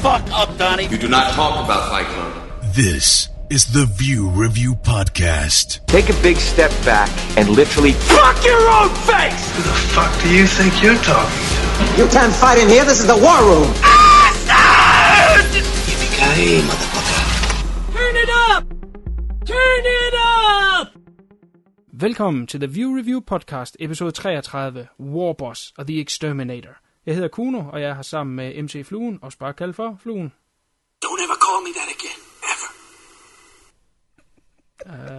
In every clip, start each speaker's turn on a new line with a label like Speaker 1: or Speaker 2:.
Speaker 1: is.
Speaker 2: Shut the fuck up, Donnie.
Speaker 1: You do not talk about Fight Club.
Speaker 3: This is the View Review Podcast.
Speaker 4: Take a big step back and literally
Speaker 2: Fuck your own face!
Speaker 5: Who the fuck do you think you're talking to?
Speaker 6: You can't fight in here. This is the war room.
Speaker 5: Yippee-ki-yay, motherfucker.
Speaker 7: Turn it up! Turn it up! Velkommen til The View Review Podcast, episode 33, Warboss og The Exterminator. Jeg hedder Kuno, og jeg har sammen med MC Fluen, og bare kaldt for Fluen.
Speaker 5: Don't ever call me that again. Ever.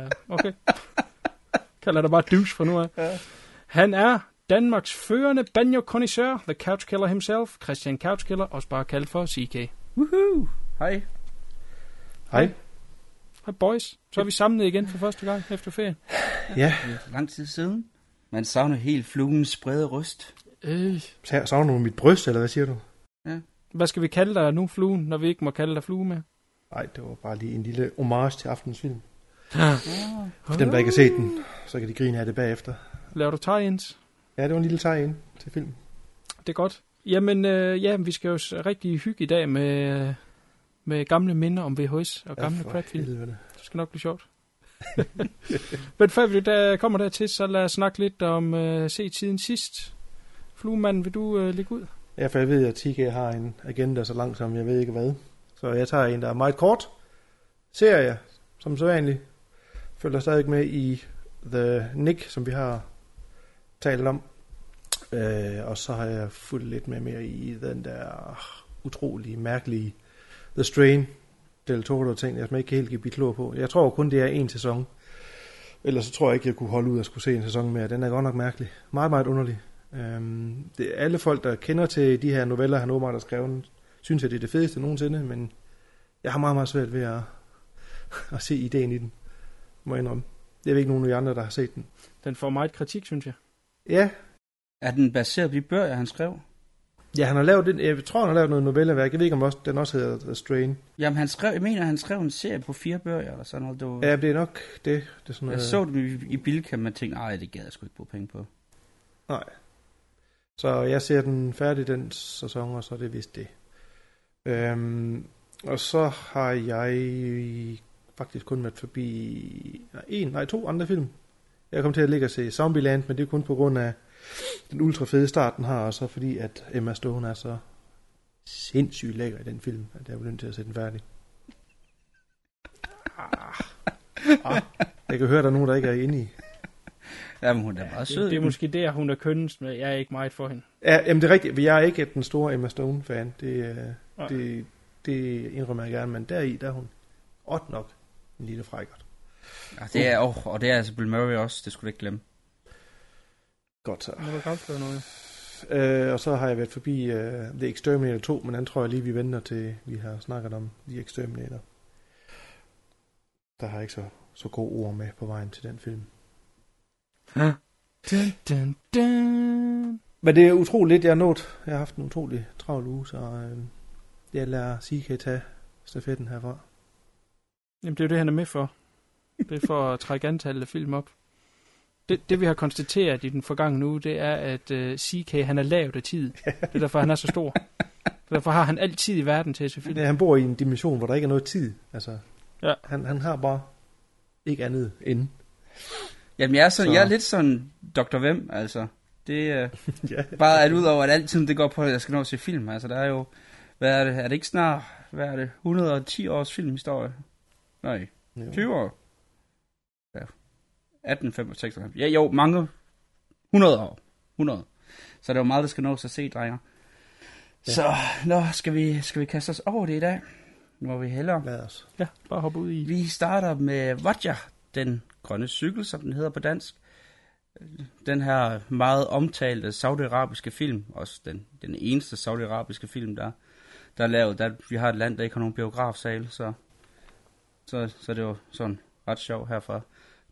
Speaker 7: Uh, okay. Kalder dig bare douche fra nu af. Han er Danmarks førende banjo connoisseur The Couch Killer himself, Christian Couch Killer, også bare kaldt for CK.
Speaker 8: Woohoo! Hej.
Speaker 9: Hej.
Speaker 7: Hej boys, så er vi samlet igen for første gang efter ferien.
Speaker 9: Ja,
Speaker 8: Det er lang tid siden. Man savner helt flugens brede røst.
Speaker 7: Øh,
Speaker 9: så savner du mit bryst, eller hvad siger du?
Speaker 7: hvad skal vi kalde dig nu, Fluen, når vi ikke må kalde dig Flue mere?
Speaker 9: Nej, det var bare lige en lille homage til aftens film. For dem, der ikke har set den, så kan de grine af det bagefter.
Speaker 7: Laver du tie-ins?
Speaker 9: Ja, det var en lille tag ind til film.
Speaker 7: Det er godt. Jamen, øh, ja, vi skal jo s- rigtig hygge i dag med, med gamle minder om VHS og gamle
Speaker 9: for
Speaker 7: crapfilm. Det skal nok blive sjovt. Men før vi der kommer dertil, så lad os snakke lidt om øh, se tiden sidst. Fluemanden, vil du øh, lægge ud?
Speaker 9: Ja, for jeg ved, at TK har en agenda så langt som jeg ved ikke hvad. Så jeg tager en, der er meget kort. Serie, som så vanligt. Følger stadig med i The Nick, som vi har talt om. Øh, og så har jeg fulgt lidt med mere i den der utrolig mærkelige The Strain Del Toro ting, jeg ikke helt kan blive klog på. Jeg tror kun, det er en sæson. Ellers så tror jeg ikke, jeg kunne holde ud at skulle se en sæson mere. Den er godt nok mærkelig. Meget, meget underlig. Øhm, det alle folk, der kender til de her noveller, han åbenbart har skrevet, synes, at det er det fedeste nogensinde, men jeg har meget, meget svært ved at, at se ideen i den, må jeg indrømme. Jeg ved ikke nogen af de andre, der har set den.
Speaker 7: Den får meget kritik, synes jeg.
Speaker 9: Ja,
Speaker 8: Er den baseret på de bøger, han skrev?
Speaker 9: ja han har lavet den, jeg tror, han har lavet noget novelleværk. Jeg ved ikke, om også, den også hedder The Strain.
Speaker 8: Jamen, han skrev, jeg mener, han skrev en serie på fire bøger, eller sådan noget. Det var,
Speaker 9: Ja, det er nok det. det er sådan
Speaker 8: jeg
Speaker 9: noget,
Speaker 8: så dem i, i Bilka, men tænkte, nej, det gad jeg sgu ikke bruge penge på.
Speaker 9: Nej. Så jeg ser den færdig den sæson, og så er det vist det. Øhm, og så har jeg faktisk kun været forbi nej, en, nej, to andre film. Jeg kom til at ligge og se Zombieland, men det er kun på grund af den ultra fede start, den har, og så fordi, at Emma Stone er så sindssygt lækker i den film, at jeg er nødt til at se den færdig. Ah. Ah. Jeg kan høre, at der er nogen, der ikke er inde i.
Speaker 8: Jamen, hun er meget sød.
Speaker 7: Det, det er måske der, hun er kønnest med. Jeg er ikke meget for hende.
Speaker 9: Ja, jamen det er rigtigt. Jeg er ikke den store Emma Stone-fan. Det, øh, det, det indrømmer jeg gerne, men deri, der er hun åt nok en lille frækkert.
Speaker 8: Ja, det er, oh, og det er altså Bill Murray også, det skulle du ikke glemme.
Speaker 9: Godt så.
Speaker 7: Må du afsløre noget?
Speaker 9: Øh, og så har jeg været forbi uh, The Exterminator 2, men den tror jeg lige, vi venter til, vi har snakket om The Exterminator. Der har jeg ikke så, så gode ord med på vejen til den film.
Speaker 7: Dun, dun, dun.
Speaker 9: Men det er utroligt lidt, jeg har nået. Jeg har haft en utrolig travl uge, så øh, jeg lader CK tage stafetten herfra.
Speaker 7: Jamen, det er jo det, han er med for. Det er for at trække antallet af film op. Det, det vi har konstateret i den forgangne uge, det er, at uh, CK han er lavt af tid. Det er derfor, han er så stor. Derfor har han altid i verden til at se film.
Speaker 9: Det, han bor i en dimension, hvor der ikke er noget tid. Altså,
Speaker 7: Ja.
Speaker 9: han, han har bare ikke andet end.
Speaker 8: Jamen, jeg er, sådan,
Speaker 9: Så-
Speaker 8: jeg er lidt sådan Dr. Hvem, altså. Det er
Speaker 9: ja.
Speaker 8: bare at ud over, at altid det går på, at jeg skal nå at se film. Altså, der er jo, hvad er det, er det ikke snart, hvad er det, 110 års filmhistorie? Nej,
Speaker 9: Jo.
Speaker 8: 20 år. Ja. 18, 65. Ja, jo, mange. 100 år. 100. Så det er jo meget, der skal nås at se, drenger. Ja. Så, nå, skal vi, skal vi kaste os over det i dag? Nu må vi hellere.
Speaker 9: Lad os.
Speaker 7: Ja, bare hoppe ud i.
Speaker 8: Vi starter med Vodja, den grønne cykel, som den hedder på dansk. Den her meget omtalte saudiarabiske film, også den, den eneste saudiarabiske film, der, der er lavet. Der, vi har et land, der ikke har nogen biografsal, så, så, så det var sådan ret sjovt her fra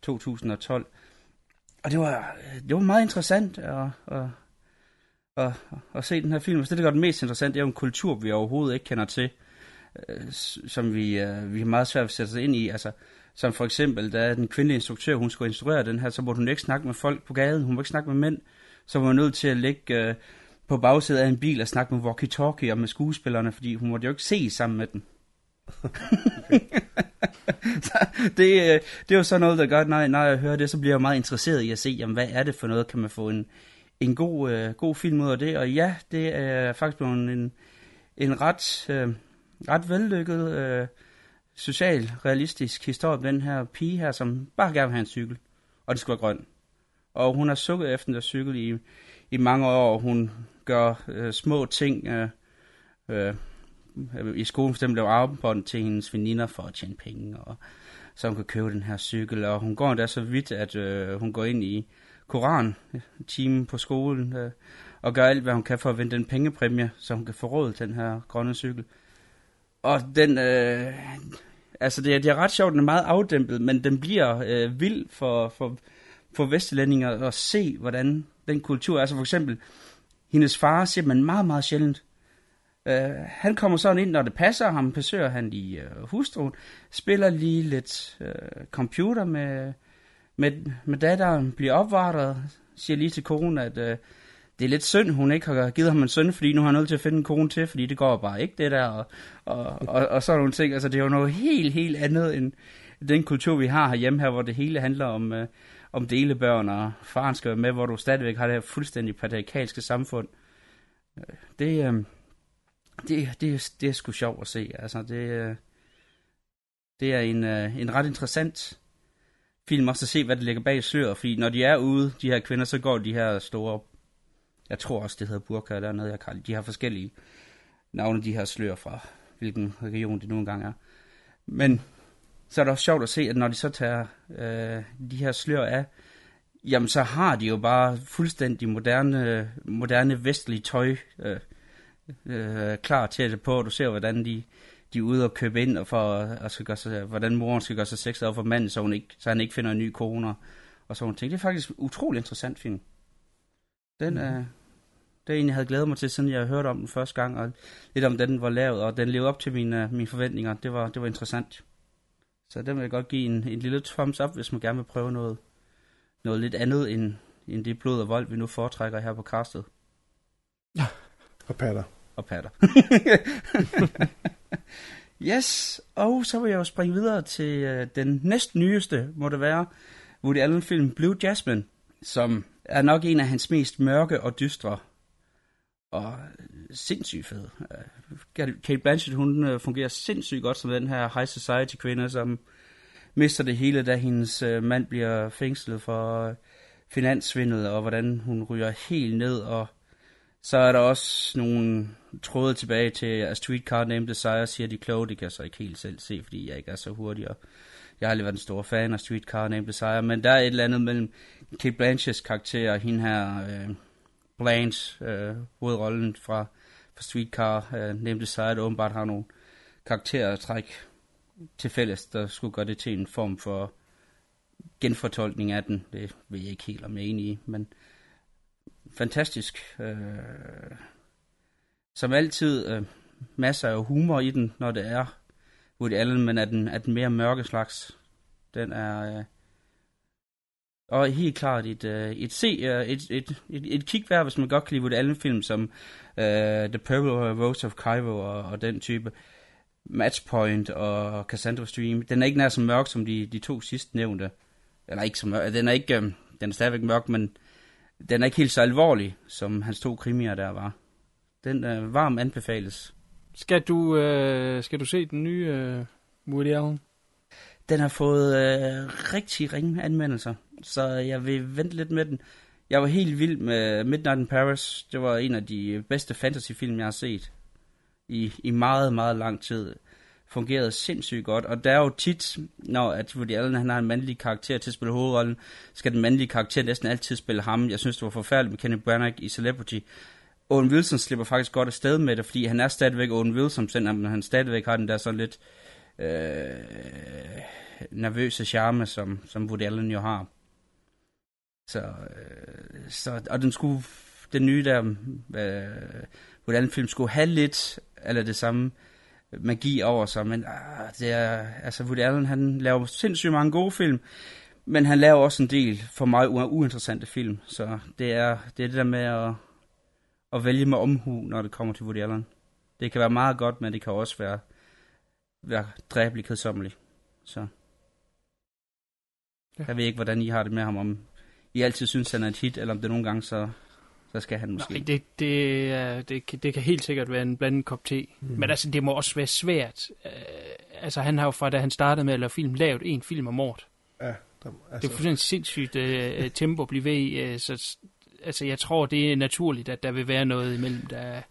Speaker 8: 2012. Og det var, det var meget interessant at, at, at, at se den her film. Så det, der gør den mest interessant, det er jo en kultur, vi overhovedet ikke kender til, øh, som vi, øh, vi har meget svært ved at sætte os ind i. Altså, som for eksempel, da den kvindelige instruktør, hun skulle instruere den her, så måtte hun ikke snakke med folk på gaden, hun må ikke snakke med mænd, så var hun nødt til at lægge øh, på bagsædet af en bil og snakke med walkie-talkie og med skuespillerne, fordi hun måtte jo ikke se sammen med dem. det, øh, det er jo sådan noget, der gør, at når, når jeg hører det, så bliver jeg meget interesseret i at se, jamen, hvad er det for noget, kan man få en, en god, øh, god film ud af det, og ja, det er faktisk blevet en, en ret, øh, ret vellykket, øh, social, realistisk historie om den her pige her, som bare gerne vil have en cykel, og det skulle være grøn. Og hun har sukket efter den der cykel i, i mange år, og hun gør øh, små ting øh, øh, i skolen, for eksempel laver armbånd til hendes veninder for at tjene penge, og så hun kan købe den her cykel, og hun går endda så vidt, at øh, hun går ind i koran timen på skolen, øh, og gør alt, hvad hun kan for at vinde den pengepræmie, så hun kan få råd til den her grønne cykel. Og den, øh, altså det er, det er ret sjovt, den er meget afdæmpet, men den bliver øh, vild for, for, for vestlændinger at se, hvordan den kultur, er. altså for eksempel, hendes far ser man meget, meget sjældent. Øh, han kommer sådan ind, når det passer ham, besøger han lige øh, hustruen, spiller lige lidt øh, computer med, med, med datteren, bliver opvartet, siger lige til konen, at Øh, det er lidt synd, hun ikke har givet ham en søn, fordi nu har han nødt til at finde en kone til, fordi det går bare ikke det der, og, og, og, og sådan nogle ting. Altså det er jo noget helt, helt andet end den kultur, vi har herhjemme her, hvor det hele handler om, øh, om delebørn, og faren skal være med, hvor du stadigvæk har det her fuldstændig patriarkalske samfund. Øh, det, øh, det, det, det er sgu sjovt at se. Altså, det, øh, det er en, øh, en ret interessant film også at se, hvad der ligger bag sløret, fordi når de er ude, de her kvinder, så går de her store, jeg tror også, det hedder burka dernede, jeg kalder, de har forskellige navne, de her slør fra, hvilken region det nu engang er. Men så er det også sjovt at se, at når de så tager øh, de her slør af, jamen så har de jo bare fuldstændig moderne, moderne vestlige tøj øh, øh, klar til det på, og du ser, hvordan de, de er ude og købe ind, og for at skal gøre sig, hvordan moren skal gøre sig over for manden, så, hun ikke, så han ikke finder en ny kone, og sådan ting. Det er faktisk utrolig interessant film. Den er, mm. Det en, jeg havde glædet mig til, siden jeg hørte om den første gang, og lidt om den var lavet, og den levede op til mine, mine forventninger. Det var, det var interessant. Så den vil jeg godt give en, en lille thumbs up, hvis man gerne vil prøve noget, noget lidt andet end, end det blod og vold, vi nu foretrækker her på castet.
Speaker 9: Og patter.
Speaker 8: Og patter. yes, og så vil jeg jo springe videre til uh, den næst nyeste, må det være, Woody Allen film Blue Jasmine, som er nok en af hans mest mørke og dystre og øh, sindssygt fed. Øh, Kate Blanchett, hun øh, fungerer sindssygt godt som den her high society kvinde, som mister det hele, da hendes mand bliver fængslet for finanssvindel, og hvordan hun ryger helt ned, og så er der også nogle tråde tilbage til A Streetcar Named Desire, siger de kloge, det kan jeg så ikke helt selv se, fordi jeg ikke er så hurtig, og jeg har aldrig været en stor fan af Streetcar Named Desire, men der er et eller andet mellem Kate Blanchetts karakter og hende her, øh, Blanche, øh, hovedrollen fra, fra Streetcar øh, Named Desire, der åbenbart har nogle karaktertræk til fælles, der skulle gøre det til en form for genfortolkning af den. Det ved jeg ikke helt, om jeg er enig i, men fantastisk. Øh, som altid, øh, masser af humor i den, når det er Woody Allen, men er den, er den mere mørke slags. Den er... Øh, og helt klart et, øh, et se, øh, et, et, et, et kig værd, hvis man godt kan lide Woody Allen-film, som øh, The Purple Rose of Cairo og, og den type. Matchpoint og Cassandra Stream. Den er ikke nær så mørk som de, de to sidst nævnte. Eller ikke så mørk. Den er ikke, øh, den er stadigvæk mørk, men den er ikke helt så alvorlig, som hans to krimier der var. Den øh, varm anbefales.
Speaker 7: Skal du, øh, skal du se den nye øh, Woody Allen?
Speaker 8: Den har fået øh, rigtig ringe anmeldelser, så jeg vil vente lidt med den. Jeg var helt vild med Midnight in Paris. Det var en af de bedste fantasyfilm, jeg har set i, i meget, meget lang tid. Fungerede sindssygt godt, og der er jo tit, når at Woody Allen han har en mandlig karakter til at spille hovedrollen, skal den mandlige karakter næsten altid spille ham. Jeg synes, det var forfærdeligt med Kenny Branagh i Celebrity. Owen Wilson slipper faktisk godt afsted med det, fordi han er stadigvæk Owen Wilson, selvom han stadigvæk har den der sådan lidt øh, nervøse charme, som, som Woody Allen jo har. Så, øh, så, og den skulle, den nye der, øh, Allen film skulle have lidt, eller det samme, magi over sig, men ah, det er, altså Woody Allen, han laver sindssygt mange gode film, men han laver også en del for mig uinteressante film, så det er det, er det der med at, at vælge med omhu, når det kommer til Woody Allen. Det kan være meget godt, men det kan også være, være dræbeligt kedsommeligt. Så.
Speaker 7: Ja.
Speaker 8: Jeg ved ikke, hvordan I har det med ham, om I altid synes, han er et hit, eller om det nogle gange, så, så skal han måske.
Speaker 7: Nej, det, det, det, kan- det kan helt sikkert være en blandet kop te. Mm. Men altså, det må også være svært. Øh, altså, han har jo fra da han startede med at lave film, lavet en film om året.
Speaker 9: Ja, der,
Speaker 7: Det er
Speaker 9: altså,
Speaker 7: fuldstændig sindssygt øh, tempo at blive ved i. Øh, så, altså, jeg tror, det er naturligt, at der vil være noget imellem, der,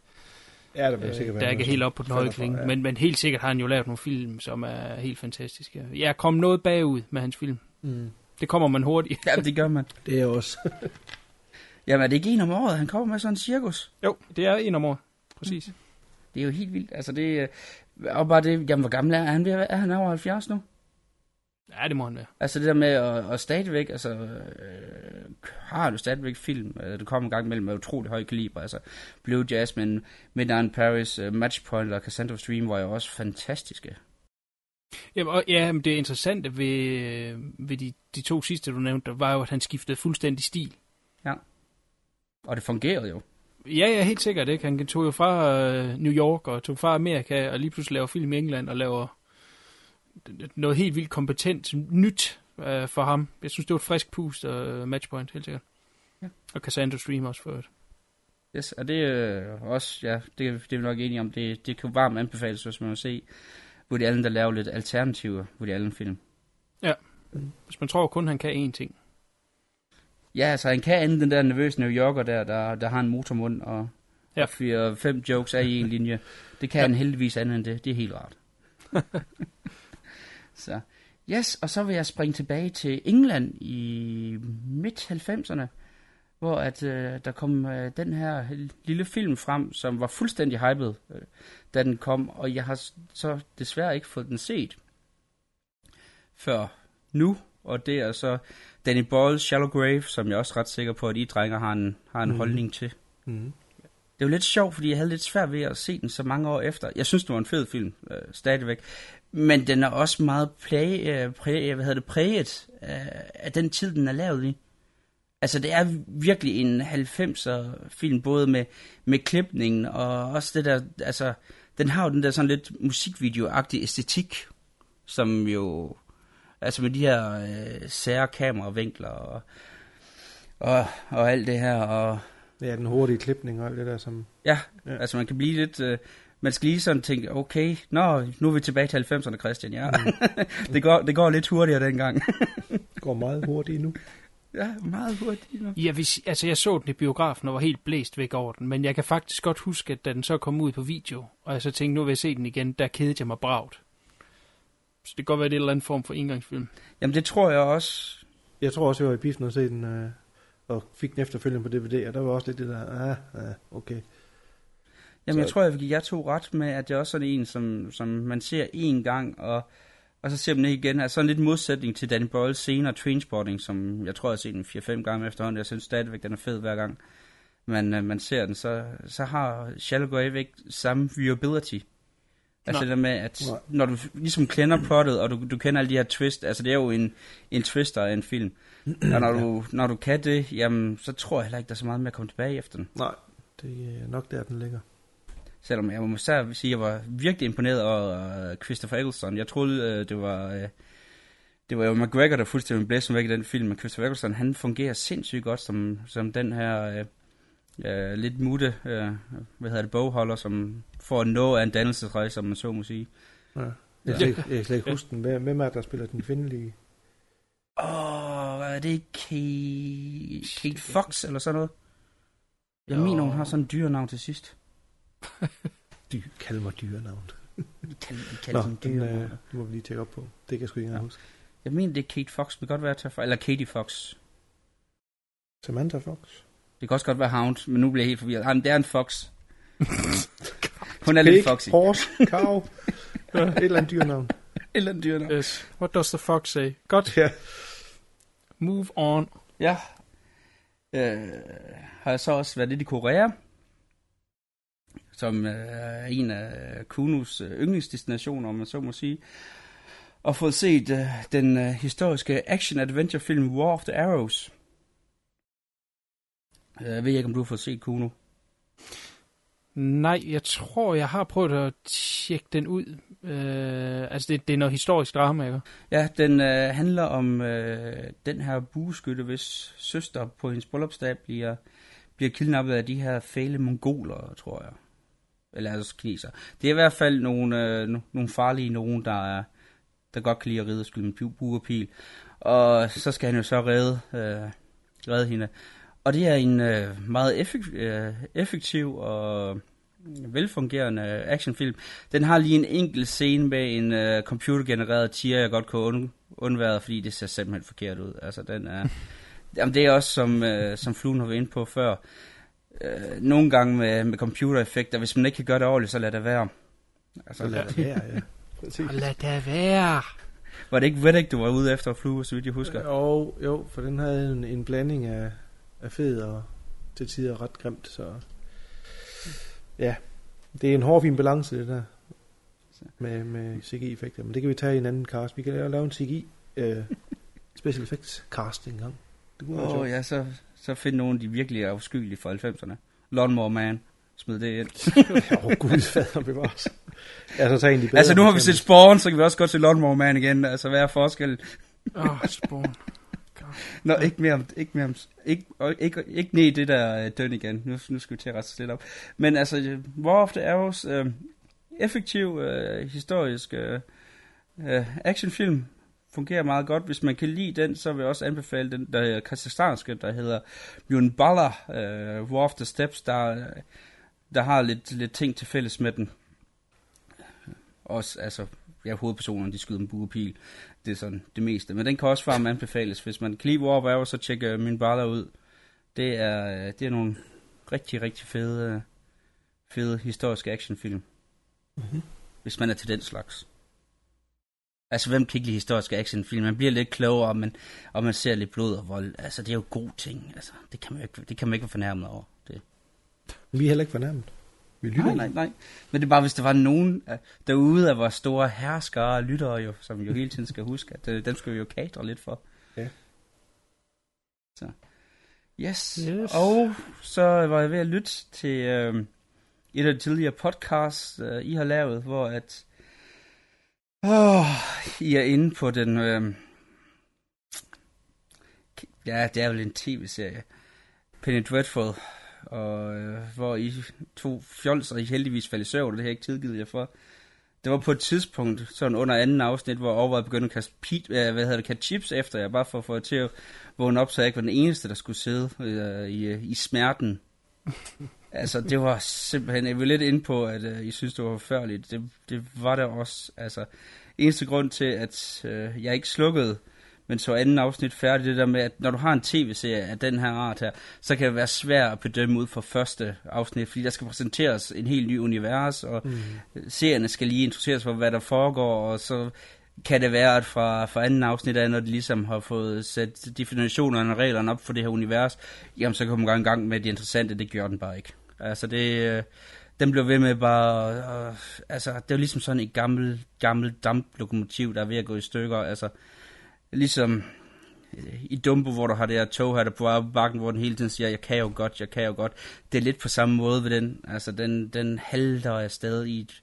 Speaker 9: ja, der vil
Speaker 7: øh,
Speaker 9: sikkert være
Speaker 7: der ikke er helt op på den høje klinge.
Speaker 9: ja.
Speaker 7: Men, men helt sikkert har han jo lavet nogle film, som er helt fantastiske. Jeg er kommet noget bagud med hans film.
Speaker 9: Mm.
Speaker 7: Det kommer man hurtigt.
Speaker 8: Ja, det gør man.
Speaker 9: Det er også...
Speaker 8: Jamen, er det ikke en om året, han kommer med sådan en cirkus?
Speaker 7: Jo, det er en om året. Præcis.
Speaker 8: Det er jo helt vildt. Altså, det er... Og bare det, jamen, hvor gammel er han? Er han over 70 nu?
Speaker 7: Ja, det må han være.
Speaker 8: Altså det der med at, at stadigvæk, altså øh, har du stadigvæk film, øh, det kommer en gang imellem med utrolig høj kaliber, altså Blue Jasmine, Midnight in Paris, uh, Matchpoint og Cassandra Stream var jo også fantastiske.
Speaker 7: Jamen, og, ja, men det interessante ved, øh, ved de, de to sidste, du nævnte, var jo, at han skiftede fuldstændig stil.
Speaker 8: Og det fungerede jo.
Speaker 7: Ja, ja, helt sikkert ikke. Han tog jo fra øh, New York og tog fra Amerika og lige pludselig laver film i England og laver noget helt vildt kompetent nyt øh, for ham. Jeg synes, det var et frisk pust og øh, matchpoint, helt sikkert.
Speaker 8: Ja.
Speaker 7: Og Cassandra Stream også for øvrigt.
Speaker 8: Yes, og det er øh, også, ja, det, det er vi nok enige om, det, det kan varmt anbefales, hvis man vil se Woody Allen, der laver lidt alternative Woody Allen-film.
Speaker 7: Hvis man tror kun, han kan én ting.
Speaker 8: Ja, altså han kan andet den der nervøse New Yorker der, der, der har en motormund og,
Speaker 7: Ja.
Speaker 8: ja. og fyrer fem jokes af i en linje. Det kan ja. han heldigvis andet end det. Det er helt rart. så, yes, og så vil jeg springe tilbage til England i midt-90'erne, hvor at, øh, der kom øh, den her lille film frem, som var fuldstændig hyped, øh, da den kom, og jeg har så desværre ikke fået den set før nu, og det er så Danny Boyle's Shallow Grave, som jeg er også ret sikker på, at I drenge har en, har en mm. holdning til.
Speaker 9: Mm.
Speaker 8: Det er jo lidt sjovt, fordi jeg havde lidt svært ved at se den så mange år efter. Jeg synes, det var en fed film, øh, stadigvæk. Men den er også meget præg, øh, præg, hvad hedder det, præget af, af den tid, den er lavet i. Altså, det er virkelig en 90'er film, både med, med klipningen og også det der, altså, den har jo den der sådan lidt musikvideo-agtige æstetik, som jo, altså med de her øh, sære kameravinkler og, og, og alt det her, og
Speaker 9: Ja, den hurtige klipning og alt det der, som...
Speaker 8: Ja,
Speaker 9: Ja.
Speaker 8: altså man kan blive lidt... Øh, man skal lige sådan tænke, okay, nå, nu er vi tilbage til 90'erne, Christian, ja. Mm. det, går, det går lidt hurtigere dengang.
Speaker 9: går meget hurtigt nu.
Speaker 8: Ja, meget hurtigt nu.
Speaker 7: Jeg, vil, sige- altså, jeg så den i biografen og var helt blæst væk over den, men jeg kan faktisk godt huske, at da den så kom ud på video, og jeg så tænkte, nu vil jeg se den igen, der kedede jeg mig bragt. Så det kan godt være, det er en eller anden form for indgangsfilm.
Speaker 8: Jamen det tror jeg også.
Speaker 9: Jeg tror også, jeg var i biffen og se den, øh, og fik den efterfølgende på DVD, og der var også lidt det der, ah, ah okay.
Speaker 8: Jamen jeg
Speaker 9: Så-
Speaker 8: tror, jeg vil give jer to ret med, at det er også sådan en, som, som man ser én gang, og, og så ser man ikke igen. Altså sådan lidt modsætning til Danny Boyle's senere Trainspotting, som jeg tror, jeg har set den 4-5 gange efterhånden. Jeg synes stadigvæk, den er fed hver gang. Men øh, man ser den, så, så har Shallow ikke samme viewability. Altså
Speaker 7: Nej.
Speaker 8: det der med, at
Speaker 9: Nej.
Speaker 8: når du ligesom kender plottet, og du, du kender alle de her twist, altså det er jo en, en twister af en film. Og når du, når du kan det, jamen, så tror jeg heller ikke, der er så meget med at komme tilbage efter den.
Speaker 9: Nej, det er nok der, den ligger.
Speaker 8: Selvom jeg må sige, at jeg var virkelig imponeret over øh, Christopher Eccleston. Jeg troede, øh, det var... øh, Det var jo McGregor, der fuldstændig blæste væk i den film, men Christopher Eccleston, han fungerer sindssygt godt som, som den her øh, lidt mutte, øh, hvad hedder det, bogholder, som får noget af en dannelsesrejse, som man så må sige.
Speaker 9: Ja. Jeg kan slet, ikke- jeg kan slet ikke huske den. Hvem er der spiller den kvindelige?
Speaker 8: Åh, oh, er det ikke Kate, Kate Fox eller sådan noget? Jeg mener, hun har sådan en dyrenavn til sidst.
Speaker 9: Dy, kald mig dyrenavn.
Speaker 8: Vi kan, vi kan
Speaker 9: Nå, den
Speaker 8: dyrenavn.
Speaker 9: øh, må vi lige tjekke op på. Det kan jeg sgu ikke engang huske.
Speaker 8: Jeg mener, det er Kate Fox. Det kan godt være, at for, eller Katie Fox.
Speaker 9: Samantha Fox.
Speaker 8: Det kan også godt være Hound, men nu bliver jeg helt forvirret. Jamen, det er en fox. Hun er lidt
Speaker 9: Pig,
Speaker 8: foxy.
Speaker 9: horse, cow. Et eller andet dyrenavn.
Speaker 8: Eller en dyr
Speaker 7: Yes. What does the fox say? Godt.
Speaker 9: Ja.
Speaker 7: Move on.
Speaker 8: Ja. Øh, har jeg så også været lidt i Korea, som øh, er en af Kunus øh, yndlingsdestinationer, om man så må sige. Og fået set øh, den øh, historiske action-adventure-film War of the Arrows. Øh, Jeg ved ikke, om du har fået set Kuno.
Speaker 7: Nej, jeg tror, jeg har prøvet at tjekke den ud. Øh, altså, det, det er noget historisk drama, ikke?
Speaker 8: Ja, den øh, handler om øh, den her bueskytte, hvis søster på hendes bryllupsdag bliver, bliver kidnappet af de her fæle mongoler, tror jeg. Eller altså kineser. Det er i hvert fald nogle, øh, no- nogle farlige nogen, der, er, der godt kan lide at ride og skyde med bue og pil. Og så skal han jo så redde, øh, redde hende. Og det er en øh, meget effek- øh, effektiv og velfungerende actionfilm. Den har lige en enkelt scene med en øh, computergenereret tier, jeg godt kunne und- undvære, fordi det ser simpelthen forkert ud. Altså, den er... Jamen, det er også, som, øh, som Fluen har været inde på før, øh, nogle gange med, med computereffekter, hvis man ikke kan gøre det ordentligt, så lad det være. Altså,
Speaker 9: Så lad det være, ja. Præcis.
Speaker 7: Og lad det være.
Speaker 8: Var det ikke Reddick, du var ude efter Flue, så vidt jeg husker?
Speaker 9: Jo, jo, for den havde en, en blanding af, af fed og til tider ret grimt, så ja, det er en hård fin balance det der med, med CGI-effekter, men det kan vi tage i en anden cast. Vi kan lave lave en CGI uh, special effects cast en gang. Det kunne være
Speaker 8: Åh
Speaker 9: sjovt.
Speaker 8: oh, ja, så, så find nogle af de virkelig afskyelige fra 90'erne. Lawnmower Man, smid det ind.
Speaker 9: Åh, oh, gud, fader bevares. Ja, så de bedre.
Speaker 8: altså nu har vi set. Spawn, så kan vi også godt se Lawnmower Man igen. Altså hvad er forskellen?
Speaker 7: Åh, oh, Spawn.
Speaker 8: Nå, ikke mere om, ikke mere om, ikke, og ikke, ikke ned i det der øh, døn igen. Nu, nu skal vi til at rette lidt op. Men altså, øh, War of the Arrows, øh, effektiv, øh, historisk øh, øh, actionfilm, fungerer meget godt. Hvis man kan lide den, så vil jeg også anbefale den der er kazakhstanske, der hedder Yunbala, øh, War of the Steps, der, der har lidt, lidt ting til fælles med den. Også, altså, ja, hovedpersonerne, de skyder med buepil. Det er sådan det meste. Men den kan også varmt anbefales. Hvis man kan lide War of Arrow, så tjek uh, min baller ud. Det er, øh, det er nogle rigtig, rigtig fede, øh, fede historiske actionfilm.
Speaker 9: Mhm.
Speaker 8: Hvis man er til den slags. Altså, hvem kan ikke lide historiske actionfilm? Man bliver lidt klogere, men, og man ser lidt blod og vold. Altså, det er jo gode ting. Altså, det kan man jo ikke, det kan man ikke være fornærmet over. Det.
Speaker 9: Vi er heller ikke fornærmet. Vi lytter
Speaker 8: Nej, nej, nej. Men det er bare, hvis der var nogen øh, derude af vores store herskere og lyttere, jo, som jo hele tiden skal huske, at øh, dem skal vi jo kadre lidt for.
Speaker 9: Ja.
Speaker 8: Så. Yes.
Speaker 7: Yes.
Speaker 8: Og så var jeg ved at lytte til øh, et af de tidligere podcasts, øh, I har lavet, hvor at åh, I er inde på den... Øh, ja, det er vel en tv-serie. Penny Dreadful, og øh, hvor I to fjols, og I heldigvis faldt i søvn, det har jeg ikke tilgivet jer for. Det var på et tidspunkt, sådan under anden afsnit, hvor jeg overvejede at begynde at kaste, pit, øh, hvad hedder det, kaste chips efter jer, bare for at få jer til at vågne op, så jeg ikke var den eneste, der skulle sidde øh, i, øh, i smerten altså, det var simpelthen, jeg var lidt inde på, at øh, I synes, det var forfærdeligt. Det, det var det også. Altså, eneste grund til, at øh, jeg ikke slukkede, men så anden afsnit færdigt, det der med, at når du har en tv-serie af den her art her, så kan det være svært at bedømme ud fra første afsnit, fordi der skal præsenteres en helt ny univers, og mm. serierne skal lige introduceres for, hvad der foregår, og så kan det være, at fra, fra anden afsnit af, når de ligesom har fået sat definitionerne og reglerne op for det her univers, jamen så kommer man i gang med det interessante, det gjorde den bare ikke. Altså det, øh, den blev ved med bare, øh, altså det var ligesom sådan et gammelt, gammelt damplokomotiv, der er ved at gå i stykker, altså ligesom øh, i Dumbo, hvor du har det her tog her, der på bakken, hvor den hele tiden siger, jeg kan jo godt, jeg kan jo godt. Det er lidt på samme måde ved den. Altså, den, den halter afsted i et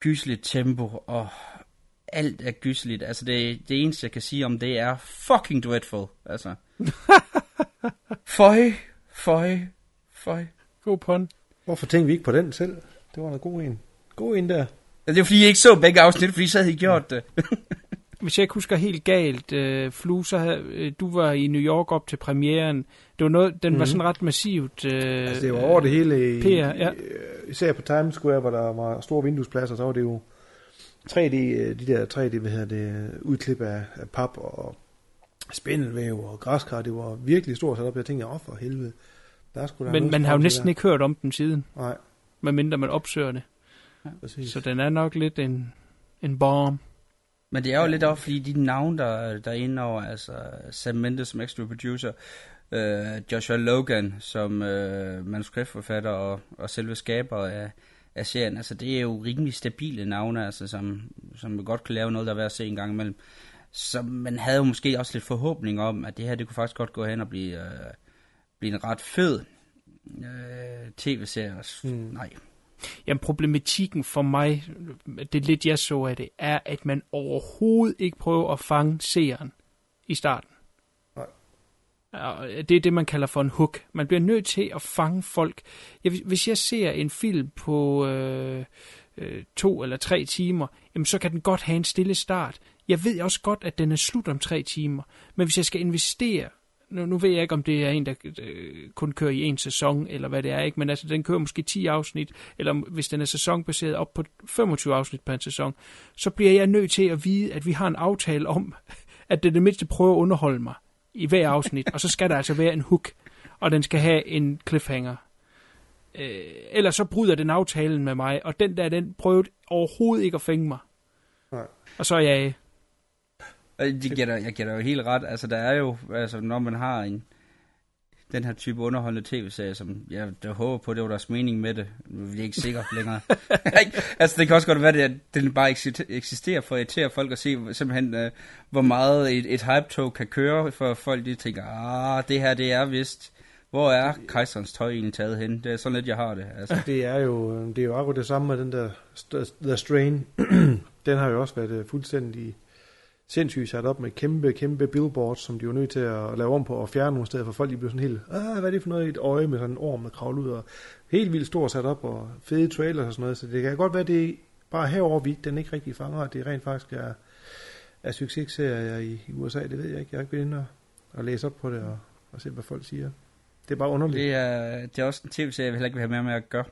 Speaker 8: gysligt tempo, og alt er gysligt. Altså, det, det eneste, jeg kan sige om det, er fucking dreadful. Altså. Føj, føj, føj.
Speaker 7: God pun.
Speaker 9: Hvorfor tænkte vi ikke på den selv? Det var en god en. God en der.
Speaker 8: Det er fordi, jeg ikke så begge afsnit, fordi så havde I gjort det.
Speaker 7: Hvis jeg ikke husker helt galt, øh, Flu, så havde, øh, du var i New York op til premieren. Det var noget, den mm-hmm. var sådan ret massivt. Øh,
Speaker 9: Altså, det var over det hele. I,
Speaker 7: PR, ja.
Speaker 9: øh, Især på Times Square, hvor der var store vinduespladser, så var det jo 3D, øh, de der 3D, hvad hedder det, udklip af, af pap og spindelvæv og græskar. Det var virkelig stort sat op. Jeg tænkte, åh for helvede. Der er da
Speaker 7: Men man har jo næsten
Speaker 9: der.
Speaker 7: ikke hørt om den siden,
Speaker 9: Nej,
Speaker 7: medmindre man opsøger det.
Speaker 9: præcis.
Speaker 7: Så den er nok lidt en, en bomb.
Speaker 8: Men det er jo lidt også, fordi de navne, der, der er inde over, altså Sam Mendes som extra producer, øh, Joshua Logan som øh, manuskriptforfatter og, og selve skaber af, af serien, altså det er jo rimelig stabile navne, altså som, som godt kan lave noget, der er værd at se en gang imellem. Så man havde jo måske også lidt forhåbning om, at det her, det kunne faktisk godt gå hen og blive, øh, blive en ret fed øh, tv-serier. Mm. Nej.
Speaker 7: Jamen, problematikken for mig, det lidt jeg så af det, er, at man overhovedet ikke prøver at fange seeren i starten.
Speaker 9: Nej.
Speaker 7: Det er det, man kalder for en hook. Man bliver nødt til at fange folk. Jeg, hvis jeg ser en film på øh, øh, to eller tre timer, jamen så kan den godt have en stille start. Jeg ved også godt, at den er slut om tre timer. Men hvis jeg skal investere nu, nu ved jeg ikke, om det er en, der øh, kun kører i en sæson, eller hvad det er, ikke? men altså, den kører måske 10 afsnit, eller hvis den er sæsonbaseret op på 25 afsnit per en sæson, så bliver jeg nødt til at vide, at vi har en aftale om, at det er det mindste prøver at underholde mig i hver afsnit, og så skal der altså være en hook, og den skal have en cliffhanger. Øh, ellers så bryder den aftalen med mig, og den der, den prøvede overhovedet ikke at fænge mig.
Speaker 9: Nej.
Speaker 7: Og så er jeg
Speaker 8: Øh, Det giver dig, jeg giver dig jo helt ret. Altså, der er jo, altså, når man har en, den her type underholdende tv-serie, som jeg der håber på, det var deres mening med det. Nu er ikke sikre længere. Altså, det kan også godt være, at den bare eksisterer for at irritere folk og se simpelthen, uh, hvor meget et, et hype-tog kan køre, for folk de tænker, ah, det her, det er vist, hvor er kejserens tøj egentlig taget hen? Det er sådan lidt, jeg har det. Altså.
Speaker 9: Det er jo, det er jo akkurat det samme med den der The Strain. den har jo også været øh, fuldstændig sindssygt sat op med kæmpe, kæmpe billboards, som de var nødt til at lave om på og fjerne nogle steder, for folk de blev sådan helt, ah, hvad er det for noget i et øje med sådan en orm, der kravler ud, og helt vildt stor sat op, og fede trailers og sådan noget, så det kan godt være, det er bare herover vi den ikke rigtig fanger, at det rent faktisk er, er successerier i, i USA, det ved jeg ikke. Jeg har ikke været inde og, og læse op på det og, og se, hvad folk siger. Det er bare underligt.
Speaker 8: Det er, det er også en tv-serie, jeg vil heller ikke vil have mere med at gøre.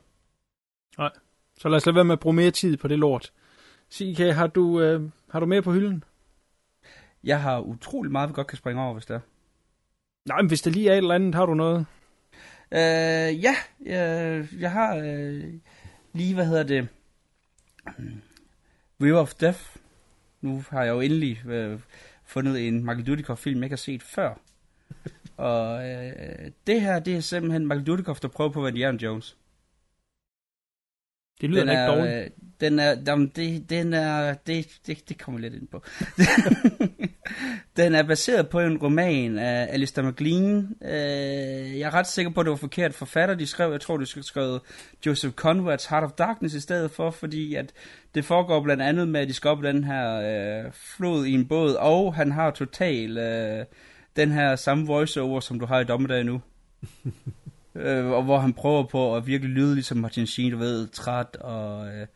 Speaker 7: Så lad os lade være med at bruge mere tid på det lort. CK, har du, øh, har du mere på hylden?
Speaker 8: Jeg har utrolig meget, vi godt kan springe over, hvis det er.
Speaker 7: Nej, men hvis der lige er et eller andet, har du noget?
Speaker 8: Øh, ja, jeg, jeg har øh, lige, hvad hedder det, River of Death. Nu har jeg jo endelig øh, fundet en Michael Dudikoff-film, jeg ikke har set før. Og øh, det her, det er simpelthen Michael Dudikoff, der prøver på at være Indiana Jones.
Speaker 7: Det lyder
Speaker 8: den
Speaker 7: da ikke
Speaker 8: er,
Speaker 7: dårligt.
Speaker 8: øh, Den er, jamen, det, den er, det, det, det kommer lidt ind på. den er baseret på en roman af Alistair MacLean. Øh, jeg er ret sikker på, at det var forkert forfatter, de skrev. Jeg tror, de skrev Joseph Conrads Heart of Darkness i stedet for, fordi at det foregår blandt andet med, at de skal op den her øh, flod i en båd, og han har total øh, den her samme voiceover, som du har i dommedag nu. øh, og hvor han prøver på at virkelig lyde ligesom Martin Sheen, du ved, træt og, øh,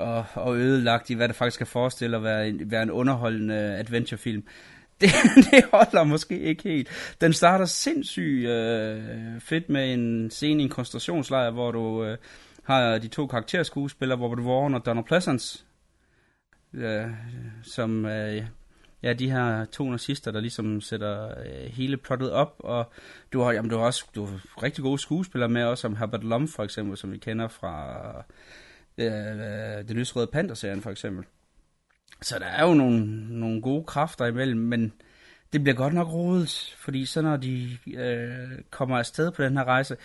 Speaker 8: og, og ødelagt i, hvad det faktisk skal forestille at være en, være en underholdende adventurefilm. Det, det holder måske ikke helt. Den starter sindssygt øh, fedt med en scene i en koncentrationslejr, hvor du øh, har de to karakterskuespillere, Robert Warren og Donald Pleasance, øh, som øh, ja, de her to nazister, der ligesom sætter øh, hele plottet op, og du har, jamen, du har også du har rigtig gode skuespillere med, også som Herbert Lom for eksempel, som vi kender fra øh, den lysrøde Panther-serien for eksempel. Så der er jo nogle, nogle gode kræfter imellem, men det bliver godt nok rodet, fordi så når de øh, kommer afsted på den her rejse,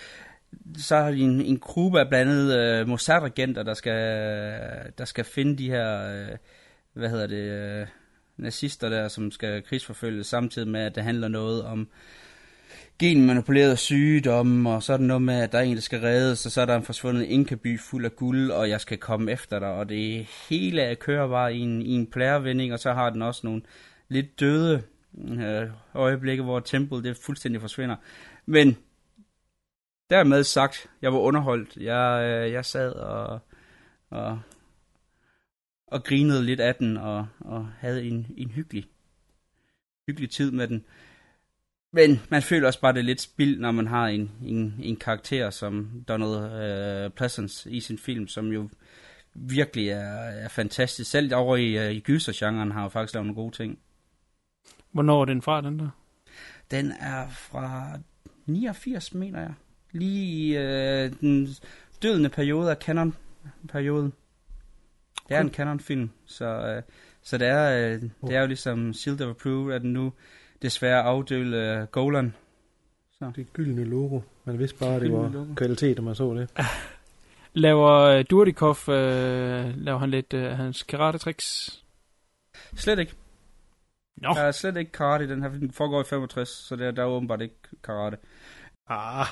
Speaker 8: så har de en, en gruppe af blandt andet øh, Mossad-regenter, der skal, der skal finde de her, øh, hvad hedder det, øh, nazister der, som skal krigsforfølges, samtidig med, at det handler noget om genmanipulerede sygdomme, og så er der noget med, at der er en, der skal reddes, og så er der en forsvundet inkaby fuld af guld, og jeg skal komme efter dig, og det hele kører bare i en, i en plærevending, og så har den også nogle lidt døde øh, øjeblikke, hvor tempoet det fuldstændig forsvinder. Men dermed sagt, jeg var underholdt. Jeg, øh, jeg sad og, og, og grinede lidt af den, og, og havde en, en hyggelig, hyggelig tid med den. Men man føler også bare, det er lidt spild, når man har en, en, en karakter som Donald øh, Pleasance i sin film, som jo virkelig er, er fantastisk. Selv over i, øh, i gysergenren har jo faktisk lavet nogle gode ting.
Speaker 7: Hvornår er den fra, den der?
Speaker 8: Den er fra 89, mener jeg. Lige i øh, den dødende periode af Canon-perioden. Det er en Canon-film, så, øh, så det, er, øh, det er jo ligesom Shield of Approve, at den nu desværre afdøde øh, Golan. Så.
Speaker 9: Det gyldne logo. Man vidste bare, det
Speaker 8: Gyldne
Speaker 9: var
Speaker 8: logo.
Speaker 9: kvalitet, når man så det.
Speaker 7: Laver øh, Durdikov, øh, laver han lidt øh, hans karate-tricks?
Speaker 8: Slet ikke.
Speaker 7: Nå,
Speaker 8: Der er slet ikke karate i den her. Den foregår i 65, så der, der er åbenbart ikke karate.
Speaker 9: Ah,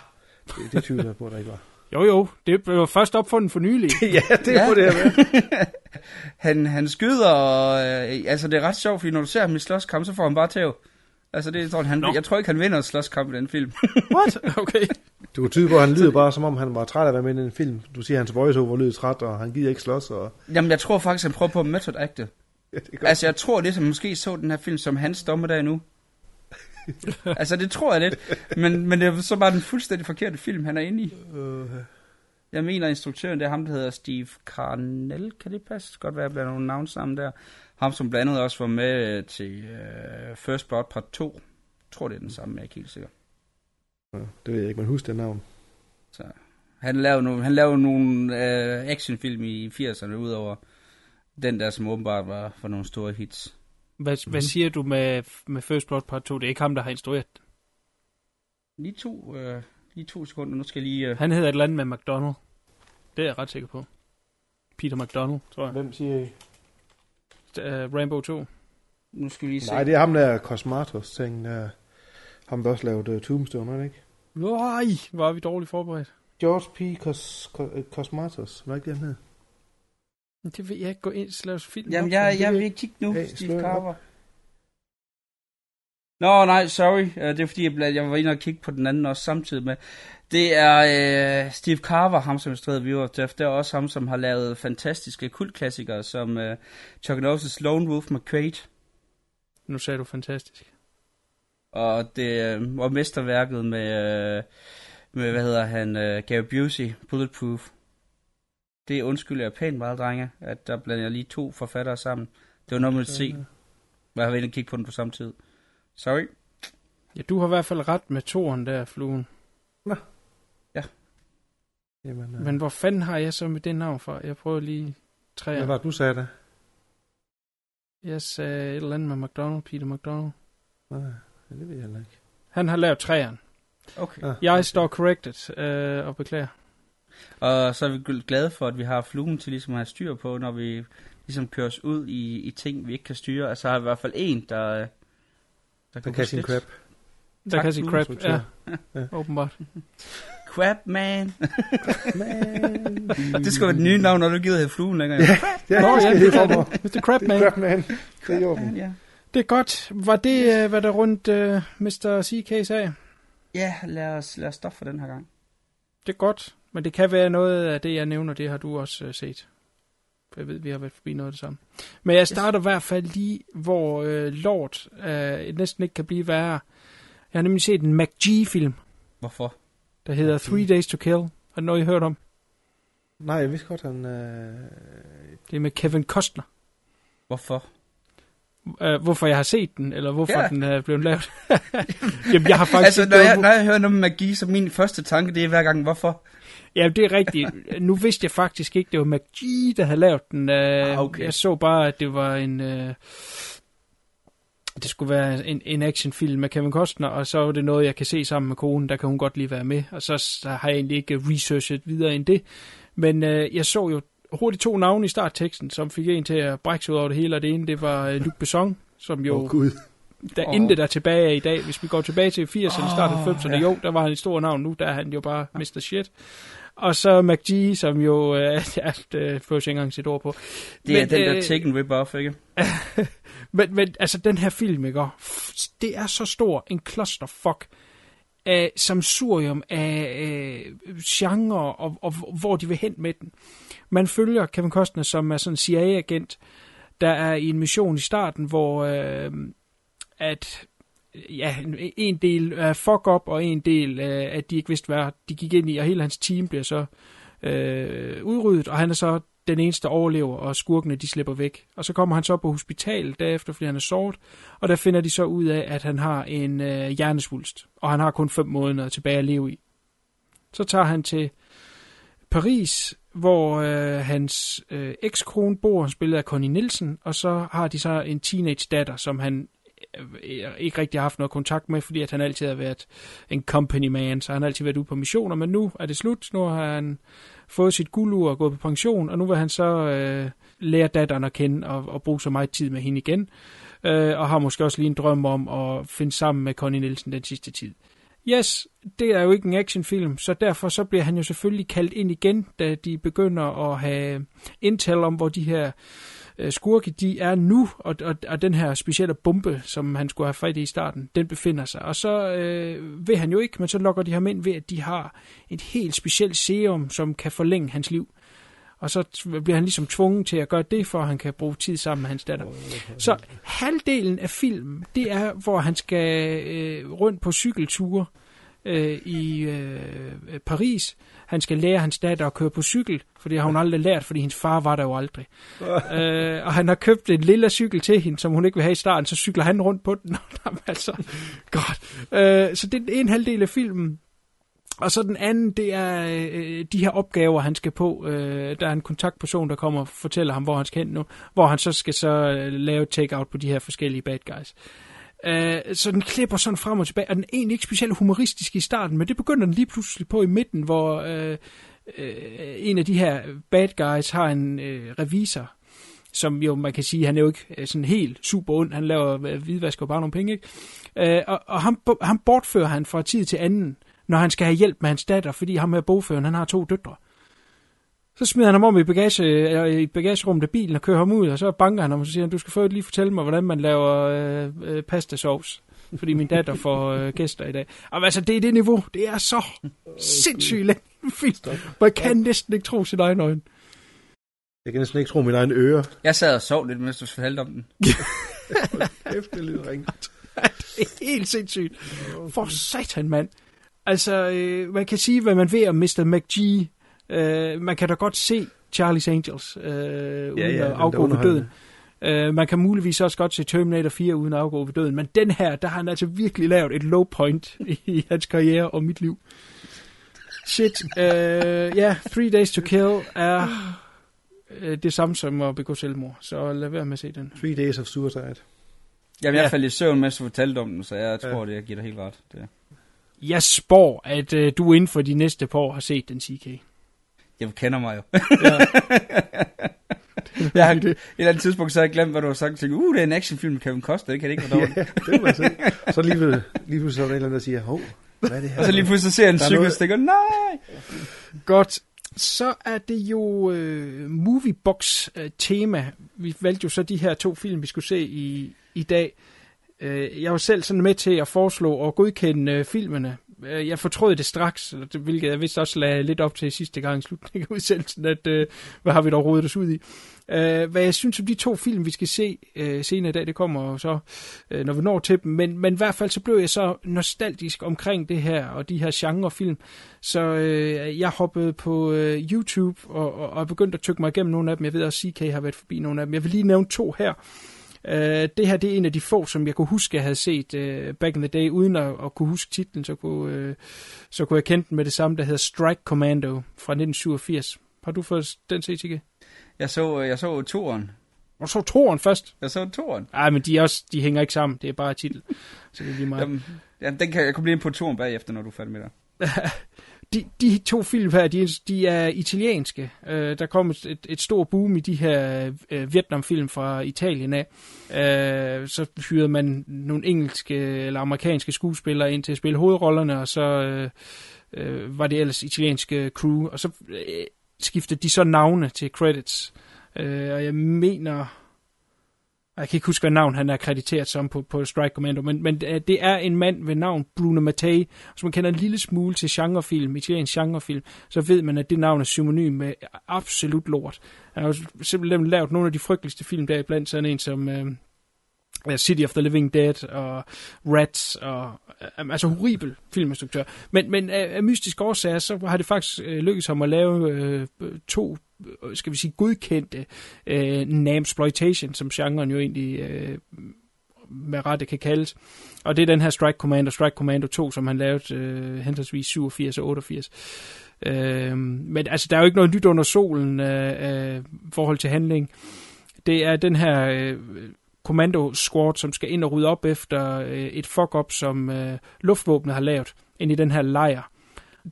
Speaker 9: Det, det tvivler jeg på, der ikke var.
Speaker 7: Jo, jo, det blev først opfundet for nylig.
Speaker 9: ja, det ja. må det have været.
Speaker 8: Han, han skyder, og øh, altså det er ret sjovt, fordi når du ser ham i slåskamp, så får han bare tæv. Altså det tror han,
Speaker 7: Nå.
Speaker 8: jeg tror ikke, han vinder slåskamp i den film.
Speaker 7: What? Okay.
Speaker 9: Du kan tyde på, at han lyder bare, som om han var træt af at være med i en film. Du siger, at hans voiceover lyder træt, og han gider ikke slås. Og...
Speaker 8: Jamen jeg tror faktisk, han prøver på at method acte.
Speaker 9: Ja, det.
Speaker 8: Altså jeg tror lidt, at han måske så den her film som hans dommedag nu. altså det tror jeg lidt. Men, men det er så bare den fuldstændig forkerte film, han er inde i.
Speaker 9: Øh,
Speaker 8: Jeg mener, instruktøren, det er ham, der hedder Steve Carnell. Kan det passe? Godt være, at jeg blander nogle navne sammen der. Ham, som blandt andet også var med til uh, First Blood Part 2. Jeg tror, det er den samme, jeg er ikke helt sikker.
Speaker 9: ja, det ved jeg ikke, men husk det navn.
Speaker 8: Så, han lavede nogle, han lavede nogle uh, actionfilm i 80'erne, udover den der, som åbenbart var for nogle store hits.
Speaker 7: Hvad,
Speaker 9: Mhm.
Speaker 7: hvad siger du med, med First Blood Part 2? Det er ikke ham, der har instrueret den.
Speaker 8: Lige to, uh, lige to sekunder, nu skal jeg lige... Uh,
Speaker 7: Han hedder et eller andet med McDonald. Det er jeg ret sikker på. Peter McDonald, tror jeg.
Speaker 9: Hvem siger I?
Speaker 7: Uh, Rainbow 2.
Speaker 8: nu skal vi lige se.
Speaker 9: Nej, det er ham der Cosmatos ting, der ham der også lavede uh, Tombstone, er det ikke?
Speaker 7: Nej, hvor er vi dårligt forberedt.
Speaker 9: George P. Cos, Cos, Cosmatos, var ikke det, han hed?
Speaker 7: Det vil jeg ikke gå ind og lave film
Speaker 8: Jamen,
Speaker 7: op.
Speaker 8: jeg,
Speaker 9: det
Speaker 8: jeg
Speaker 9: vil-
Speaker 8: vil kigge nu,
Speaker 9: Hey,
Speaker 8: Steve
Speaker 9: det op.
Speaker 8: Nå, nej, sorry. Uh, det er fordi, jeg, jeg var inde og kigge på den anden også samtidig med. Det er uh, Steve Carver, ham som instruerede View of Death. Det er også ham, som har lavet fantastiske kultklassikere, som uh, Chuck Norris' Lone Wolf McQuaid.
Speaker 7: Nu sagde du fantastisk.
Speaker 8: Og det var mesterværket med, uh, med, hvad hedder han, uh, Gary Busey, Bulletproof. Det undskylder jeg pænt meget, drenge, at der blander jeg lige to forfattere sammen. Det var noget med se, jeg var inde og kigge på den på samme tid. Sorry.
Speaker 7: Ja, du har i hvert fald ret med toren der, fluen.
Speaker 9: Jamen, uh,
Speaker 7: Men hvor fanden har jeg så med det navn fra? Jeg prøver lige tre.
Speaker 9: hvad var det, du sagde der?
Speaker 7: Jeg sagde et eller andet med McDonald, Peter McDonald.
Speaker 9: Nej, det ved jeg heller ikke.
Speaker 7: Han har lavet træerne.
Speaker 8: Okay.
Speaker 9: Ah,
Speaker 7: Jeg står corrected øh, og beklager.
Speaker 8: Og så er vi gl- glade for, at vi har fluen til ligesom at have styr på, når vi ligesom kører os ud i, i ting, vi ikke kan styre. Altså har vi i hvert fald en, der, der kunne
Speaker 9: kan
Speaker 8: lidt.
Speaker 9: crap.
Speaker 7: Der
Speaker 8: Tak,
Speaker 7: kan sige crap. Ja,
Speaker 9: Ja.
Speaker 7: åbenbart.
Speaker 8: Crap, man.
Speaker 9: Man.
Speaker 8: det skal være det nye navn, når du gider have fluen længere.
Speaker 9: Ja, ja,
Speaker 7: Nå,
Speaker 9: det
Speaker 7: ja,
Speaker 9: det for mig.
Speaker 7: Mr. Crap
Speaker 9: Det er
Speaker 7: Man.
Speaker 9: crap, man. Er i orden.
Speaker 8: ja.
Speaker 7: Det er godt. Var det, øh, hvad der rundt øh, Mr. CK sagde?
Speaker 8: ja, lad os, lad os stoppe for den her gang.
Speaker 7: Det er godt. Men det kan være noget af det, jeg nævner, det har du også øh, set. For jeg ved, vi har været forbi noget af det samme. Men jeg starter i hvert fald lige, hvor øh, Lord øh, næsten ikke kan blive værre. Jeg har nemlig set en McG-film,
Speaker 8: Hvorfor?
Speaker 7: der hedder Three Days to Kill. Har du noget, I hørt om?
Speaker 9: Nej, jeg vidste godt, han... Øh...
Speaker 7: Det er med Kevin Costner.
Speaker 8: Hvorfor?
Speaker 7: Uh, hvorfor jeg har set den, eller hvorfor
Speaker 8: Ja.
Speaker 7: den er blevet lavet. Jamen, jeg har faktisk...
Speaker 8: Altså, når jeg, når jeg hører noget med magi, så min første tanke, det er hver gang, hvorfor?
Speaker 7: Ja, det er rigtigt. Nu vidste jeg faktisk ikke, det var McGee, der havde lavet den. Uh,
Speaker 8: Ah, okay.
Speaker 7: Jeg så bare, at det var en... Uh, det skulle være en, en actionfilm med Kevin Costner, og så var det noget, jeg kan se sammen med konen, der kan hun godt lige være med. Og så, så har jeg egentlig ikke researchet videre end det. Men uh, jeg så jo hurtigt to navne i startteksten, som fik en til at brække sig ud over det hele, og det ene, det var uh, Luc Besson, som jo
Speaker 9: oh, Gud.
Speaker 7: Der oh. intet der tilbage er i dag. Hvis vi går tilbage til 80'erne, oh, start af 90'erne,
Speaker 8: ja.
Speaker 7: jo, der var han et stort navn. Nu der er han jo bare Mr. Shit. Og så McGee, som jo, øh, ja, det får ikke engang sit ord på.
Speaker 8: Det er
Speaker 7: Men,
Speaker 8: den der
Speaker 7: øh,
Speaker 8: Taken Rip-Off, ikke?
Speaker 7: Men, men altså, den her film, ikke? og det er så stor en clusterfuck af samsurium af øh, genre, og, og hvor de vil hen med den. Man følger Kevin Costner, som er sådan en CIA-agent, der er i en mission i starten, hvor øh, at ja, en- del er fuck up, og en del uh, at de ikke vidste, hvad de gik ind i, og hele hans team bliver så øh, udryddet, og han er så den eneste der overlever, og skurkene de slipper væk. Og så kommer han så på hospitalet derefter, fordi han er såret, og der finder de så ud af, at han har en øh, hjernesvulst, og han har kun fem måneder tilbage at leve i. Så tager han til Paris, hvor øh, hans øh, ekskone bor, spillet af Connie Nielsen, og så har de så en teenage datter, som han Øh, ikke rigtig har haft noget kontakt med, fordi at han altid har været en company man, så han har altid været ude på missioner, men nu er det slut, nu har han fået sit guldur og gået på pension, og nu vil han så øh, lære datteren at kende og, og bruge så meget tid med hende igen, øh, og har måske også lige en drøm om at finde sammen med Connie Nielsen den sidste tid. yes, det er jo ikke en actionfilm, så derfor så bliver han jo selvfølgelig kaldt ind igen, da de begynder at have intel om, hvor de her øh, skurke, de er nu, og, og, og den her specielle bombe, som han skulle have fat i i starten, den befinder sig. Og så øh, vil han jo ikke, men så lokker de ham ind ved, at de har et helt specielt serum, som kan forlænge hans liv. Og så bliver han ligesom tvunget til at gøre det, for at han kan bruge tid sammen med hans datter. Så halvdelen af filmen, det er, hvor han skal øh, rundt på cykelture øh, i øh, Paris. Han skal lære hans datter at køre på cykel, for det har hun aldrig lært, fordi hendes far var der jo aldrig. øh, og han har købt en lille cykel til hende, som hun ikke vil have i starten, så cykler han rundt på den. Jamen, altså, godt. Øh, så det er en halvdel af filmen. Og så den anden, det er øh, de her opgaver, han skal på. Øh, der er en kontaktperson, der kommer og fortæller ham, hvor han skal hen nu. Hvor han så skal så øh, lave take-out på de her forskellige bad guys. Øh, Øh, så den klipper sådan frem og tilbage, og den er egentlig ikke specielt humoristisk i starten, men det begynder den lige pludselig på i midten, hvor øh, øh, en af de her bad guys har en øh, revisor, som jo, man kan sige, han er jo ikke øh, sådan helt super ond, han laver øh, hvidvask og bare nogle penge, ikke? Øh, og og ham, ham bortfører han fra tid til anden, når han skal have hjælp med hans datter, fordi ham her bogføren, han har to døtre. Så smider han ham om i, bagage, øh, i bagagerummet af bilen og kører ham ud, og så banker han ham, og så siger han, du skal få lige fortælle mig, hvordan man laver øh, øh, pastasovs, fordi min datter får øh, gæster i dag. Og altså, det er det niveau. Det er så sindssygt længe film. Man kan næsten ikke tro sin egen øjne.
Speaker 9: Jeg kan næsten ikke tro mine egne ører.
Speaker 8: Jeg sad og sov lidt, mens du fortalte om den.
Speaker 9: Kæft, det lyder ringe.
Speaker 7: det er helt sindssygt. For satan, mand. Altså, øh, man kan sige, hvad man ved om Mr. McGee. Øh, man kan da godt se Charlie's Angels, øh, uden
Speaker 9: ja,
Speaker 7: at
Speaker 9: den
Speaker 7: afgå ved døden. Øh, man kan muligvis også godt se Terminator 4 uden at afgå ved døden. Men den her, der har han altså virkelig lavet et low point i hans karriere og mit liv. Shit. Øh, ja, Three Days to Kill er øh, det samme som at begå selvmord. Så lad være med at se den.
Speaker 9: Three Days of Suicide.
Speaker 8: Jamen,
Speaker 7: Ja.
Speaker 8: jeg faldt i søvn, mens du fortalte om den, så jeg tror, det jeg giver dig helt ret. Det.
Speaker 7: Jeg spår, at øh, du inden for de næste par år har set den CK.
Speaker 8: Jeg kender mig jo. jeg har, et eller andet tidspunkt, så har jeg glemt, hvad du har sagt. Jeg tænkte, uh, det er en actionfilm med Kevin Costner, det kan det ikke være dårligt.
Speaker 9: Ja, det må jeg se. Så lige pludselig, lige pludselig så er der en eller anden, der siger, hov, hvad er det her?
Speaker 8: Og så lige pludselig ser jeg en cykel, og tænker, nej!
Speaker 7: Godt. Så er det jo øh, Moviebox-tema. Vi valgte jo så de her to film, vi skulle se i, i dag. Øh, jeg var selv sådan med til at foreslå og godkende øh, filmene. Øh, jeg fortrød det straks, hvilket jeg vist også lagde lidt op til sidste gang i slutningen af udsendelsen, at øh, hvad har vi dog rodet os ud i. Øh, hvad jeg synes om de to film, vi skal se øh, senere i dag, det kommer så, øh, når vi når til dem. Men, men i hvert fald så blev jeg så nostalgisk omkring det her, og de her genrefilm. Så øh, jeg hoppede på øh, YouTube og, og, og begyndte at tykke mig igennem nogle af dem. Jeg ved også, CK har været forbi nogle af dem. Jeg vil lige nævne to her. Øh, det her det er en af de få, som jeg kunne huske, jeg havde set øh, back in the day, uden at, at kunne huske titlen, så kunne, øh, så kunne jeg kende den med det samme, der hedder Strike Commando fra 1987. Har du fået den set, CK?
Speaker 8: Jeg så, jeg så toren.
Speaker 7: Og så toeren først.
Speaker 8: Jeg så toren.
Speaker 7: Nej, men de, er også, de hænger ikke sammen. Det er bare titel. Så det er lige meget.
Speaker 8: Jamen, ja, den kan, jeg kommer lige ind på toren bagefter, når du er færdig med det.
Speaker 7: de, de to film her, de, er- de er italienske. Øh, der kom et, et, et stort boom i de her øh, Vietnamfilm fra Italien af. Øh, så hyrede man nogle engelske eller amerikanske skuespillere ind til at spille hovedrollerne, og så øh, øh, var det ellers italienske crew. Og så øh, skiftede de så navne til credits. Øh, og jeg mener... Jeg kan ikke huske, hvad navn han er krediteret som på, på Strike Commando, men, men øh, det er en mand ved navn Bruno Mattei, som man kender en lille smule til genrefilm, italiensk genrefilm, så ved man, at det navn er synonym med absolut lort. Han har jo simpelthen lavet nogle af de frygteligste film deriblandt, sådan en som øh, City of the Living Dead og Rats, og øh, altså horribel filminstruktør. Men, men af, af mystiske årsager, så har det faktisk øh, lykkedes ham at lave øh, to øh, skal vi sige, godkendte øh, namsploitation, som genren jo egentlig øh, med rette kan kaldes. Og det er den her Strike Commando, Strike Commando 2, som han lavede øh, henholdsvis 87 og 88. Øh, men altså, der er jo ikke noget nyt under solen øh, øh, forhold til handling. Det er den her øh, kommando squad, som skal ind og rydde op efter øh, et fuck-up, som øh, luftvåbnet har lavet ind i den her lejr.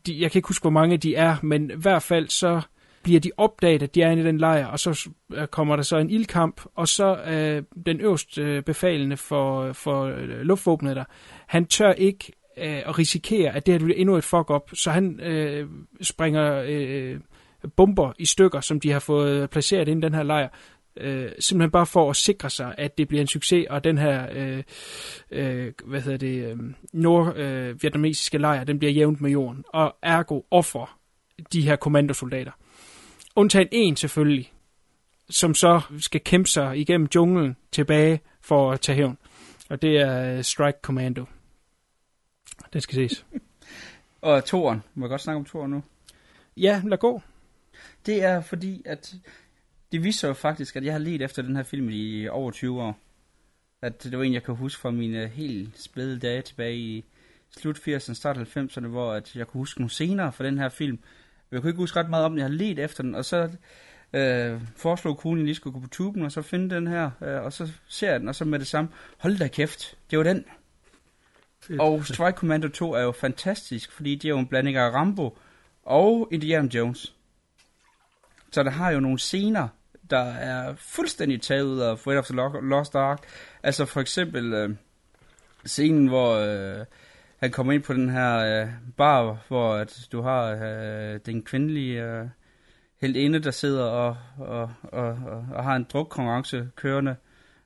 Speaker 7: De, jeg kan ikke huske, hvor mange de er, men i hvert fald så bliver de opdaget, at de er inde i den lejr, og så øh, kommer der så en ildkamp, og så øh, den øverste øh, befalende for, for øh, luftvåbnet der, han tør ikke øh, at risikere, at det her bliver endnu et fuck-up, så han øh, springer øh, bomber i stykker, som de har fået placeret ind i den her lejr, øh, simpelthen bare for at sikre sig, at det bliver en succes, og den her, øh, øh, hvad hedder det, øh, nordvietnamesiske øh, lejr, den bliver jævnt med jorden, og ergo offer de her kommandosoldater. Undtagen en selvfølgelig, som så skal kæmpe sig igennem junglen tilbage for at tage hævn. Og det er Strike Commando. Den skal ses.
Speaker 8: Og toren. Må jeg godt snakke om toren nu?
Speaker 7: Ja, lad gå.
Speaker 8: Det er fordi, at det viser jo faktisk, at jeg har let efter den her film i over 20 år. At det var en, jeg kan huske fra mine helt spæde dage tilbage i slut 80'erne, start 90'erne, hvor at jeg kunne huske nogle scener fra den her film. Jeg kunne ikke huske ret meget om den, jeg har let efter den, og så øh, foreslog konen, at jeg lige skulle gå på tuben, og så finde den her, øh, og så ser jeg den, og så med det samme, hold da kæft, det var den. Fedt. Og Strike Commando 2 er jo fantastisk, fordi det er jo en blanding af Rambo og Indiana Jones. Så der har jo nogle scener, der er fuldstændig taget ud af Fred of the Lost Ark. Altså for eksempel øh, scenen, hvor øh, han kommer ind på den her øh, bar, hvor at du har øh, den kvindelige øh, heldinde, der sidder og, og, og, og, og har en drukkonkurrence kørende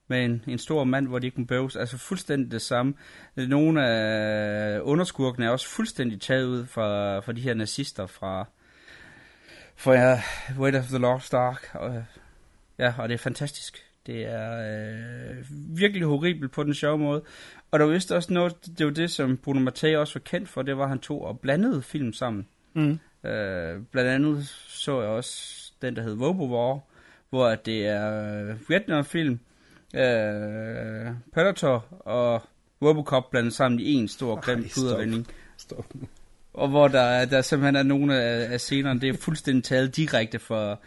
Speaker 8: med en, en stor mand, hvor de ikke må bøves. Altså fuldstændig det samme. Nogle af underskurkene er også fuldstændig taget ud fra, fra de her nazister fra, for uh, Wait of the Lost Ark. Og, ja, og det er fantastisk. Det er øh, virkelig horribelt på den sjove måde. Og der var vist også noget, det var det, som Bruno Mattei også var kendt for, det var, at han tog og blandede film sammen. Mm. Øh, blandt andet så jeg også den, der hed Robo War, hvor det er Vietnam-film, øh, Predator og Robocop blandet sammen i en stor grim pudervending. Stop. Og hvor der, der simpelthen er nogle af, af scenerne, det er fuldstændig taget direkte for,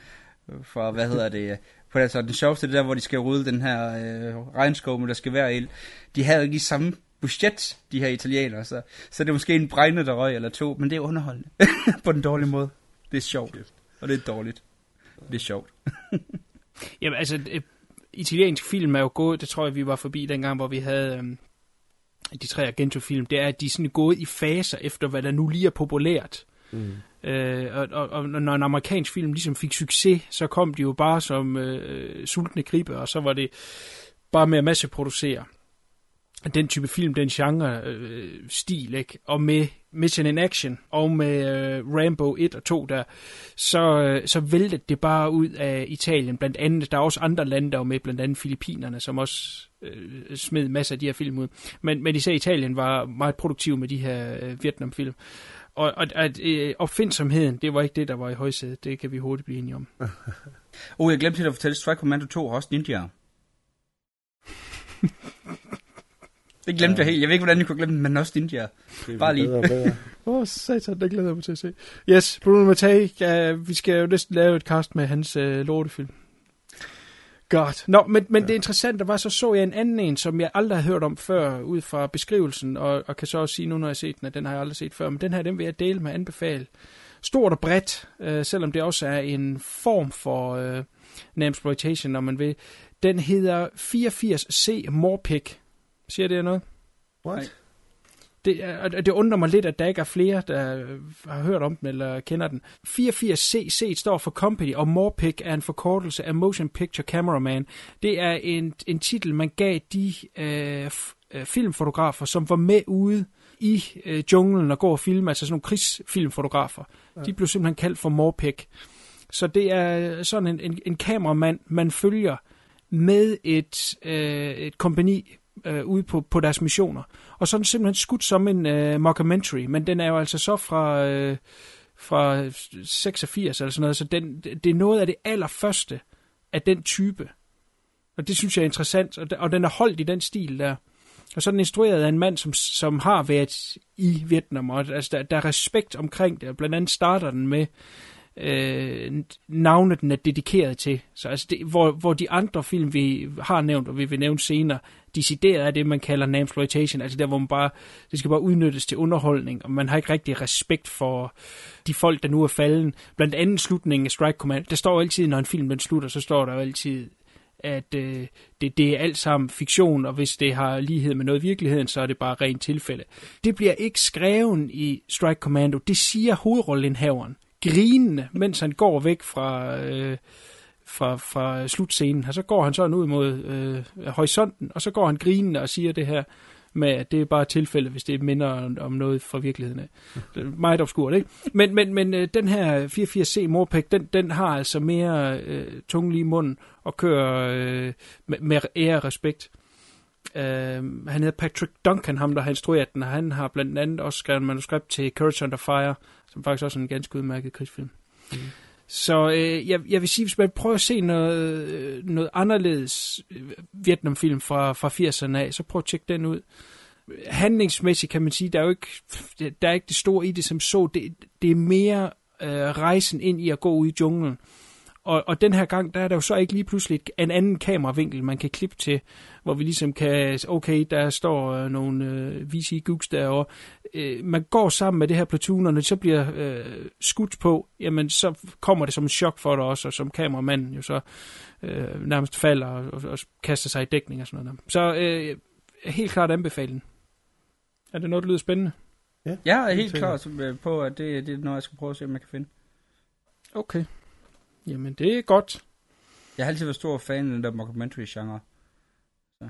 Speaker 8: for hvad hedder det, på altså den sjoveste det der, hvor de skal rydde den her øh, regnskov, med der skal være ild. De havde ikke samme budget, de her italienere, så, så det er måske en brændende der røg eller to, men det er underholdende på den dårlige måde. Det er sjovt, og det er dårligt. Det er sjovt.
Speaker 7: Jamen altså, italiensk film er jo gået, det tror jeg, vi var forbi dengang, hvor vi havde øhm, de tre Argento-film, det er, at de er sådan gået i faser efter, hvad der nu lige er populært. Mm. Øh, og, og, og når en amerikansk film ligesom fik succes, så kom de jo bare som øh, sultne gribe, og så var det bare med at masseproducere den type film, den genre øh, stil, ikke? og med Mission in Action og med øh, Rambo 1 og 2 der, så, øh, så væltede det bare ud af Italien. Blandt andet, der er også andre lande, der var med, blandt andet Filippinerne, som også øh, smed masser af de her film ud. Men, men især Italien var meget produktiv med de her øh, Vietnam-film. Og, og at øh, opfindsomheden, det var ikke det, der var i højsædet. Det kan vi hurtigt blive enige om.
Speaker 8: oh, jeg glemte at fortælle, Strike Commando 2 har også ninja. Det glemte ja. jeg helt. Jeg ved ikke, hvordan jeg kunne glemme den, men også ninja. Bare lige.
Speaker 7: Åh, oh, satan, det glæder jeg mig til at se. Yes, Bruno Mattei, ja, vi skal jo næsten lave et cast med hans øh, lortefilm. Godt. Nå, men, men ja. det interessante var, så så jeg en anden en, som jeg aldrig har hørt om før, ud fra beskrivelsen, og, og kan så også sige nu, når jeg har set den, at den har jeg aldrig set før, men den her, den vil jeg dele med anbefale. Stort og bredt, øh, selvom det også er en form for øh, exploitation, når man vil. Den hedder 84C Morpick. Siger det noget?
Speaker 9: What?
Speaker 7: Det, det undrer mig lidt, at der ikke er flere, der har hørt om den eller kender den. 84CC står for Company, og Morpic er en forkortelse af Motion Picture Cameraman. Det er en, en titel, man gav de øh, øh, filmfotografer, som var med ude i øh, junglen og går og filme, altså sådan nogle krigsfilmfotografer. Ja. De blev simpelthen kaldt for Morpic. Så det er sådan en, en, en kameramand, man følger med et, øh, et kompani øh, ude på, på deres missioner. Og så er den simpelthen skudt som en øh, mockumentary, men den er jo altså så fra, øh, fra 86 eller sådan noget, så den, det er noget af det allerførste af den type. Og det synes jeg er interessant, og, og den er holdt i den stil der. Og så er den instrueret af en mand, som, som har været i Vietnam, og altså, der, der er respekt omkring det, og blandt andet starter den med øh, navnet, den er dedikeret til. Så altså det, hvor, hvor de andre film, vi har nævnt, og vi vil nævne senere, decideret er det, man kalder namesploitation, altså der, hvor man bare, det skal bare udnyttes til underholdning, og man har ikke rigtig respekt for de folk, der nu er falden. Blandt andet slutningen af Strike Command, der står altid, når en film den slutter, så står der jo altid at øh, det, det er alt sammen fiktion, og hvis det har lighed med noget i virkeligheden, så er det bare rent tilfælde. Det bliver ikke skrevet i Strike Commando. Det siger hovedrollenhaveren, grinende, mens han går væk fra... Øh, fra, fra slutscenen, og så går han sådan ud mod øh, horisonten, og så går han grinende og siger det her med, at det er bare tilfælde, hvis det minder om, noget fra virkeligheden af. Meget obskurt, ikke? Men, men, men øh, den her 84C Morpæk, den, den har altså mere øh, tunge i munden og kører øh, med, med ære og respekt. Uh, han hedder Patrick Duncan, ham der har instrueret den, og han har blandt andet også skrevet manuskript til Courage Under Fire, som faktisk også er en ganske udmærket krigsfilm. Mm. Så øh, jeg, jeg vil sige, hvis man prøver at se noget, øh, noget anderledes øh, Vietnamfilm fra, fra 80'erne af, så prøv at tjekke den ud. Handlingsmæssigt kan man sige, der er jo ikke, der er ikke det store i det som så. Det, det er mere øh, rejsen ind i at gå ud i junglen. Og, og den her gang, der er der jo så ikke lige pludselig en anden kameravinkel, man kan klippe til, hvor vi ligesom kan, okay, der står øh, nogle øh, VC Gooks derovre. Øh, man går sammen med det her platoon, og når det så bliver øh, skudt på, jamen så kommer det som en chok for dig også, og som kameramanden jo så øh, nærmest falder og, og, og kaster sig i dækning og sådan noget. Så øh, helt klart anbefaling. Er det noget, der lyder spændende?
Speaker 8: Ja, jeg er helt klar på, at det, det er noget, jeg skal prøve at se, om jeg kan finde.
Speaker 7: Okay. Jamen, det er godt.
Speaker 8: Jeg har altid været stor fan af den der mockumentary-genre. Så.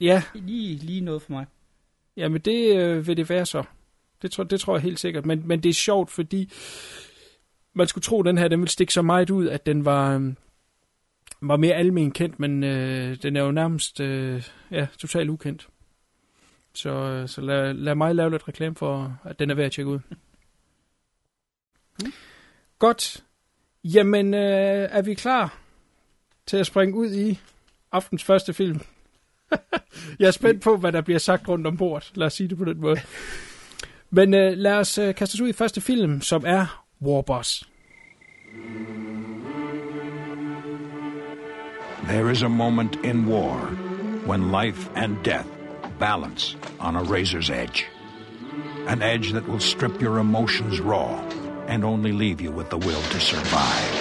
Speaker 7: Ja.
Speaker 8: Lige, lige noget for mig.
Speaker 7: Jamen, det øh, vil det være så. Det tror, det tror jeg helt sikkert. Men, men det er sjovt, fordi man skulle tro, at den her den ville stikke så meget ud, at den var, øh, var mere almen kendt, men øh, den er jo nærmest øh, ja, totalt ukendt. Så, øh, så lad, lad mig lave lidt reklame for, at den er værd at tjekke ud. Mm. Godt. Jamen, øh, er vi klar til at springe ud i aftens første film? jeg er spændt på, hvad der bliver sagt rundt om bordet. Lad os sige det på den måde. Men øh, lad os øh, kaste os ud i første film, som er Warboss.
Speaker 10: There is a moment in war when life and death balance on a razor's edge. An edge that will strip your emotions raw and only leave you with the will to survive.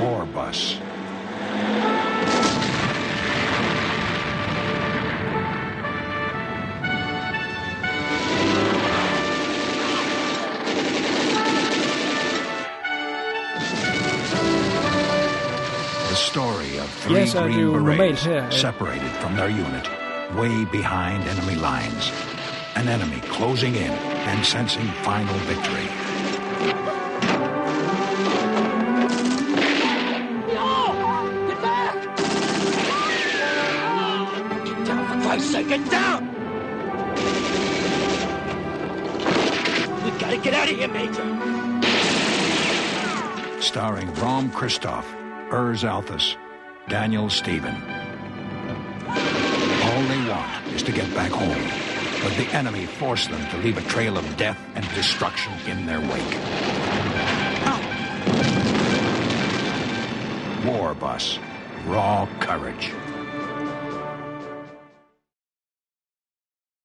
Speaker 10: War Bus. The story of three
Speaker 7: det
Speaker 10: Green Berets
Speaker 7: her, at-
Speaker 10: separated from their unit, way behind enemy lines. An enemy closing in and sensing final victory.
Speaker 5: For Christ's sake, get down! We gotta get out of here, Major.
Speaker 10: Starring Rom Christoph, Urs Althus, Daniel Stephen. All they want is to get back home, but the enemy force them to leave a trail of death and destruction in their wake. War Bus. Raw courage.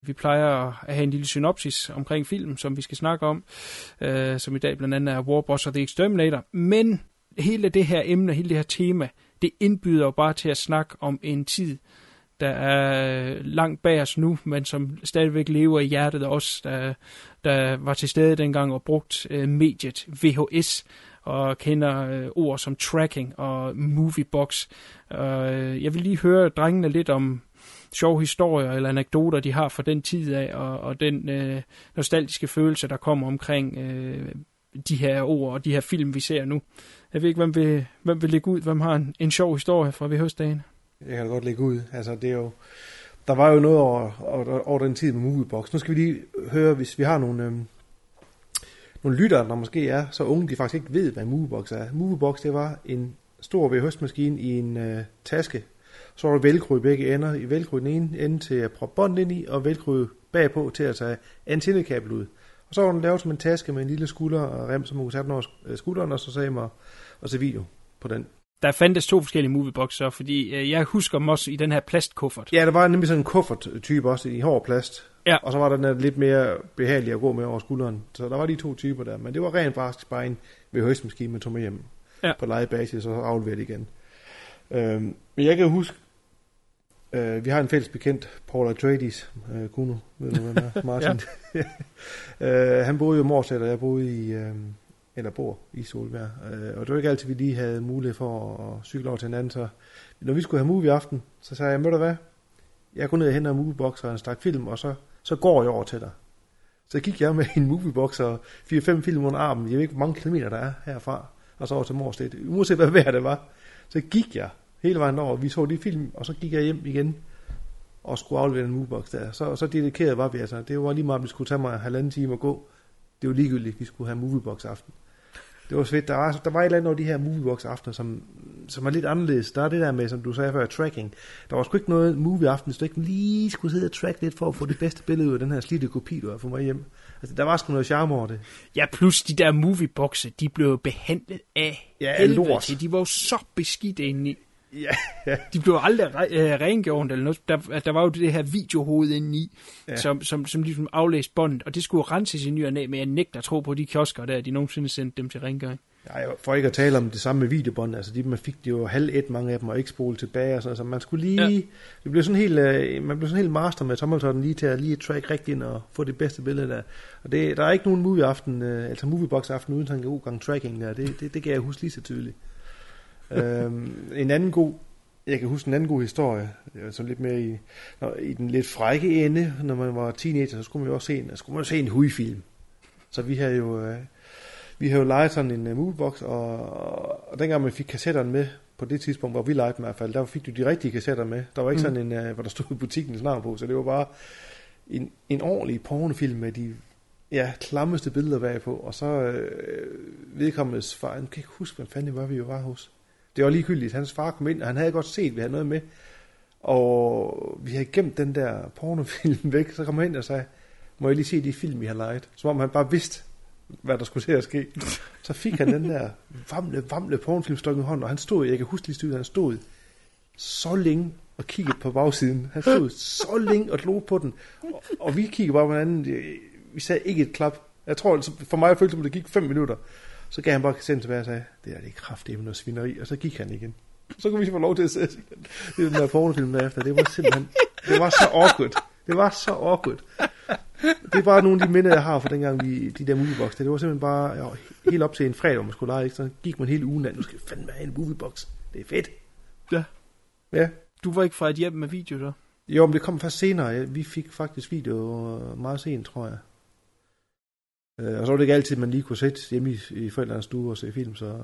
Speaker 7: Vi plejer at have en lille synopsis omkring film, som vi skal snakke om, øh, som i dag blandt andet er Warboss og The Exterminator. Men hele det her emne, hele det her tema, det indbyder jo bare til at snakke om en tid, der er langt bag os nu, men som stadigvæk lever i hjertet af os, der, der var til stede dengang og brugt øh, mediet VHS og kender øh, ord som tracking og moviebox. Øh, jeg vil lige høre drengene lidt om sjove historier eller anekdoter, de har fra den tid af, og, og den øh, nostalgiske følelse, der kommer omkring øh, de her ord og de her film, vi ser nu. Jeg ved ikke, hvem vil, hvem vil lægge ud, hvem har en, en sjov historie fra VHS-dagen?
Speaker 9: Jeg kan godt lægge ud. Altså, det er jo... Der var jo noget over, over, over den tid med Moviebox. Nu skal vi lige høre, hvis vi har nogle, øhm, nogle lyttere, der måske er så unge, de faktisk ikke ved, hvad en Moviebox er. Moviebox, det var en stor VHS-maskine i en øh, taske. Så var der velcro i begge ender. I velcro i den ene ende til at proppe bånd ind i, og velcro bagpå til at tage antennekabel ud. Og så var den lavet som en taske med en lille skulder og rem, som man kunne sætte den over øh, skulderen, og så sagde man og se video på den.
Speaker 7: Der fandtes to forskellige movieboxer, fordi øh, jeg husker dem også i den her plastkuffert.
Speaker 9: Ja, der var nemlig sådan en kuffert-type også i hård plast.
Speaker 7: Ja.
Speaker 9: Og så var der den der lidt mere behagelig at gå med over skulderen. Så der var de to typer der. Men det var rent faktisk bare en VHS-maskine, man tog med hjem
Speaker 7: Ja.
Speaker 9: på legebasis og så afleverede igen. Øhm, men jeg kan huske, øh, vi har en fælles bekendt, Paul Atreides, øh, Kuno, ved du hvem er? Martin. øh, han boede jo i Morsæt, og jeg boede i, øh, eller bor i Solbjerg. Øh, og det var ikke altid, vi lige havde mulighed for at cykle over til hinanden. Så når vi skulle have movie aften, så sagde jeg, ved du hvad, jeg går ned og henter en moviebox og en stak film, og så, så går jeg over til dig. Så gik jeg med en moviebox og 4-5 film under armen. Jeg ved ikke, hvor mange kilometer der er herfra. Og så over til Morsted. Uanset hvad vejr det var. Så gik jeg hele vejen over. Vi så de film, og så gik jeg hjem igen og skulle aflevere en moviebox der. Så, så dedikeret var vi altså. Det var lige meget, om vi skulle tage mig en halvanden time at gå. Det var ligegyldigt, vi skulle have moviebox aften. Det var fedt. Der var, der var et eller andet over de her moviebox aftener, som, som er lidt anderledes. Der er det der med, som du sagde før, tracking. Der var sgu ikke noget movie aften, hvis du ikke lige skulle sidde og track lidt for at få det bedste billede ud af den her slidte kopi, du har fået mig hjem. Altså, der var sgu noget charme over det.
Speaker 7: Ja, plus de der movieboxe, de blev behandlet af
Speaker 9: Ja,
Speaker 7: helvede
Speaker 9: lort.
Speaker 7: til. De var jo så beskidte indeni.
Speaker 9: Ja, ja.
Speaker 7: De blev aldrig re- øh, rengjort eller noget. Der, der var jo det her videohoved indeni, ja.
Speaker 9: Ja.
Speaker 7: som, som, som ligesom aflæste båndet, og det skulle renses i ny og næ, men jeg nægter at tro på de kiosker der, de nogensinde sendte dem til rengøring.
Speaker 9: Ja, for ikke at tale om det samme med videobånd, altså de, man fik det jo halv et, mange af dem, og ikke spole tilbage, og sådan, så man skulle lige,
Speaker 7: Ja.
Speaker 9: ja. det blev sådan helt, øh, man blev sådan helt master med tommeltotten lige til at lige track rigtigt ind og få det bedste billede der. Og det, der er ikke nogen movie aften, øh, altså moviebox aften uden sådan en god gang tracking der, det, det, det kan jeg huske lige så tydeligt. Øhm, en anden god, jeg kan huske en anden god historie, sådan lidt mere i, når, i den lidt frække ende, når man var teenager, så skulle man jo også se en, så skulle man jo se en hui-film. Så vi havde jo, øh, vi havde jo lejet sådan en uh, moviebox, og, og dengang man fik kassetterne med, på det tidspunkt, hvor vi legede dem i hvert fald, der fik du de rigtige kassetter med. Der var ikke
Speaker 7: Mm.
Speaker 9: sådan en, uh, hvor der stod i butikkens navn på, så det var bare en, en ordentlig pornofilm med de ja, klammeste billeder bagpå, og så øh, vedkommendes far, jeg kan ikke huske, hvad fanden det var, vi jo var hos. Det var ligegyldigt, hans far kom ind, og han havde godt set, at vi havde noget med, og vi havde gemt den der pornofilm væk, så kom han ind og sagde, må jeg lige se de film, vi har lejet? Som om han bare vidste, hvad der skulle til at ske. Så fik han den der vamle, vamle pornofilm i hånden, og han stod, jeg kan huske lige styrt, han stod så længe og kiggede på bagsiden. Han stod så længe og lå på den, og, og vi kiggede bare på hinanden. Vi sagde ikke et klap. Jeg tror, altså, for mig følte det, som det gik fem minutter. Så gav han bare kassetten tilbage og sagde, det er det kraftigt med noget svineri, og så gik han igen. Så kunne vi få lov til at se er den der pornofilm derefter. Det var simpelthen, det var så awkward. Det var så awkward. Det er bare nogle af de minder, jeg har fra dengang, vi, de der moviebox. Det var simpelthen bare ja, helt op til en fredag, hvor man skulle lege. Ikke? Så gik man hele ugen af, nu skal vi fandme have en moviebox. Det er fedt.
Speaker 7: Ja.
Speaker 9: Ja.
Speaker 7: Du var ikke fra et hjem med video, så?
Speaker 9: Jo, men det kom først senere. Vi fik faktisk video meget sent, tror jeg. Øh, Og så var det ikke altid, man lige kunne sætte hjemme i, i forældrenes stue og se film, så...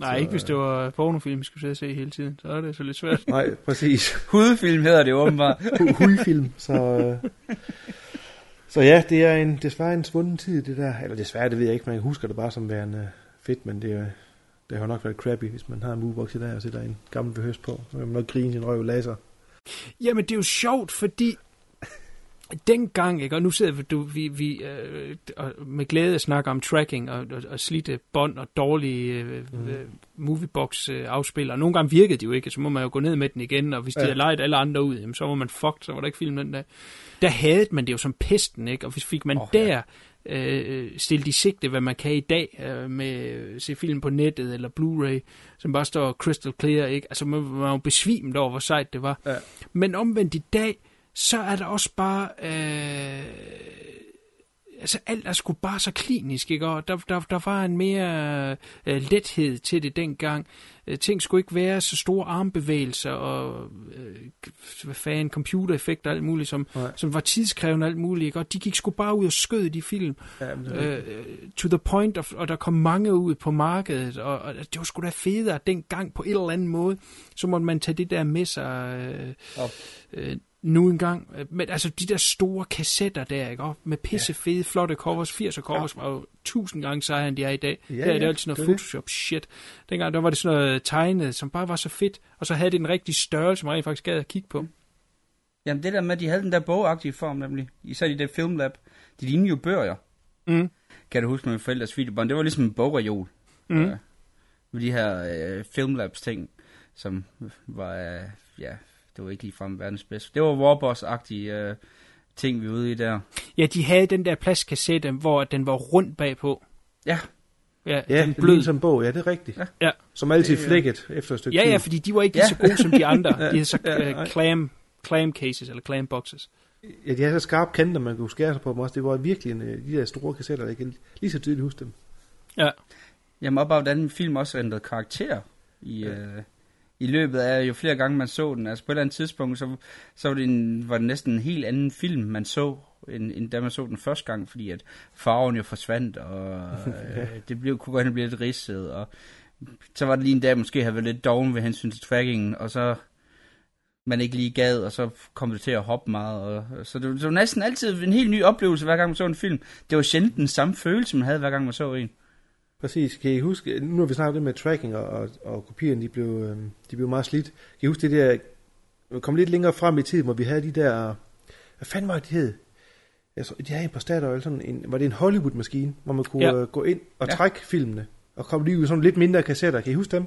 Speaker 7: Nej,
Speaker 9: så,
Speaker 7: ikke hvis det var pornofilm, vi skulle sidde og se hele tiden. Så er det så lidt svært.
Speaker 9: Nej, præcis.
Speaker 8: Hudfilm hedder det åbenbart.
Speaker 9: Hui-film, så... Øh, så ja, det er en, desværre en svunden tid, det der. Eller desværre, det ved jeg ikke, man husker det bare som værende fedt, men det, er- det har jo nok været crappy, hvis man har en movebox i dag og sætter en gammel behøs på. Så vil man nok grine sin røv laser.
Speaker 7: Jamen, det er jo sjovt, fordi dengang, ikke, og nu sidder vi, du, vi, vi øh, og med glæde snakker om tracking og, og, og slidte bånd og dårlige øh, mm. øh, moviebox øh, afspillere. Nogle gange virkede de jo ikke, så må man jo gå ned med den igen, og hvis de
Speaker 9: Ja.
Speaker 7: har lejet alle andre ud, jamen, så var man fucked, så var der ikke film den dag. Der havde man det jo som pesten, ikke? og hvis fik man oh,
Speaker 8: Åh, ja.
Speaker 7: der øh, stillet i sigte, hvad man kan i dag øh, med at se film på nettet eller Blu-ray, som bare står crystal clear, ikke? Altså man man var jo besvimt over, hvor sejt det var.
Speaker 9: Ja.
Speaker 7: Men omvendt i dag, så er der også bare... Øh, altså alt er sgu bare så klinisk, ikke? Og der, der, der var en mere øh, lethed til det dengang. Øh, ting skulle ikke være så store armbevægelser og øh, hvad fanden, computereffekter og alt muligt, som,
Speaker 9: Nej.
Speaker 7: som var tidskrævende og alt muligt, ikke? Og de gik sgu bare ud og skød de film.
Speaker 9: Ja, men det er
Speaker 7: Øh, to the point, of, og der kom mange ud på markedet, og, og det var sgu da federe dengang på en eller anden måde. Så måtte man tage det der med sig øh,
Speaker 9: Op.
Speaker 7: øh, nu engang. Øh, Men altså de der store kassetter der, ikke? Og med pisse fede, flotte covers, 80'er covers, var jo tusind gange sejere, end de er i dag.
Speaker 9: Ja,
Speaker 7: Ja, der er det
Speaker 9: ja,
Speaker 7: altid noget
Speaker 9: det er det.
Speaker 7: Photoshop shit. Dengang der var det sådan noget tegnet, som bare var så fedt, og så havde det en rigtig størrelse, man rent faktisk gad at kigge på.
Speaker 8: Jamen det der med, at de havde den der bogagtige form nemlig. Især de der filmlab. De lignede jo bøger.
Speaker 7: Mm.
Speaker 8: Kan du huske med mine forældres videobånd? Det var ligesom en bogreol.
Speaker 7: Mm.
Speaker 8: Øh, med de her øh, filmlabs ting, som var, øh, ja, det var ikke ligefrem verdens bedste. Det var Warboss-agtige øh, ting, vi var ude i der.
Speaker 7: Ja, de havde den der plastkassette, hvor den var rundt bagpå.
Speaker 8: Ja,
Speaker 7: Ja,
Speaker 9: Ja,
Speaker 7: den
Speaker 9: det
Speaker 7: blød.
Speaker 9: som bog. Ja, det er rigtigt.
Speaker 8: Ja.
Speaker 7: Ja.
Speaker 9: Som altid flækket efter et stykke
Speaker 7: Ja,
Speaker 9: tid.
Speaker 7: ja, fordi de var ikke lige så gode som de andre. De havde så
Speaker 9: Ja,
Speaker 7: uh, clam, clam cases, eller clam boxes.
Speaker 9: Ja, de har så skarpe kanter, man kunne skære sig på dem også. Det var virkelig en, øh, de der store kassetter, jeg kan lige så tydeligt huske dem.
Speaker 7: Ja.
Speaker 8: Jamen op af, hvordan film også ændrede karakter i, ja. øh, i løbet af, jo flere gange man så den. Altså på et eller andet tidspunkt, så, så var, det en, var det næsten en helt anden film, man så, end, end da man så den første gang, fordi at farven jo forsvandt, og øh, det blev, kunne godt blive lidt ridset, og så var det lige en dag, måske havde været lidt doven ved hensyn til trackingen, og så man ikke lige gad, og så kom det til at hoppe meget. Og, så det, det var næsten altid en helt ny oplevelse, hver gang man så en film. Det var sjældent den samme følelse, man havde, hver gang man så en.
Speaker 9: Præcis. Kan I huske, nu har vi snakket det med tracking og, og, og kopierne, de blev, øh, de blev meget slidt. Kan I huske det der, kom lidt længere frem i tiden, hvor vi havde de der, hvad fanden var det, de hed? Jeg så, de havde en på Statoil, sådan en, var det en Hollywood-maskine, hvor man kunne
Speaker 7: Ja.
Speaker 9: ja. gå ind og
Speaker 8: Ja.
Speaker 9: trække filmene, og komme lige ud sådan lidt mindre kassetter. Kan I huske dem?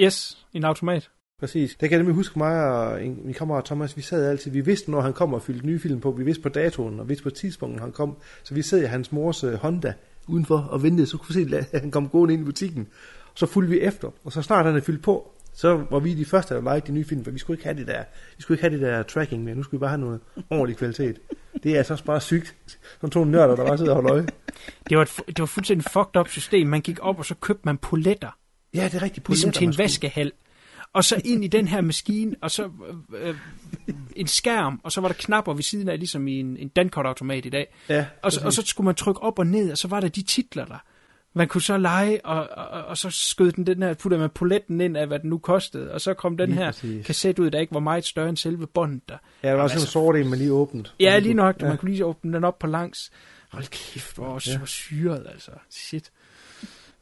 Speaker 7: Yes, en automat.
Speaker 9: Præcis. Der kan jeg nemlig huske mig og en, min kammerat Thomas, vi sad altid, vi vidste, når han kom og fyldte nye film på, vi vidste på datoen, og vidste på tidspunktet, han kom. Så vi sad i hans mors uh, Honda udenfor og ventede, så kunne vi se, at han kom gående ind i butikken. Så fulgte vi efter, og så snart han havde fyldt på, så var vi de første, der legede de nye film, for vi skulle ikke have det der, vi skulle ikke have det der tracking mere, nu skulle vi bare have noget ordentlig kvalitet. Det er altså også bare sygt. Sådan to nørder, der bare sidder og holder øje.
Speaker 7: Det var, et, det var fuldstændig fucked up system. Man gik op, og så købte man poletter,
Speaker 9: Ja, det er rigtigt.
Speaker 7: ligesom til en
Speaker 9: man skulle-
Speaker 7: vaskehal. Og så ind i den her maskine, og så øh, øh, en skærm, og så var der knapper ved siden af, ligesom i en, en Dankort-automat i dag.
Speaker 9: Ja,
Speaker 7: Og så, og så skulle man trykke op og ned, og så var der de titler der. Man kunne så lege, og, og, og så skød den den her, puttede man poletten ind af, hvad den nu kostede, og så kom den
Speaker 9: Lige
Speaker 7: her
Speaker 9: præcis.
Speaker 7: kasset ud, der ikke var meget større end selve båndet der.
Speaker 9: Ja, der var sådan en sort en, man lige åbent.
Speaker 7: Ja, lige nok,
Speaker 9: Ja.
Speaker 7: man kunne lige åbne den op på langs. Hold kæft, hvor
Speaker 9: ja.
Speaker 7: syret, altså. Shit.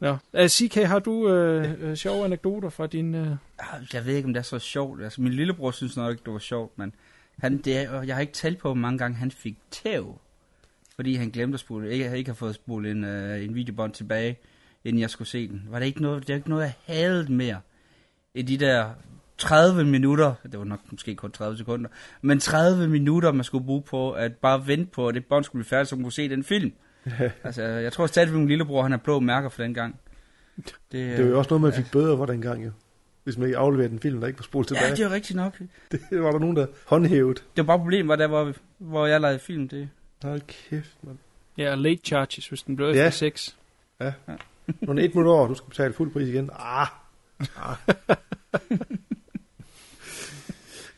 Speaker 7: Nå, øh, CK, har du øh, øh, sjove anekdoter fra din... Øh...
Speaker 8: Ah, jeg ved ikke, om det er så sjovt. Altså, min lillebror synes nok ikke, det var sjovt, men han, det er, jeg har ikke talt på, hvor mange gange han fik tæv, fordi han glemte at spole, ikke, ikke har fået spole en, øh, en videobånd tilbage, inden jeg skulle se den. Var det ikke noget, det er ikke noget, jeg havde mere i de der 30 minutter, det var nok måske kun 30 sekunder, men 30 minutter, man skulle bruge på at bare vente på, at det bånd skulle blive færdigt, så man kunne se den film. altså, jeg tror stadig, at min lillebror, han har blå mærker for den gang. Det,
Speaker 9: Det var jo også noget, man fik bøder for dengang jo. Hvis man ikke afleverede en film, der ikke var spolet tilbage.
Speaker 8: Ja, det er jo rigtigt nok.
Speaker 9: Det var der nogen, der håndhævede.
Speaker 8: Det var bare problemet, var der, hvor, hvor jeg lavede film. Det.
Speaker 9: Hold kæft, mand.
Speaker 7: Ja, og late charges, hvis den blev
Speaker 9: Ja.
Speaker 7: efter 6.
Speaker 9: Når det er et minut over, du skal betale fuld pris igen. Ah,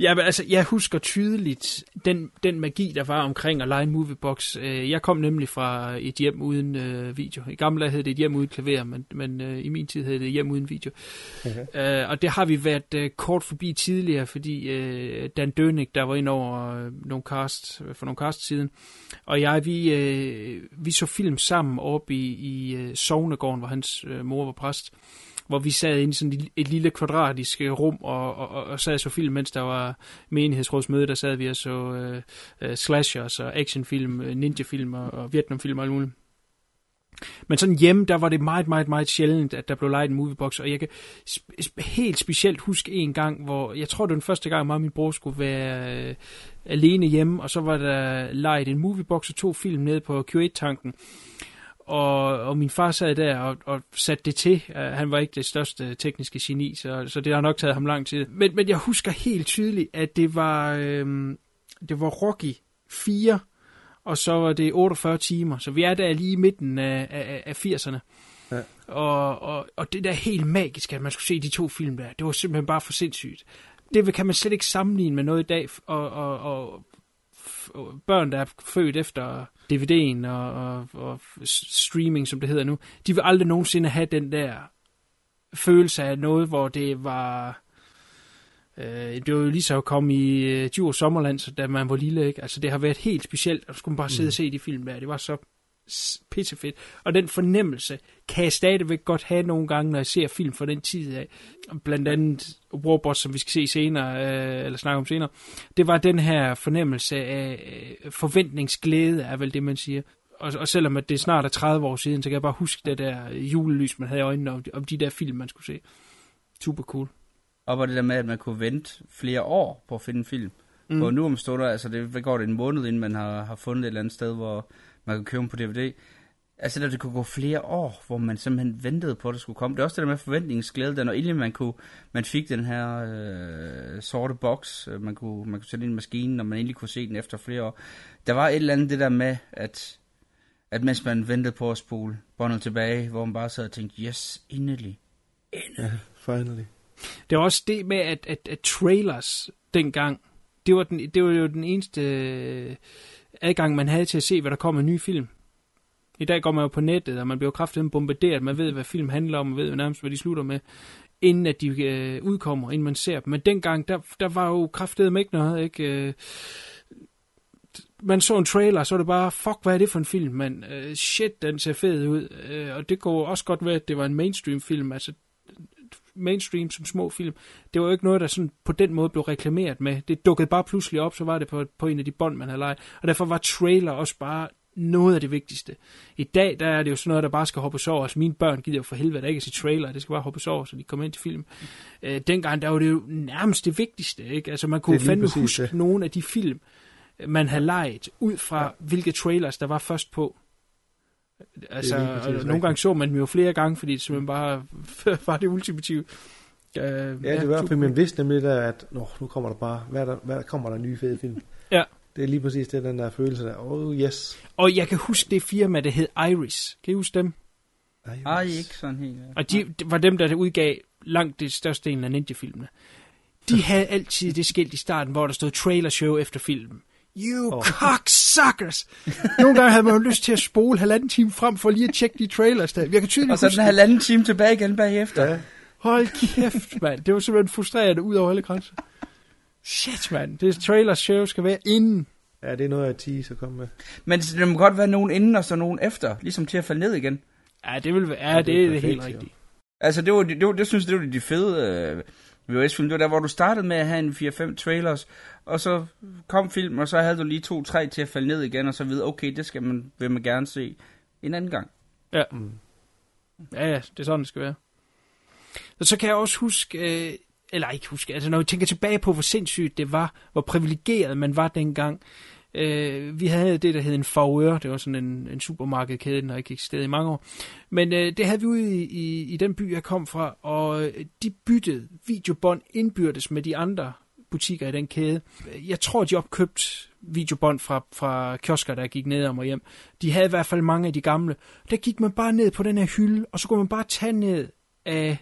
Speaker 7: Ja, men altså, jeg husker tydeligt den, den magi, der var omkring at lege en moviebox. Øh, Jeg kom nemlig fra et hjem uden øh, video. I gamle dage hed det et hjem uden klaver, men, men øh, i min tid hed det et hjem uden video.
Speaker 9: Okay.
Speaker 7: Øh, og det har vi været øh, kort forbi tidligere, fordi øh, Dan Dønig, der var ind over øh, nogle cast, for nogle cast siden, og jeg, vi, øh, vi så film sammen oppe i, i øh, Sognegården, hvor hans øh, mor var præst hvor vi sad inde i sådan et, lille kvadratisk øh, rum og, og, og, sad og så film, mens der var menighedsrådsmøde, der sad vi og så øh, øh, slashers og actionfilm, øh, ninjafilm og, og vietnamfilm og alt muligt. Men sådan hjemme, der var det meget, meget, meget sjældent, at der blev lejet en moviebox, og jeg kan sp- sp- helt specielt huske en gang, hvor jeg tror, det var den første gang, mig og min bror skulle være øh, alene hjemme, og så var der lejet en moviebox og to film nede på Q8-tanken, og, og min far sad der og, og satte det til. Uh, han var ikke det største tekniske geni, så, så det har nok taget ham lang tid. Men, men jeg husker helt tydeligt, at det var, øhm, det var Rocky 4, og så var det 48 timer. Så vi er der lige i midten af, af, af 80'erne.
Speaker 9: Ja.
Speaker 7: Og, og, og det der helt magiske, at man skulle se de to film der, det var simpelthen bare for sindssygt. Det kan man slet ikke sammenligne med noget i dag, og, og, og børn, der er født efter DVD'en og, og, og streaming, som det hedder nu, de vil aldrig nogensinde have den der følelse af noget, hvor det var... Øh, det var jo lige så at komme i øh, Djurs Sommerland, så da man var lille, ikke? Altså, det har været helt specielt, og så skulle man bare sidde og se de film der. Det var så pissefedt. Og den fornemmelse kan jeg stadigvæk godt have nogle gange, når jeg ser film fra den tid af. Blandt andet Warboss, som vi skal se senere, øh, eller snakke om senere. Det var den her fornemmelse af øh, forventningsglæde, er vel det, man siger. og, og selvom at det snart er 30 år siden, så kan jeg bare huske det der julelys, man havde i øjnene om, om de der film, man skulle se. Super cool.
Speaker 8: Og var det der med, at man kunne vente flere år på at finde en film. Mm. Hvor nu om stunder, altså det hvad går det en måned, inden man har, har fundet et eller andet sted, hvor man kan købe dem på DVD. Altså, der det kunne gå flere år, hvor man simpelthen ventede på, at det skulle komme. Det er også det der med forventningsglæde, der når egentlig man, kunne, man fik den her øh, sorte boks, øh, man kunne, man kunne sætte ind i maskinen, og man egentlig kunne se den efter flere år. Der var et eller andet det der med, at, at mens man ventede på at spole båndet tilbage, hvor man bare sad og tænkte, yes, endelig. Endelig.
Speaker 9: Ja, finally.
Speaker 7: Det var også det med, at, at, at trailers dengang, det var, den, det var jo den eneste øh, adgang, man havde til at se, hvad der kom af nye film. I dag går man jo på nettet, og man bliver kraftigt bombarderet. Man ved, hvad film handler om, og ved nærmest, hvad de slutter med, inden at de øh, udkommer, inden man ser dem. Men dengang, der, der var jo kraftedet ikke noget, ikke? Øh, man så en trailer, så var det bare, fuck, hvad er det for en film, man? Øh, shit, den ser fed ud. Øh, og det går også godt ved, at det var en mainstream film, altså mainstream som små film. Det var jo ikke noget, der sådan på den måde blev reklameret med. Det dukkede bare pludselig op, så var det på, på en af de bånd, man havde lejet. Og derfor var trailer også bare noget af det vigtigste. I dag, der er det jo sådan noget, der bare skal hoppes over. Altså, mine børn gider jo for helvede ikke at se trailer. Det skal bare hoppes over, så de kommer ind til film. Øh, dengang, der var det jo nærmest det vigtigste. Ikke? Altså, man kunne fandme huske det. nogle af de film, man havde lejet, ud fra ja. hvilke trailers, der var først på. Altså, og nogle gange så man dem jo flere gange, fordi det simpelthen bare var det ultimative.
Speaker 9: Uh, ja, det var fordi man vidste nemlig der, at Nå, nu kommer der bare, hvad der, hvad der kommer der nye fede film.
Speaker 7: Ja.
Speaker 9: Det er lige præcis det, den der følelse der, oh yes.
Speaker 7: Og jeg kan huske det firma, der hed Iris. Kan I huske dem?
Speaker 8: Iris. Ej, ikke sådan helt. Ja.
Speaker 7: Og de var dem, der udgav langt det største del af ninja-filmene. De havde altid det skilt i starten, hvor der stod trailer show efter filmen. You oh. cocksuckers! Nogle gange havde man jo lyst til at spole halvanden time frem for lige at tjekke de trailers der. Jeg kan tydeligt
Speaker 8: og så den halvanden time tilbage igen bagefter. Ja.
Speaker 7: Hold kæft, mand. Det var simpelthen frustrerende ud over alle grænser. Shit, mand. Det trailer show skal være inden.
Speaker 9: Ja, det er noget af tease at komme med.
Speaker 8: Men det må godt være nogen inden, og så nogen efter. Ligesom til at falde ned igen.
Speaker 7: Ja, det vil være, ja, ja, det, er det helt rigtigt.
Speaker 8: Altså, det var, det, var, det synes det var de fede øh, VHS-film. Det var der, hvor du startede med at have en 4-5 trailers, og så kom film, og så havde du lige to-tre til at falde ned igen, og så videre, okay, det skal man, vil man gerne se en anden gang.
Speaker 7: Ja. Mm. Ja, ja, det er sådan, det skal være. Og så kan jeg også huske, øh, eller ikke huske, altså når jeg tænker tilbage på, hvor sindssygt det var, hvor privilegeret man var dengang. Øh, vi havde det, der hed en Favør, det var sådan en, en supermarkedkæde, der ikke eksisteret i mange år. Men øh, det havde vi ude i, i, i den by, jeg kom fra, og øh, de byttede videobånd indbyrdes med de andre butikker i den kæde. Jeg tror, de opkøbt videobånd fra, fra kiosker, der gik ned om og hjem. De havde i hvert fald mange af de gamle. Der gik man bare ned på den her hylde, og så kunne man bare tage ned af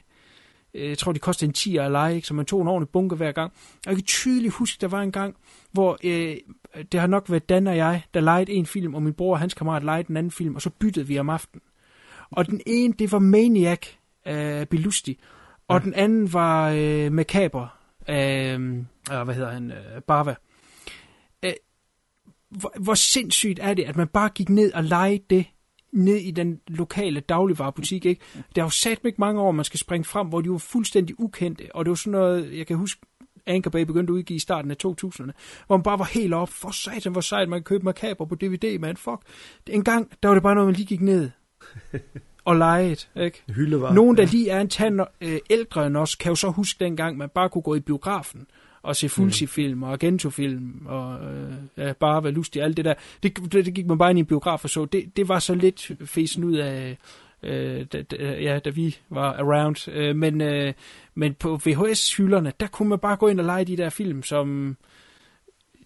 Speaker 7: Øh, jeg tror, de kostede en 10 at lege, ikke? så man tog en ordentlig bunke hver gang. Og jeg kan tydeligt huske, der var en gang, hvor øh, det har nok været Dan og jeg, der legede en film, og min bror og hans kammerat legede den anden film, og så byttede vi om aftenen. Og den ene, det var Maniac af Belusti, og ja. den anden var øh, Macabre af, øh, hvad hedder han, øh, Barva. Øh, hvor, hvor sindssygt er det, at man bare gik ned og legede det ned i den lokale dagligvarerbutik, ikke? Der er jo sat ikke mange år, man skal springe frem, hvor de var fuldstændig ukendte, og det var sådan noget, jeg kan huske, Anchor Bay begyndte at udgive i starten af 2000'erne, hvor man bare var helt op, for satan, hvor sejt, man kan købe makaber på DVD, man, fuck. En gang, der var det bare noget, man lige gik ned og leget, ikke?
Speaker 9: Hyldevar.
Speaker 7: Nogen, der lige er en tand øh, ældre end os, kan jo så huske dengang, man bare kunne gå i biografen og se Fulci-film og Argento-film og øh, ja, bare være lustig alt det der. Det, det, det gik man bare ind i en biograf og så. Det, det var så lidt fesen ud af, øh, da, da, ja, da vi var around. Øh, men, øh, men på VHS-hylderne, der kunne man bare gå ind og lege de der film, som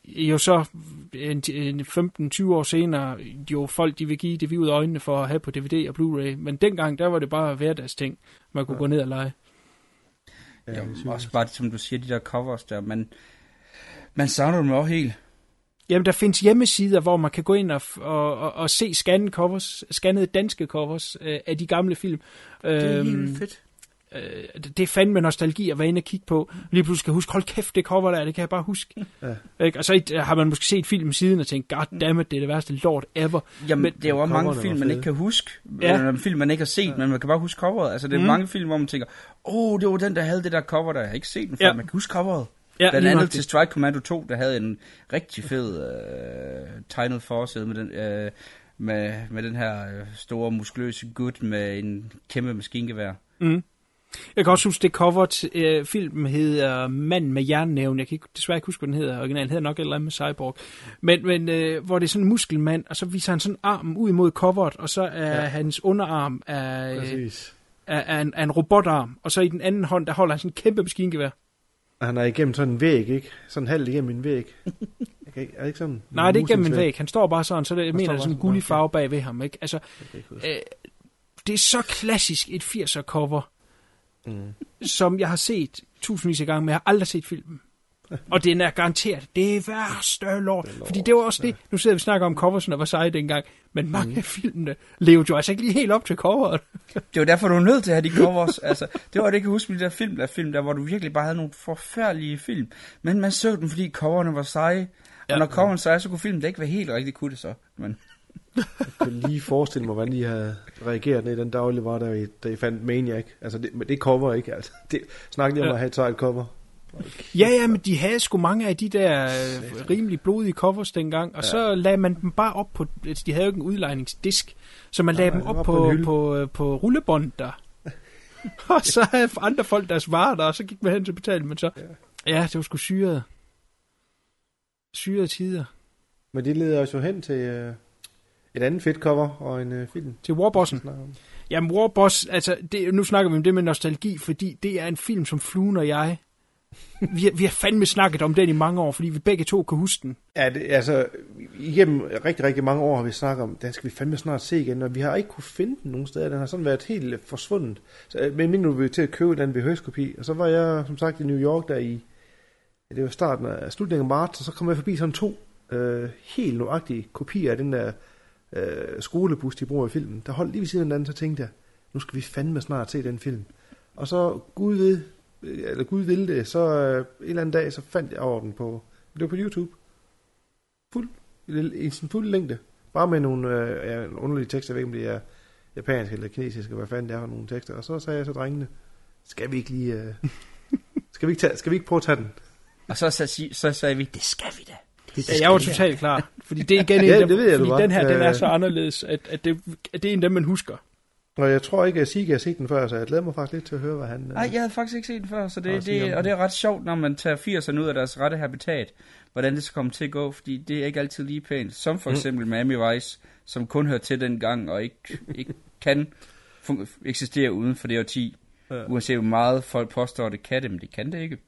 Speaker 7: jo så en, en 15-20 år senere, jo folk de vil give det vi ud af øjnene for at have på DVD og Blu-ray. Men dengang, der var det bare hverdagsting, man kunne ja. gå ned og lege.
Speaker 8: Ja, ja også bare, som du siger, de der covers der, man, man savner dem også helt.
Speaker 7: Jamen, der findes hjemmesider, hvor man kan gå ind og, og, og, og se scannede covers, scannede danske covers øh, af de gamle film.
Speaker 8: Det er øhm, helt fedt.
Speaker 7: Øh, det er fandme nostalgi at være inde og kigge på. Lige pludselig skal huske, hold kæft, det cover der, det kan jeg bare huske. Ja. Ikke? Og så har man måske set film siden og tænkt, god damn it, det er det værste lort ever.
Speaker 8: Jamen, men, det er jo også mange film, man ikke kan huske. Ja. Øh, film, man ikke har set, ja. men man kan bare huske coveret. Altså, det er mm. mange film, hvor man tænker, åh, oh, det var den, der havde det der cover, der jeg har ikke set den før. Ja. Man kan huske coveret. Ja, Blandt andet til Strike Commando 2, der havde en rigtig fed uh, tegnet forside med den... Uh, med, med den her øh, store, muskuløse gut med en kæmpe maskingevær.
Speaker 7: Mm. Jeg kan også huske, det cover til øh, filmen hedder Mand med jernnævn. Jeg kan ikke, desværre ikke huske, hvad den hedder. Originalen hedder nok et eller andet med Cyborg. Men, men øh, hvor det er sådan en muskelmand, og så viser han sådan armen ud imod coveret, og så er ja. hans underarm af, øh, af, en, af en robotarm. Og så i den anden hånd, der holder han sådan en kæmpe maskingevær.
Speaker 9: Og han er igennem sådan en væg, ikke? Sådan halvt igennem en væg. Jeg kan ikke, er det ikke sådan?
Speaker 7: Nej, det er ikke gennem en væg. Han står bare sådan, så det, jeg mener, det er sådan en gullig farve bag ved ham. Ikke? Altså,
Speaker 9: ikke
Speaker 7: øh, det er så klassisk et 80'er cover,
Speaker 9: Mm.
Speaker 7: som jeg har set tusindvis af gange, men jeg har aldrig set filmen. Og den er garanteret det værste lort. Fordi det var også det, nu sidder vi og snakker om coversen, der var seje dengang, men mange af filmene levede jo altså ikke lige helt op til coveret.
Speaker 8: Det var derfor, du er nødt til at have de covers. altså, det var det, jeg kan huske med de der film, der film, der hvor du virkelig bare havde nogle forfærdelige film. Men man så dem, fordi coverne var seje. Ja.
Speaker 7: Ja.
Speaker 8: Og når coveren seje, så kunne filmen da ikke være helt rigtig, kunne det så. Men
Speaker 9: Jeg kan lige forestille mig, hvordan de havde reageret ned i den dagligvare, der I, da I fandt Maniac. Altså, det, men det cover ikke, altså. Det, snak lige om
Speaker 7: Ja.
Speaker 9: at have et sejt cover.
Speaker 7: Ja, ja, men de havde sgu mange af de der øh, rimelig blodige covers dengang, og ja. så lagde man dem bare op på, altså, de havde jo ikke en udlejningsdisk, så man lagde
Speaker 9: Nej,
Speaker 7: dem op
Speaker 9: på
Speaker 7: på, på, øh, på rullebånd der. og så havde andre folk deres varer der, og så gik man hen til betaling, men så, ja, ja det var sgu syret. Syrede tider.
Speaker 9: Men det leder os jo hen til øh, et andet fedt cover og en øh, film.
Speaker 7: Til Warbossen. Jamen, Warboss, altså, det, nu snakker vi om det med nostalgi, fordi det er en film, som Fluen og jeg, vi, har- vi har fandme snakket om den i mange år, fordi vi begge to kan huske den.
Speaker 9: Ja, det, altså, igennem rigtig, rigtig mange år har vi snakket om, den skal vi fandme snart se igen, og vi har ikke kunne finde den nogen steder. Den har sådan været helt forsvundet. Så, øh, men min nu vi til at købe den VHS-kopi, og så var jeg, som sagt, i New York der i, ja, det var starten af slutningen af marts, og så kom jeg forbi sådan to øh, helt nøjagtige kopier af den der øh, skolebus, de bruger i filmen. Der holdt lige ved siden af den anden, så tænkte jeg, nu skal vi fandme snart se den film. Og så, Gud ved, eller Gud ville det, så øh, en eller anden dag, så fandt jeg over den på, det var på YouTube fuld, i sin fulde længde. Bare med nogle øh, ja, en underlige tekster, jeg ved ikke, om det er japansk eller kinesisk, eller hvad fanden det er for nogle tekster. Og så sagde jeg så drengene, skal vi ikke lige... Øh, skal, vi ikke tage, skal vi ikke prøve at tage den?
Speaker 8: Og så, så, så sagde vi, det skal vi da.
Speaker 9: Det,
Speaker 7: Ja, jeg var totalt klar. Fordi det er igen en
Speaker 9: Ja,
Speaker 7: af dem,
Speaker 9: det ved jeg,
Speaker 7: fordi den her, den er
Speaker 9: Øh.
Speaker 7: så anderledes, at, at, det, at det er en af dem, man husker.
Speaker 9: Og jeg tror ikke, at Sige har set den før, så jeg glæder mig faktisk lidt til at høre, hvad han... Øh,
Speaker 8: Nej, jeg havde faktisk ikke set den før, så
Speaker 9: Og
Speaker 8: det, det, og det er ret sjovt, når man tager 80'erne ud af deres rette habitat, hvordan det skal komme til at gå, fordi det er ikke altid lige pænt. Som for
Speaker 9: Mm.
Speaker 8: eksempel Miami Vice, som kun hører til den gang, og ikke, ikke kan fun- eksistere uden for det årti.
Speaker 9: Ja.
Speaker 8: Uanset hvor meget folk påstår, det kan det, men det kan det ikke.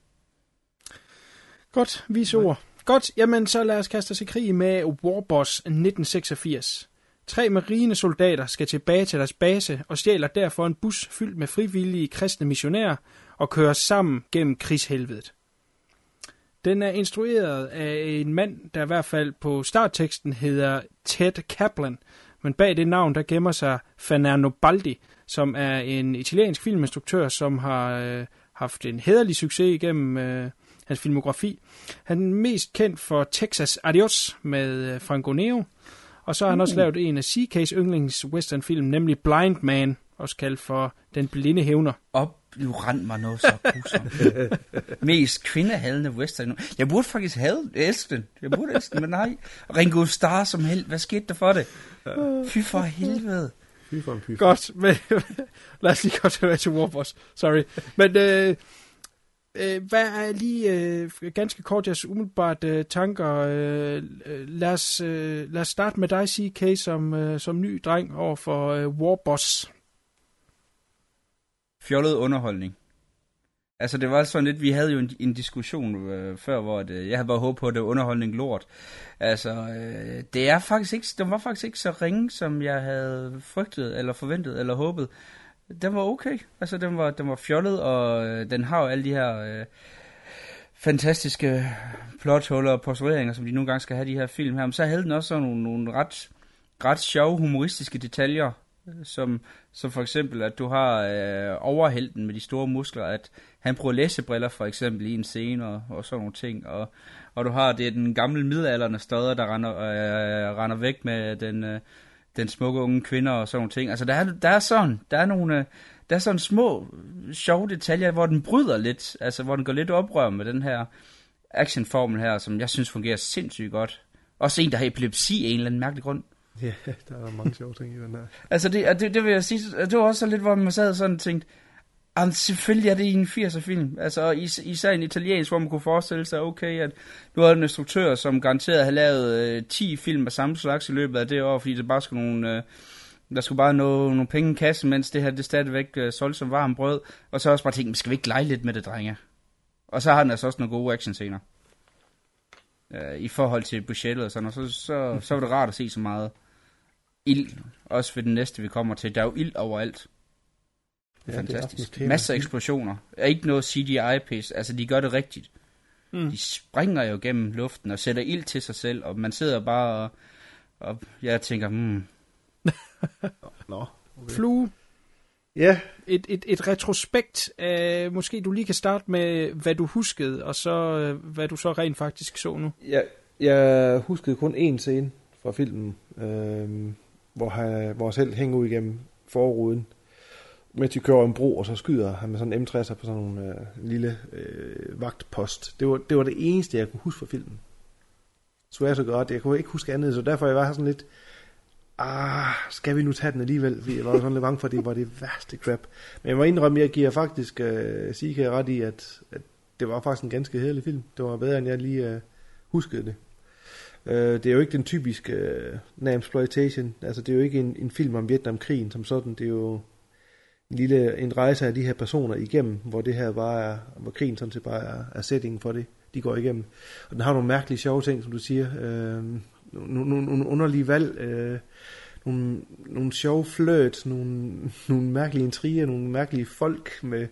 Speaker 7: Godt, vis ord. Godt, jamen så lad os kaste os i krig med Warboss 1986. Tre marinesoldater skal tilbage til deres base og stjæler derfor en bus fyldt med frivillige kristne missionærer og kører sammen gennem krigshelvedet. Den er instrueret af en mand, der i hvert fald på startteksten hedder Ted Kaplan, men bag det navn der gemmer sig Fernando Baldi, som er en italiensk filminstruktør, som har øh, haft en hederlig succes igennem øh, hans filmografi. Han er mest kendt for Texas Adios med øh, Franco Nero, og så har han også lavet en af CK's yndlings westernfilm, nemlig Blind Man, også kaldt for Den Blinde Hævner.
Speaker 8: Op, nu rent mig noget så grusomt. Mest kvindehadende western. Jeg burde faktisk have elske den. Jeg burde elske den, men nej. Ringo Starr som held. Hvad skete der for det? Fy for helvede.
Speaker 9: Fy for en fy.
Speaker 7: Godt, men lad os lige gå tilbage til Warboss. Sorry. Men øh, øh, hvad er lige øh, ganske kort jeres umiddelbart øh, tanker? Øh, øh lad, os, øh, lad os starte med dig, CK, som, øh, som ny dreng over for øh, Warboss.
Speaker 8: fjollet underholdning. Altså det var sådan lidt, vi havde jo en, en diskussion øh, før, hvor det, øh, jeg havde bare håbet på, at det var underholdning lort. Altså, øh, det er faktisk ikke, det var faktisk ikke så ringe, som jeg havde frygtet, eller forventet, eller håbet. Den var okay. Altså den var, den var fjollet, og øh, den har jo alle de her øh, fantastiske plothuller og postureringer, som de nogle gange skal have de her film her. Men så havde den også sådan nogle, nogle ret, ret sjove humoristiske detaljer, øh, som, som for eksempel, at du har øh, overhelten med de store muskler, at han bruger læsebriller for eksempel i en scene og, og sådan nogle ting, og, og du har det er den gamle middelalderne støder, der render, øh, render væk med den, øh, den smukke unge kvinde og sådan nogle ting. Altså der er, der er sådan, der er nogle, øh, der er sådan små sjove detaljer, hvor den bryder lidt, altså hvor den går lidt oprør med den her actionformel her, som jeg synes fungerer sindssygt godt. Også en, der har epilepsi af en eller anden mærkelig grund.
Speaker 9: Ja, der er mange sjove ting i den her.
Speaker 8: Altså, det, det, det vil jeg sige, det var også så lidt, hvor man sad sådan og tænkte, Jamen, selvfølgelig er det en 80'er film. Altså, is, især en italiensk, hvor man kunne forestille sig, okay, at du har en instruktør, som garanteret har lavet øh, 10 film af samme slags i løbet af det år, fordi det bare skulle nogle... Øh, der skulle bare nå nogle penge i kassen, mens det her det stadigvæk øh, solgte som varm brød. Og så også bare tænkt, skal vi ikke lege lidt med det, drenge? Og så har den altså også nogle gode actionscener. Øh, I forhold til budgettet og sådan, og så, så, så var det rart at se så meget ild. Også ved den næste, vi kommer til. Der er jo ild overalt.
Speaker 9: Ja, det er
Speaker 8: Fantastisk.
Speaker 9: aftens tema.
Speaker 8: Masser af eksplosioner. Er ikke noget CGI-pis. Altså, de gør det rigtigt. Mm. De springer jo gennem luften og sætter ild til sig selv, og man sidder bare og, og jeg tænker, hmm,
Speaker 9: Nå.
Speaker 7: Flue,
Speaker 9: Ja,
Speaker 7: et, et, et retrospekt. Øh, måske du lige kan starte med, hvad du huskede, og så øh, hvad du så rent faktisk så nu.
Speaker 9: jeg, jeg huskede kun én scene fra filmen, øh, hvor, han, hvor selv hænger ud igennem forruden, mens de kører over en bro, og så skyder han med sådan en M60 på sådan en øh, lille øh, vagtpost. Det var, det var det eneste, jeg kunne huske fra filmen. Så jeg så godt. Jeg kunne ikke huske andet, så derfor jeg var sådan lidt, ah, skal vi nu tage den alligevel? Fordi jeg var sådan lidt bange for, at det var det værste crap. Men jeg må indrømme, jeg giver faktisk øh, Sika ret i, at, at det var faktisk en ganske hederlig film. Det var bedre, end jeg lige øh, huskede det. Øh, det er jo ikke den typiske øh, exploitation. Altså, det er jo ikke en, en film om Vietnamkrigen som sådan. Det er jo en lille en rejse af de her personer igennem, hvor det her bare er, hvor krigen sådan set bare er, er settingen for det, de går igennem. Og den har nogle mærkelige sjove ting, som du siger. Øh, nogle, nogle, nogle underlige valg, øh, nogle, nogle sjove fløt, nogle, nogle mærkelige intriger, nogle mærkelige folk med,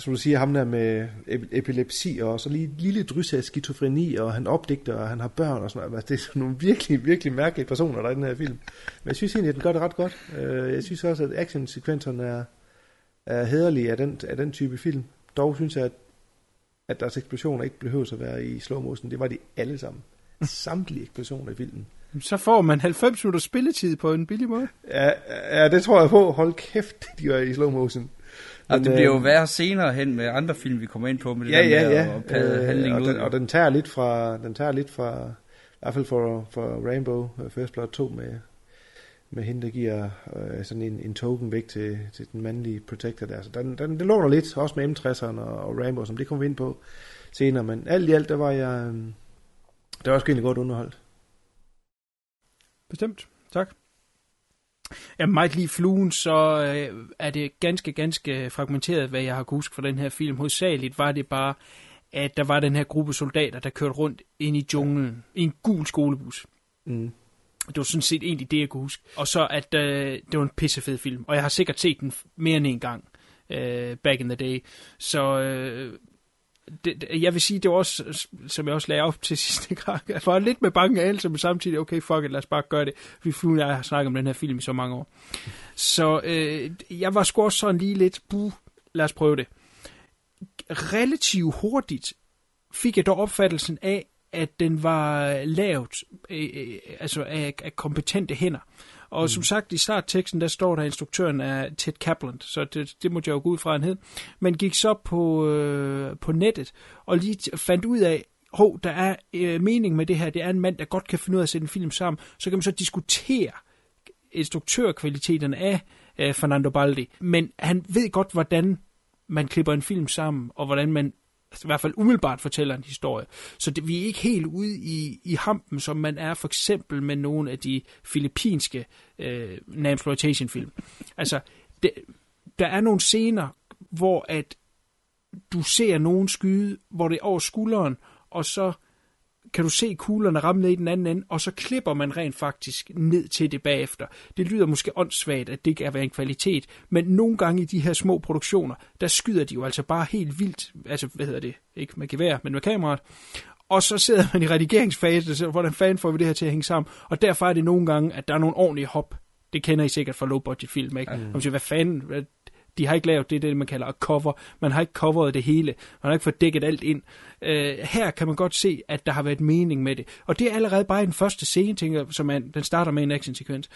Speaker 9: som du siger, ham der med ep- epilepsi, og så lige lille drys af skizofreni, og han opdigter, og han har børn og sådan noget. Altså, det er sådan nogle virkelig, virkelig mærkelige personer, der er i den her film. Men jeg synes egentlig, at den gør det ret godt. Øh, Jeg synes også, at actionsekvenserne er, er hederlige af den, af den type film. Dog synes jeg, at, at deres eksplosioner ikke behøver at være i slow motion. Det var de alle sammen. Samtlige eksplosioner i filmen.
Speaker 7: Så får man 90 minutter spilletid på en billig måde.
Speaker 9: Ja, ja, det tror jeg på. Hold kæft, de var i slow motion.
Speaker 8: Og
Speaker 9: Men,
Speaker 8: det bliver jo
Speaker 9: øh,
Speaker 8: værre senere hen med andre film, vi kommer ind på, med det
Speaker 9: Ja,
Speaker 8: der
Speaker 9: ja,
Speaker 8: med
Speaker 9: ja.
Speaker 8: at pade
Speaker 9: Øh,
Speaker 8: handlingen
Speaker 9: og,
Speaker 8: ud.
Speaker 9: den, og den tager lidt fra, den tager lidt fra, i hvert fald for, for Rainbow uh, First Blood 2 med, med hende, der giver øh, sådan en, en token væk til, til den mandlige protector der. Så den, den, det låner lidt, også med M60'eren og, og Rainbow, som det kommer vi ind på senere. Men alt i alt, der var jeg, øh, der var også egentlig godt underholdt.
Speaker 7: Bestemt. Tak. Ja, meget lige fluen, så øh, er det ganske, ganske fragmenteret, hvad jeg har kunne huske fra den her film. Hovedsageligt var det bare, at der var den her gruppe soldater, der kørte rundt ind i junglen i en gul skolebus.
Speaker 9: Mm.
Speaker 7: Det var sådan set egentlig det, jeg kunne huske. Og så, at øh, det var en pissefed film. Og jeg har sikkert set den mere end en gang øh, back in the day. Så øh, det, det- jeg vil sige, det var også, som jeg også lagde op til sidste gang, jeg var lidt med bange anelse, men samtidig, okay, fuck it, lad os bare gøre det. Vi Fluen jeg har snakket om den her film i så mange år. Så øh, jeg var sgu også sådan lige lidt, buh, lad os prøve det. Relativt hurtigt fik jeg dog opfattelsen af, at den var lavet øh, øh, altså af, af kompetente hænder. Og mm. som sagt, i startteksten, der står der, instruktøren er Ted Kaplan, så det, det måtte jeg jo gå ud fra, han hed. Men gik så på, øh, på nettet og lige fandt ud af, hov, der er øh, mening med det her, det er en mand, der godt kan finde ud af at sætte en film sammen. Så kan man så diskutere instruktørkvaliteterne af øh, Fernando Baldi. Men han ved godt, hvordan man klipper en film sammen, og hvordan man altså, i hvert fald umiddelbart fortæller en historie. Så det, vi er ikke helt ude i, i hampen, som man er for eksempel med nogle af de filippinske øh, exploitation film. Altså, det, der er nogle scener, hvor at du ser nogen skyde, hvor det er over skulderen, og så kan du se kuglerne ramme ned i den anden ende, og så klipper man rent faktisk ned til det bagefter. Det lyder måske åndssvagt, at det ikke er en kvalitet, men nogle gange i de her små produktioner, der skyder de jo altså bare helt vildt, altså hvad hedder det, ikke med gevær, men med kameraet, og så sidder man i redigeringsfase, så hvordan fanden får vi det her til at hænge sammen? Og derfor er det nogle gange, at der er nogle ordentlige hop. Det kender I sikkert fra low-budget film, ikke? Mm. Man siger, hvad fanden, de har ikke lavet det, det man kalder et cover. Man har ikke coveret det hele. Man har ikke fået dækket alt ind. Øh, her kan man godt se, at der har været mening med det. Og det er allerede bare i den første scene, tænker, som man, den starter med en actionsekvens.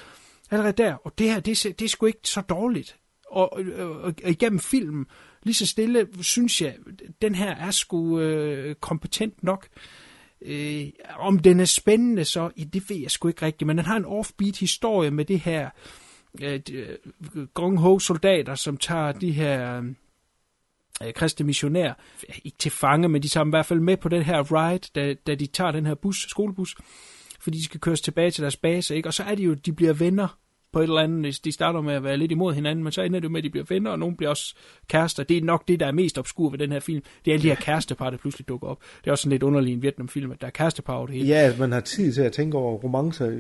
Speaker 7: Allerede der. Og det her, det, det er sgu ikke så dårligt. Og, og, og, og igennem filmen, lige så stille, synes jeg, den her er sgu øh, kompetent nok. Øh, om den er spændende, så i det ved jeg sgu ikke rigtigt, men den har en offbeat historie med det her øh, Øh, øh, Gong Ho soldater, som tager de her øh, øh kristne missionær, ikke til fange, men de tager dem i hvert fald med på den her ride, da, da de tager den her bus, skolebus, fordi de skal køres tilbage til deres base, ikke? og så er de jo, de bliver venner på et eller andet. De starter med at være lidt imod hinanden, men så ender det med, at de bliver venner, og nogen bliver også kærester. Det er nok det, der er mest obskur ved den her film. Det er alle de her kærestepar, der pludselig dukker op. Det er også sådan lidt underligt i en Vietnam-film, at der er kærestepar over det hele.
Speaker 9: Ja, at man har tid til at tænke over romancer,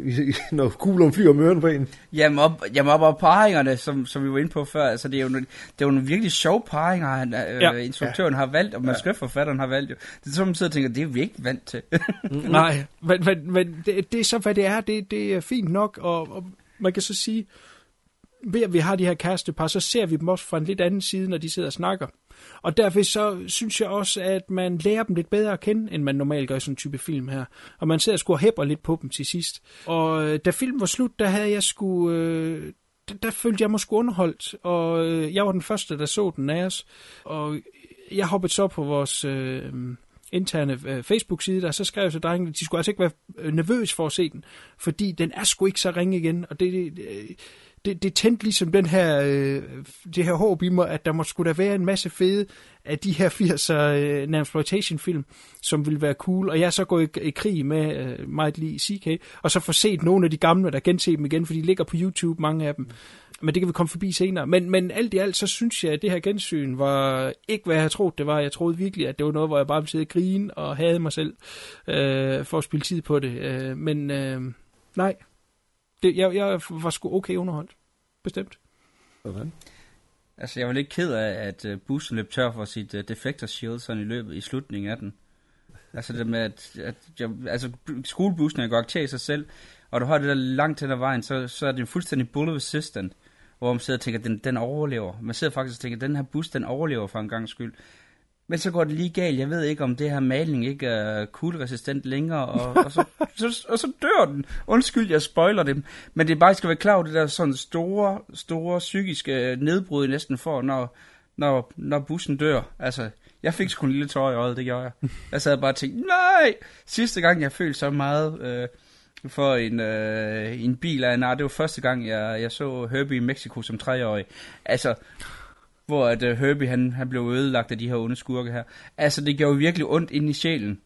Speaker 9: når kuglen flyver om ørerne på en.
Speaker 8: Jamen op, jamen op og parringerne, som, som vi var inde på før, altså det er jo, nogle, det er jo nogle virkelig sjove paringer, han, øh, ja. instruktøren ja. har valgt, og manuskriptforfatteren ja. har valgt. Jo. Det er som man sidder og tænker, det er vi ikke vant til.
Speaker 7: Nej, men, men, men det, det er så, hvad det er. Det, det er fint nok, og, og man kan så sige, ved at vi har de her kærestepar, så ser vi dem også fra en lidt anden side, når de sidder og snakker. Og derfor så synes jeg også, at man lærer dem lidt bedre at kende, end man normalt gør i sådan en type film her. Og man sidder sgu og hæpper lidt på dem til sidst. Og øh, da filmen var slut, der havde jeg sgu... Øh, der, der følte jeg mig sgu underholdt, og øh, jeg var den første, der så den af os. Og jeg hoppede så på vores... Øh, interne øh, Facebook-side, der så skrev jeg til drengene, at de skulle altså ikke være øh, nervøs for at se den, fordi den er sgu ikke så ringe igen, og det, det, øh, det, det tændte ligesom den her, øh, det her håb i mig, at der må skulle der være en masse fede af de her 80'er øh, exploitation film, som ville være cool, og jeg er så gået i, i krig med øh, meget lige CK, og så får set nogle af de gamle, der gense dem igen, for de ligger på YouTube, mange af dem. Men det kan vi komme forbi senere. Men, men alt i alt, så synes jeg, at det her gensyn var ikke, hvad jeg troede, det var. Jeg troede virkelig, at det var noget, hvor jeg bare ville sidde og grine og havde mig selv øh, for at spille tid på det. Øh, men øh, nej, det, jeg, jeg var sgu okay underholdt. Bestemt.
Speaker 9: Hvordan?
Speaker 8: Altså, jeg var lidt ked af, at uh, bussen løb tør for sit uh, defector shield sådan i løbet i slutningen af den. Altså det med, at, at jeg, altså, skolebussen er godt i sig selv, og du har det der langt hen ad vejen, så, så er det fuldstændig bullet resistant, hvor man sidder og tænker, den, den overlever. Man sidder faktisk og tænker, at den her bus, den overlever for en gang skyld. Men så går det lige galt. Jeg ved ikke, om det her maling ikke er kulresistent længere, og, og, så, så, og så dør den. Undskyld, jeg spoiler dem. Men det er bare, jeg skal være klar over det der sådan store, store psykiske nedbrud næsten for, når, når, når bussen dør. Altså, jeg fik sgu en lille tår i øjet, det gjorde jeg. Jeg sad bare og tænkte, nej! Sidste gang, jeg følte så meget øh, for en, øh, en bil af en art, det var første gang, jeg, jeg så Herbie i Mexico som treårig. Altså, hvor at uh, Herbie han, han blev ødelagt af de her onde skurke her. Altså, det gjorde jo virkelig ondt ind i sjælen.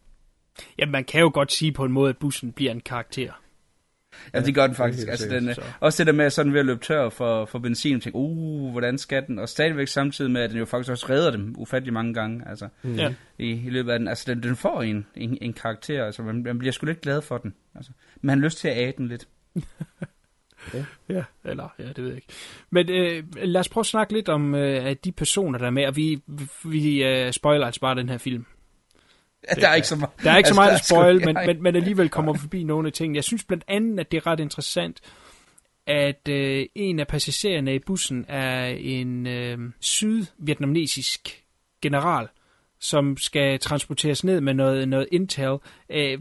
Speaker 7: Ja, man kan jo godt sige på en måde, at bussen bliver en karakter.
Speaker 8: Ja, det gør den faktisk. Altså, den, så. også det der med at sådan ved at løbe tør for, for benzin, og tænke, uh, hvordan skal den? Og stadigvæk samtidig med, at den jo faktisk også redder dem ufattelig mange gange, altså, mm. i, i løbet af den. Altså, den, den får en, en, en karakter, altså, man, man bliver sgu lidt glad for den. Altså, man har lyst til at æde den lidt.
Speaker 7: Ja. ja, eller ja, det ved jeg ikke. Men øh, lad os prøve at snakke lidt om øh, de personer, der er med, og vi, vi øh, spoiler altså bare den her film.
Speaker 8: Ja, der er ikke så meget.
Speaker 7: Der er ikke så meget at spoil, men, men, men alligevel kommer vi forbi nogle af tingene. Jeg synes blandt andet, at det er ret interessant, at øh, en af passagererne i bussen er en øh, sydvietnamesisk general, som skal transporteres ned med noget, noget intel, øh,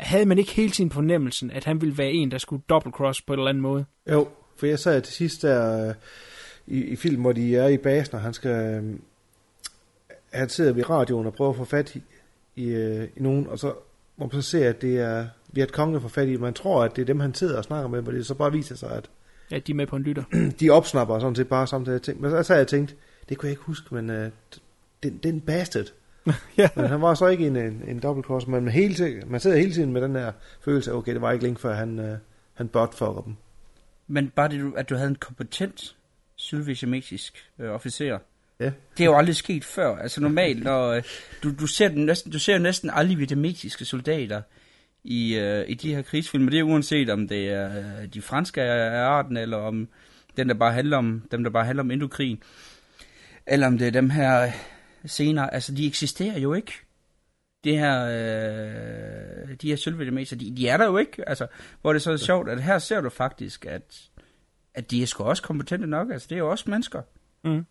Speaker 7: havde man ikke hele tiden fornemmelsen, at han ville være en, der skulle double-cross på en eller anden måde?
Speaker 9: Jo, for jeg sagde til sidst der øh, i, i film, hvor de er i basen, og han skal... Øh, han sidder ved radioen og prøver at få fat i, i, øh, i nogen, og så hvor man så ser, at det er Viet Cong, der får fat i. Man tror, at det er dem, han sidder og snakker med, men det så bare viser sig, at...
Speaker 7: Ja, de er med på en lytter.
Speaker 9: de opsnapper sådan set bare samtidig. Men så, så havde jeg tænkt, det kunne jeg ikke huske, men uh, den, den bastard. ja. Men han var så ikke en, en, en double cross, men hele tiden, man sidder hele tiden med den der følelse af, okay, det var ikke længe før han, uh, han for dem.
Speaker 8: Men bare det, at du havde en kompetent sydvietnamesisk øh, officer,
Speaker 9: Ja.
Speaker 8: Det er jo aldrig sket før. Altså normalt, når øh, du, du, ser den næsten, du ser jo næsten aldrig vietnamesiske soldater i, uh, i de her krigsfilm. Det er uanset om det er uh, de franske af arten, eller om den, der bare handler om, dem, der bare handler om Indokrigen. Eller om det er dem her senere. Altså, de eksisterer jo ikke. Det her, øh, de her sølvvietnameser, de, de er der jo ikke. Altså, hvor det er så sjovt, at her ser du faktisk, at, at de er sgu også kompetente nok. Altså, det er jo også mennesker.
Speaker 7: Mm.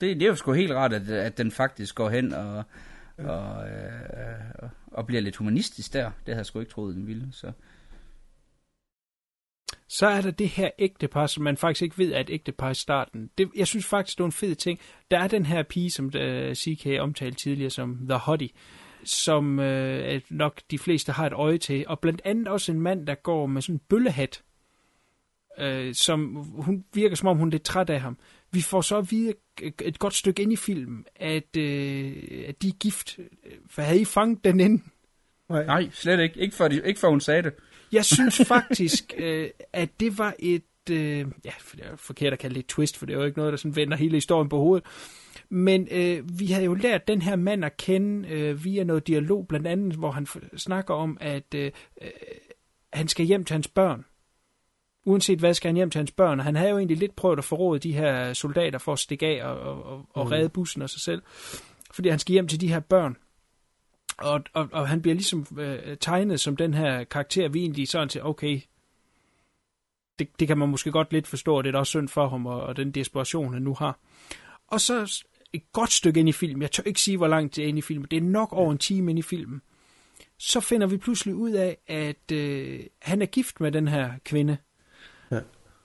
Speaker 8: Det, det er jo sgu helt rart, at, at den faktisk går hen og, og, øh, og bliver lidt humanistisk der. Det havde jeg sgu ikke troet, den ville. Så.
Speaker 7: Så er der det her ægtepar, som man faktisk ikke ved er et ægtepar i starten. Det, jeg synes faktisk, det er en fed ting. Der er den her pige, som uh, øh, CK omtalte tidligere som The Hottie, som øh, nok de fleste har et øje til, og blandt andet også en mand, der går med sådan en bøllehat, øh, som hun virker som om hun er lidt træt af ham. Vi får så at vide et godt stykke ind i filmen, at, øh, at de er gift. For havde I fanget den ind?
Speaker 9: Nej.
Speaker 8: Nej, slet ikke. Ikke før, de, ikke før hun sagde det.
Speaker 7: Jeg synes faktisk, øh, at det var et, øh, ja, for det er forkert at kalde det et twist, for det er jo ikke noget, der sådan vender hele historien på hovedet. Men øh, vi har jo lært den her mand at kende øh, via noget dialog, blandt andet, hvor han snakker om, at øh, øh, han skal hjem til hans børn. Uanset hvad, skal han hjem til hans børn. Og han havde jo egentlig lidt prøvet at forråde de her soldater for at stikke af og, og, og, og
Speaker 9: Mm.
Speaker 7: redde bussen og sig selv. Fordi han skal hjem til de her børn. Og, og, og han bliver ligesom øh, tegnet som den her karakter, vi egentlig sådan til, okay, det, det kan man måske godt lidt forstå, og det er da også synd for ham, og, og den desperation, han nu har. Og så et godt stykke ind i filmen, jeg tør ikke sige, hvor langt det er ind i filmen, det er nok over en time ind i filmen, så finder vi pludselig ud af, at øh, han er gift med den her kvinde,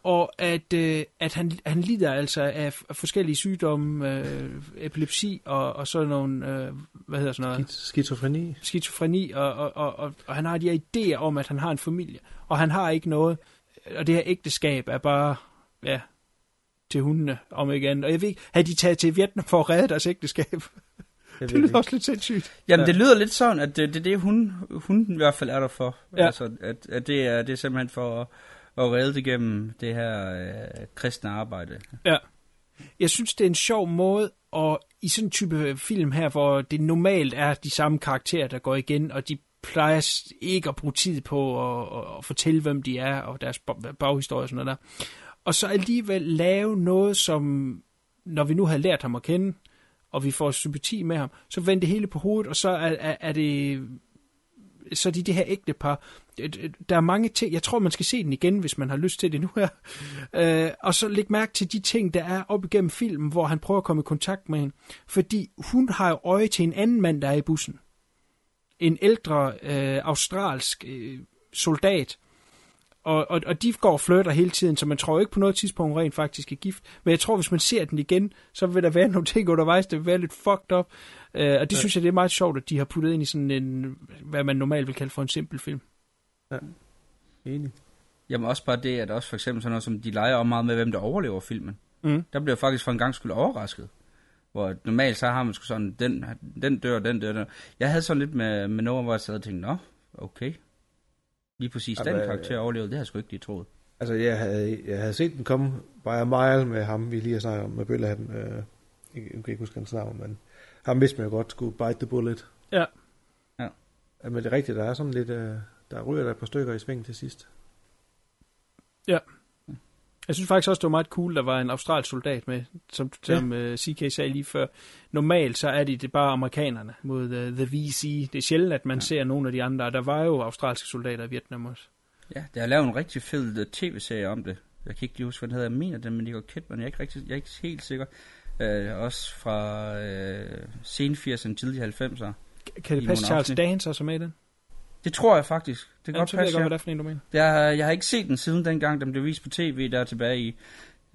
Speaker 7: og at, øh, at han, han lider altså af, af forskellige sygdomme, øh, epilepsi og, og sådan nogle, øh, hvad hedder sådan noget?
Speaker 9: Skizofreni.
Speaker 7: skizofreni, og, og, og, og, og han har de her idéer om, at han har en familie, og han har ikke noget, og det her ægteskab er bare, ja, til hundene, om igen. Og jeg ved ikke, havde de taget til Vietnam for at redde deres ægteskab? Det lyder
Speaker 9: ikke.
Speaker 7: også lidt sindssygt.
Speaker 8: Jamen,
Speaker 7: Ja.
Speaker 8: det lyder lidt sådan, at det, det er det, hun, hun i hvert fald er der for.
Speaker 7: Ja.
Speaker 8: Altså, at, at det, er, det er simpelthen for og reddet igennem det her øh, kristne arbejde.
Speaker 7: Ja. Jeg synes, det er en sjov måde, og i sådan en type film her, hvor det normalt er de samme karakterer, der går igen, og de plejer ikke at bruge tid på at, at, fortælle, hvem de er, og deres baghistorie og sådan noget der. Og så alligevel lave noget, som, når vi nu har lært ham at kende, og vi får sympati med ham, så vender det hele på hovedet, og så er, er, er det så de det her ægtepar. Øh, øh, der er mange ting, jeg tror, man skal se den igen, hvis man har lyst til det nu her. Øh, og så læg mærke til de ting, der er op igennem filmen, hvor han prøver at komme i kontakt med hende. Fordi hun har jo øje til en anden mand, der er i bussen. En ældre øh, australsk øh, soldat. Og, og, og de går og flytter hele tiden, så man tror ikke på noget tidspunkt, hun rent faktisk er gift. Men jeg tror, hvis man ser den igen, så vil der være nogle ting undervejs, der vil være lidt fucked up. Øh, og det ja. synes jeg, det er meget sjovt, at de har puttet ind i sådan en, hvad man normalt vil kalde for en simpel film.
Speaker 9: Enig.
Speaker 8: Jamen også bare det, at også for eksempel sådan noget, som de leger om meget med, hvem der overlever filmen.
Speaker 7: Mm.
Speaker 8: Der bliver jeg faktisk for en gang skulle overrasket. Hvor normalt så har man sgu sådan, den, den dør, den dør, den. Jeg havde sådan lidt med, med noget, hvor jeg sad og tænkte, nå, okay. Lige præcis den
Speaker 9: Jamen,
Speaker 8: karakter overlevede, det havde jeg sgu ikke lige troet.
Speaker 9: Altså, jeg havde, jeg havde set den komme by a mile med ham, vi lige har snakket om, med bøllehatten. Øh, jeg kan ikke huske hans navn, men ham vidste man jo godt skulle bite the bullet.
Speaker 7: Ja.
Speaker 8: Ja.
Speaker 9: Ja, Men det er rigtigt, der er sådan lidt, øh, der ryger der et par stykker i sving til sidst.
Speaker 7: Jeg synes faktisk også, det var meget cool, der var en australsk soldat med, som, som ja. uh, CK sagde lige før. Normalt så er de det bare amerikanerne mod uh, The VC. Det er sjældent, at man ja. ser nogle af de andre. Der var jo australske soldater i Vietnam også.
Speaker 8: Ja, der er lavet en rigtig fed øh, tv-serie om det. Jeg kan ikke lige huske, hvad den hedder. Jeg mener den, men Nicole Kidman. Jeg er ikke, rigtig, jeg er ikke helt sikker. Øh, også fra øh, sen 80'erne, tidlig 90'ere.
Speaker 7: Kan det passe, Charles. Dance også med i den?
Speaker 8: Det tror jeg faktisk. Det kan
Speaker 7: Ja,
Speaker 8: godt
Speaker 7: så ved jeg
Speaker 8: passe,
Speaker 7: godt,
Speaker 8: ja.
Speaker 7: hvad det er for en, du mener.
Speaker 8: Jeg, jeg har ikke set den siden dengang, den blev vist på tv der tilbage i,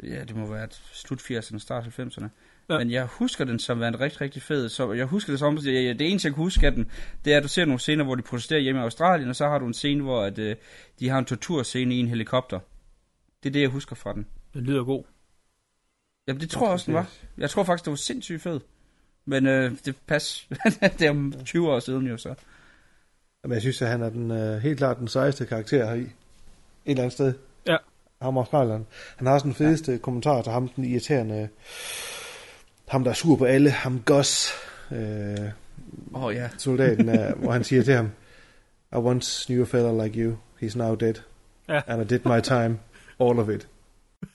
Speaker 8: ja, det må være slut 80'erne, start 90'erne.
Speaker 7: Ja.
Speaker 8: Ja. Men jeg husker den som værende rigtig, rigtig fed. Så jeg husker det som, at det, det eneste, jeg kan huske af den, det er, at du ser nogle scener, hvor de protesterer hjemme i Australien, og så har du en scene, hvor at, øh, de har en torturscene i en helikopter. Det er det, jeg husker fra den.
Speaker 7: Den lyder god.
Speaker 8: Jamen, det tror jeg også, den var. Jeg tror faktisk, det var sindssygt fed. Men øh, det pas. det er om 20 år siden jo så.
Speaker 9: Men jeg synes, at han er den, øh, helt klart den sejeste karakter her i. Et eller andet sted.
Speaker 7: Ja.
Speaker 9: Ham australieren. Han har også den fedeste ja. kommentar til ham, den irriterende... Ham, der er sur på alle. Ham Gus. Øh,
Speaker 8: Åh oh, ja.
Speaker 9: soldaten, er, hvor han siger til ham, I once knew a fella like you. He's now dead.
Speaker 7: Ja.
Speaker 9: And I did my time. All of it.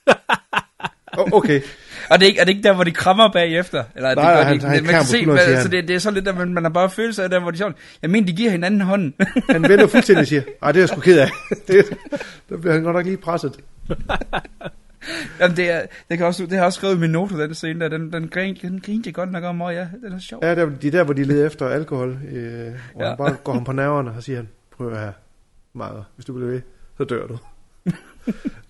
Speaker 9: oh, okay.
Speaker 8: Og det er, ikke, er det ikke der, hvor de krammer bagefter? Eller
Speaker 9: Nej,
Speaker 8: det gør
Speaker 9: han-
Speaker 8: de,
Speaker 9: han
Speaker 8: man kan se, hvad, så
Speaker 9: han.
Speaker 8: det, det er så lidt, at man, man har bare følelse af der, hvor de sådan, jeg mener, de giver hinanden hånden.
Speaker 9: Han vender fuldstændig og siger, ej, det er jeg sgu ked af. det, der bliver han godt nok lige presset.
Speaker 8: Jamen, det, er, det, kan også, det har jeg også skrevet i min note, den scene der, den, den, grin, den grinte godt nok om, og ja, den er sjov.
Speaker 9: Ja, der, de er der, hvor de leder efter alkohol, øh, og
Speaker 8: Ja.
Speaker 9: han bare går ham på nerverne og siger, han, prøv at her, meget. Hvis du bliver ved, så dør du.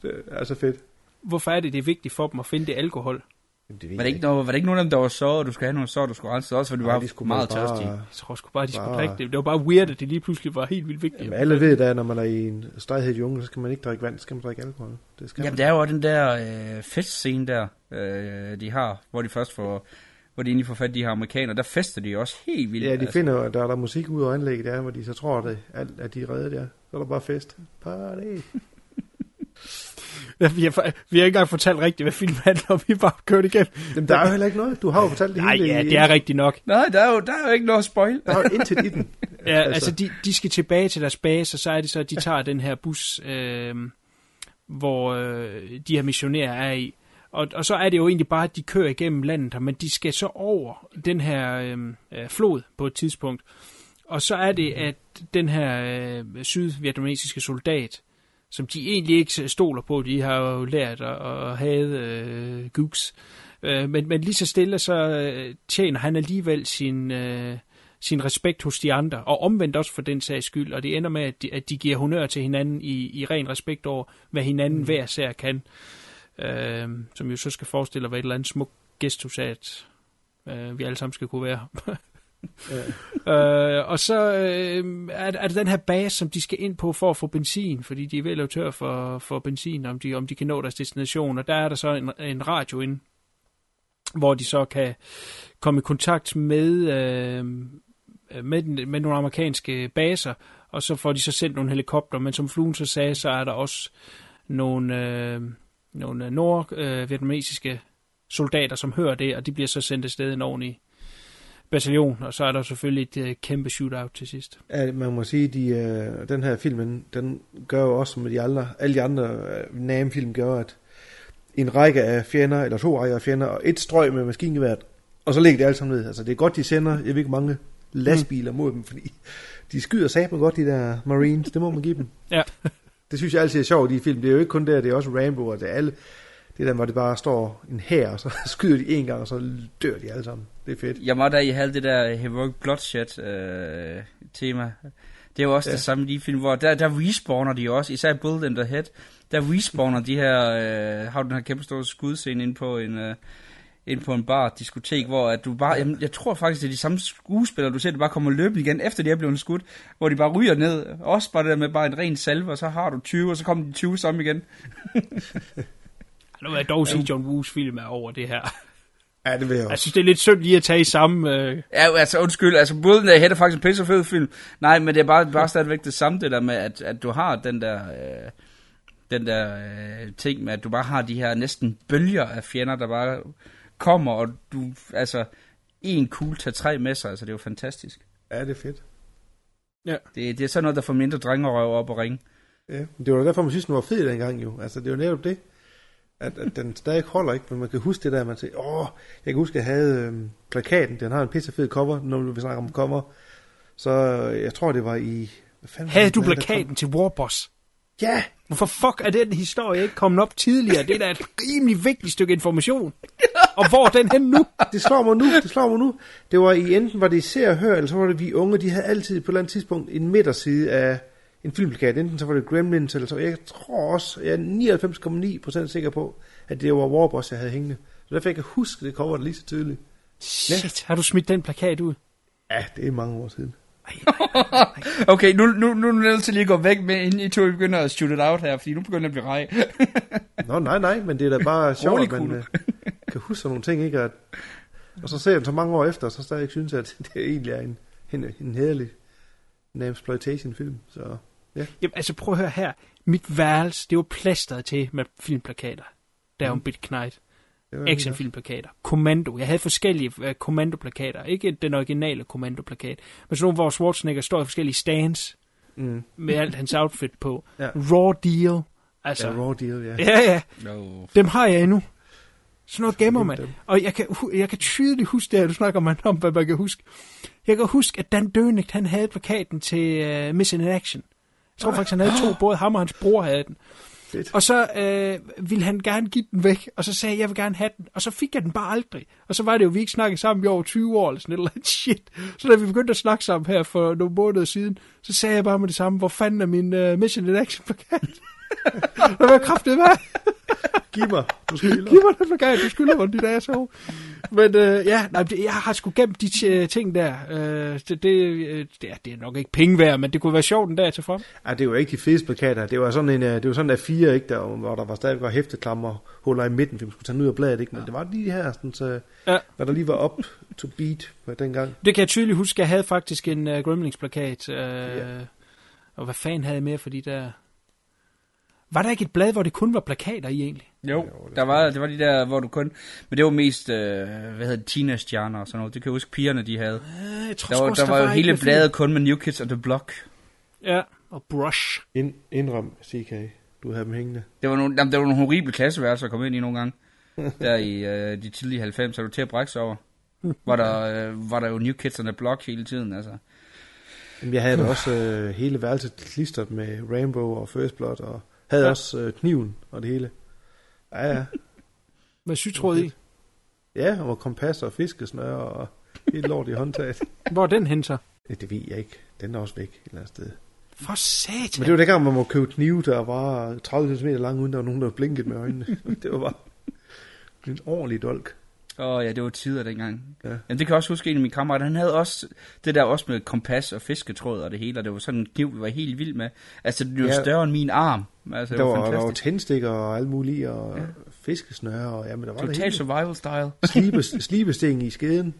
Speaker 9: det er så fedt.
Speaker 7: Hvorfor er det, det er vigtigt for dem at finde det alkohol?
Speaker 9: Jamen, det
Speaker 8: Var det, ikke noget, var det ikke nogen af dem, der var så, og du skulle have nogle så, du skulle rense også, for du
Speaker 9: Nej,
Speaker 8: var
Speaker 9: de skulle
Speaker 8: meget
Speaker 9: bare-
Speaker 8: tørstige?
Speaker 7: Jeg tror sgu bare, de skulle
Speaker 9: Bare-
Speaker 7: drikke det. Det var bare weird, at det lige pludselig var helt vildt vigtigt.
Speaker 9: Jamen, alle ved, at når man er i en stejhed jungle, så skal man ikke drikke vand, så skal man drikke alkohol. Det skal
Speaker 8: Jamen,
Speaker 9: man.
Speaker 8: det er jo også den der øh, festscene der, øh, de har, hvor de først får, hvor de egentlig får fat i de her amerikanere, der fester de også helt vildt.
Speaker 9: Ja, de finder jo, at der er der musik ud over anlægget, der, hvor de så tror, at, alt, at de er reddet der. Så er der bare fest. Party.
Speaker 7: Vi, har, vi har ikke engang fortalt rigtigt, hvad filmen handler om. Vi har bare kørt igen.
Speaker 9: Jamen, der er jo heller ikke noget. Du har jo fortalt det
Speaker 7: Nej,
Speaker 9: hele.
Speaker 7: ja, det er rigtigt nok.
Speaker 8: Nej, der er jo, der er jo ikke noget spoil.
Speaker 9: Der er jo intet i den.
Speaker 7: Ja, altså, de, de skal tilbage til deres base, og så er det så, at de tager den her bus, øh, hvor øh, de her missionærer er i. Og, og så er det jo egentlig bare, at de kører igennem landet her, men de skal så over den her øh, øh, flod på et tidspunkt. Og så er det, at den her øh, sydvietnamesiske soldat, som de egentlig ikke stoler på, de har jo lært at, at have øh, gooks, øh, men, men lige så stille, så øh, tjener han alligevel sin... Øh, sin respekt hos de andre, og omvendt også for den sags skyld, og det ender med, at de, at de giver honør til hinanden i, i ren respekt over, hvad hinanden mm. hver sær kan, øh, som jo så skal forestille at være et eller andet smuk gestus af, at øh, vi alle sammen skal kunne være. øh, og så øh, er, er det den her base, som de skal ind på for at få benzin, fordi de er ved at lave tør for, for benzin, om de, om de kan nå deres destination, og der er der så en, en radio inde, hvor de så kan komme i kontakt med, øh, med, den, med nogle amerikanske baser, og så får de så sendt nogle helikopter, men som fluen så sagde, så er der også nogle, øh, nogle nordvietnamesiske soldater, som hører det, og de bliver så sendt afsted en ordentlig bataljon, og så er der selvfølgelig et øh, kæmpe shootout til sidst.
Speaker 9: Ja, man må sige, de, øh, den her film, den, gør jo også, som de andre, alle de andre øh, NAM-film gør, at en række af fjender, eller to rækker af fjender, og et strøg med maskingeværet, og så ligger det alt sammen ned. Altså, det er godt, de sender, jeg ved ikke, mange lastbiler mod dem, fordi de skyder satme godt, de der Marines, det må man give dem.
Speaker 7: Ja.
Speaker 9: Det synes jeg altid er sjovt i de film. Det er jo ikke kun der, det er også Rambo, og det er alle, det er der, hvor det bare står en her, og så skyder de en gang, og så dør de alle sammen. Det er fedt.
Speaker 8: Jeg må da i halv det der Heroic Bloodshed øh, tema. Det er jo også ja. det samme i de film, hvor der, der respawner de også, især Bullet in the Head, der respawner de her, øh, har du den her kæmpe store skudscene ind på en, øh, ind på en bar, diskotek, hvor at du bare, jamen, jeg tror faktisk, det er de samme skuespillere, du ser, det bare kommer løbende igen, efter de er blevet skudt, hvor de bare ryger ned, også bare det der med bare en ren salve, og så har du 20, og så kommer de 20 sammen igen.
Speaker 7: Nu vil jeg dog sige, at John Woos film er over det her.
Speaker 9: Ja, det vil jeg
Speaker 7: Jeg
Speaker 9: også.
Speaker 7: synes, det er lidt synd lige at tage i samme... Øh,
Speaker 8: Ja, altså undskyld, altså Bullet in the Head er faktisk en pisse fed film. Nej, men det er bare, bare stadigvæk det samme, det der med, at, at du har den der, øh, den der øh, ting med, at du bare har de her næsten bølger af fjender, der bare kommer, og du, altså, en kugle tager tre med sig, altså det er jo fantastisk.
Speaker 9: Ja, det er fedt.
Speaker 8: Det, det er sådan noget, der får mindre drengerøv op og ringe.
Speaker 9: Ja, det var da derfor, man synes, den var fed dengang jo. Altså, det var netop det, at, at den stadig holder ikke, men man kan huske det der, man siger, åh, jeg kan huske, jeg havde øhm, plakaten, den har en pisse fed cover, når vi snakker om cover. Så øh, jeg tror, det var i... Hvad fanden
Speaker 7: havde du plakaten til Warboss?
Speaker 9: Ja,
Speaker 7: Hvorfor fuck er den historie ikke kommet op tidligere? Det er da et rimelig vigtigt stykke information. Og hvor er den hen nu?
Speaker 9: det slår mig nu, det slår mig nu. Det var i enten var det i Se og Hør, eller så var det vi unge, de havde altid på et eller andet tidspunkt en midterside af en filmplakat. Enten så var det Gremlins, eller så jeg tror også, jeg er 99,9% sikker på, at det var Warboss, jeg havde hængende. Så derfor jeg kan huske det cover lige så tydeligt.
Speaker 7: Shit, har du smidt den plakat ud?
Speaker 9: Ja, det er mange år siden.
Speaker 8: Okay, nu, nu, nu er du nødt til lige at gå væk med, inden I to begynder at shoot it out her, fordi nu begynder det at blive rej.
Speaker 9: Nå, nej, nej, men det er da bare sjovt, at man øh, kan huske sådan nogle ting, ikke? At, og så ser jeg den så mange år efter, og så stadig synes, at det egentlig er en, en, en hederlig exploitation film. Så
Speaker 7: Jamen, altså prøv at høre her. Mit værelse, det var plasteret til med filmplakater. Der er jo en bit knight. Actionfilmplakater. Kommando. Jeg havde forskellige uh, kommandoplakater. Ikke den originale kommandoplakat. Men sådan nogle, hvor Schwarzenegger står i forskellige stands.
Speaker 9: Mm.
Speaker 7: Med alt hans outfit på.
Speaker 9: Ja.
Speaker 7: Raw deal. Altså,
Speaker 9: Ja, raw deal, ja.
Speaker 7: ja, ja.
Speaker 8: No.
Speaker 7: Dem har jeg endnu. Sådan noget gemmer
Speaker 9: Gem
Speaker 7: man. Og jeg kan, jeg kan tydeligt huske det her, du snakker man om, hvad man kan huske. Jeg kan huske, at Dan Dønigt, han havde plakaten til uh, Mission in Action. Jeg tror faktisk, han havde to. Både ham og hans bror havde den.
Speaker 9: Fedt.
Speaker 7: Og så øh, ville han gerne give den væk, og så sagde jeg, jeg vil gerne have den. Og så fik jeg den bare aldrig. Og så var det jo, vi ikke snakkede sammen i over 20 år, eller sådan et eller andet shit. Så da vi begyndte at snakke sammen her for nogle måneder siden, så sagde jeg bare med det samme, hvor fanden er min uh, Mission in Action plakat? Hvad var kraftigt med?
Speaker 9: Giv mig, du skylder.
Speaker 7: Giv mig den plakat, du skylder mig dit asshole. Men øh, ja, nej, jeg har sgu gemt de t- ting der. Øh, det, det, øh, det, er, det er nok ikke penge værd, men det kunne være sjovt en dag til frem.
Speaker 9: Ja, det var ikke de fedeste plakater. Det var sådan en, øh, det var sådan der fire, ikke, der, hvor der var stadig var hæfteklammer huller i midten, for man skulle tage den ud af bladet, ikke? Men det var lige her, sådan, så,
Speaker 7: Ja.
Speaker 9: hvad der lige var up to beat på dengang.
Speaker 7: Det kan jeg tydeligt huske, jeg havde faktisk en uh, Gremlings-plakat. Uh, ja. Og hvad fanden havde jeg mere for de der... Var der ikke et blad, hvor det kun var plakater i egentlig?
Speaker 8: Jo, der var, det var de der, hvor du kun... Men det var mest, øh, hvad hedder det, teenage-stjerner og sådan noget. Det kan jeg huske, pigerne de havde.
Speaker 7: Uh, jeg tror
Speaker 8: Der var,
Speaker 7: også,
Speaker 8: der var jo
Speaker 7: ikke
Speaker 8: hele bladet kun med New Kids on the Block.
Speaker 7: Ja, og Brush.
Speaker 9: Ind, indrøm, CK, du havde dem hængende.
Speaker 8: Det var nogle, jamen, det var nogle horrible klasseværelser at komme ind i nogle gange. Der i øh, de tidlige 90'er, du til at brække sig over. Var der, øh, var der jo New Kids on the Block hele tiden, altså.
Speaker 9: Jamen, jeg havde da også øh, hele værelset klistret med Rainbow og First Blood, og havde
Speaker 7: Ja.
Speaker 9: også øh, kniven og det hele. Ja, ja.
Speaker 7: Med sytråd i.
Speaker 9: Ja, og kompas og fiskesnøre og helt lort i håndtaget.
Speaker 7: Hvor den hen så?
Speaker 9: Ja, det ved jeg ikke. Den er også væk et eller andet sted.
Speaker 7: For satan.
Speaker 9: Men det var dengang, man må købe knive, der var 30 cm lang, uden der var nogen, der blinkede med øjnene. det var bare en ordentlig dolk.
Speaker 8: Åh oh, ja, det var tider dengang.
Speaker 9: Ja.
Speaker 8: Ja. Jamen, det kan jeg også huske en af mine kammerater. Han havde også det der også med kompas og fisketråd og det hele, og det var sådan en kniv, vi var helt vild med. Altså, det var
Speaker 9: Ja.
Speaker 8: større end min arm. Altså, det
Speaker 9: Der
Speaker 8: var,
Speaker 9: var, der var tændstikker og alt muligt, og ja. fiskesnøre, og jamen, der var
Speaker 8: Total survival style.
Speaker 9: Slibe, slibesten i skeden.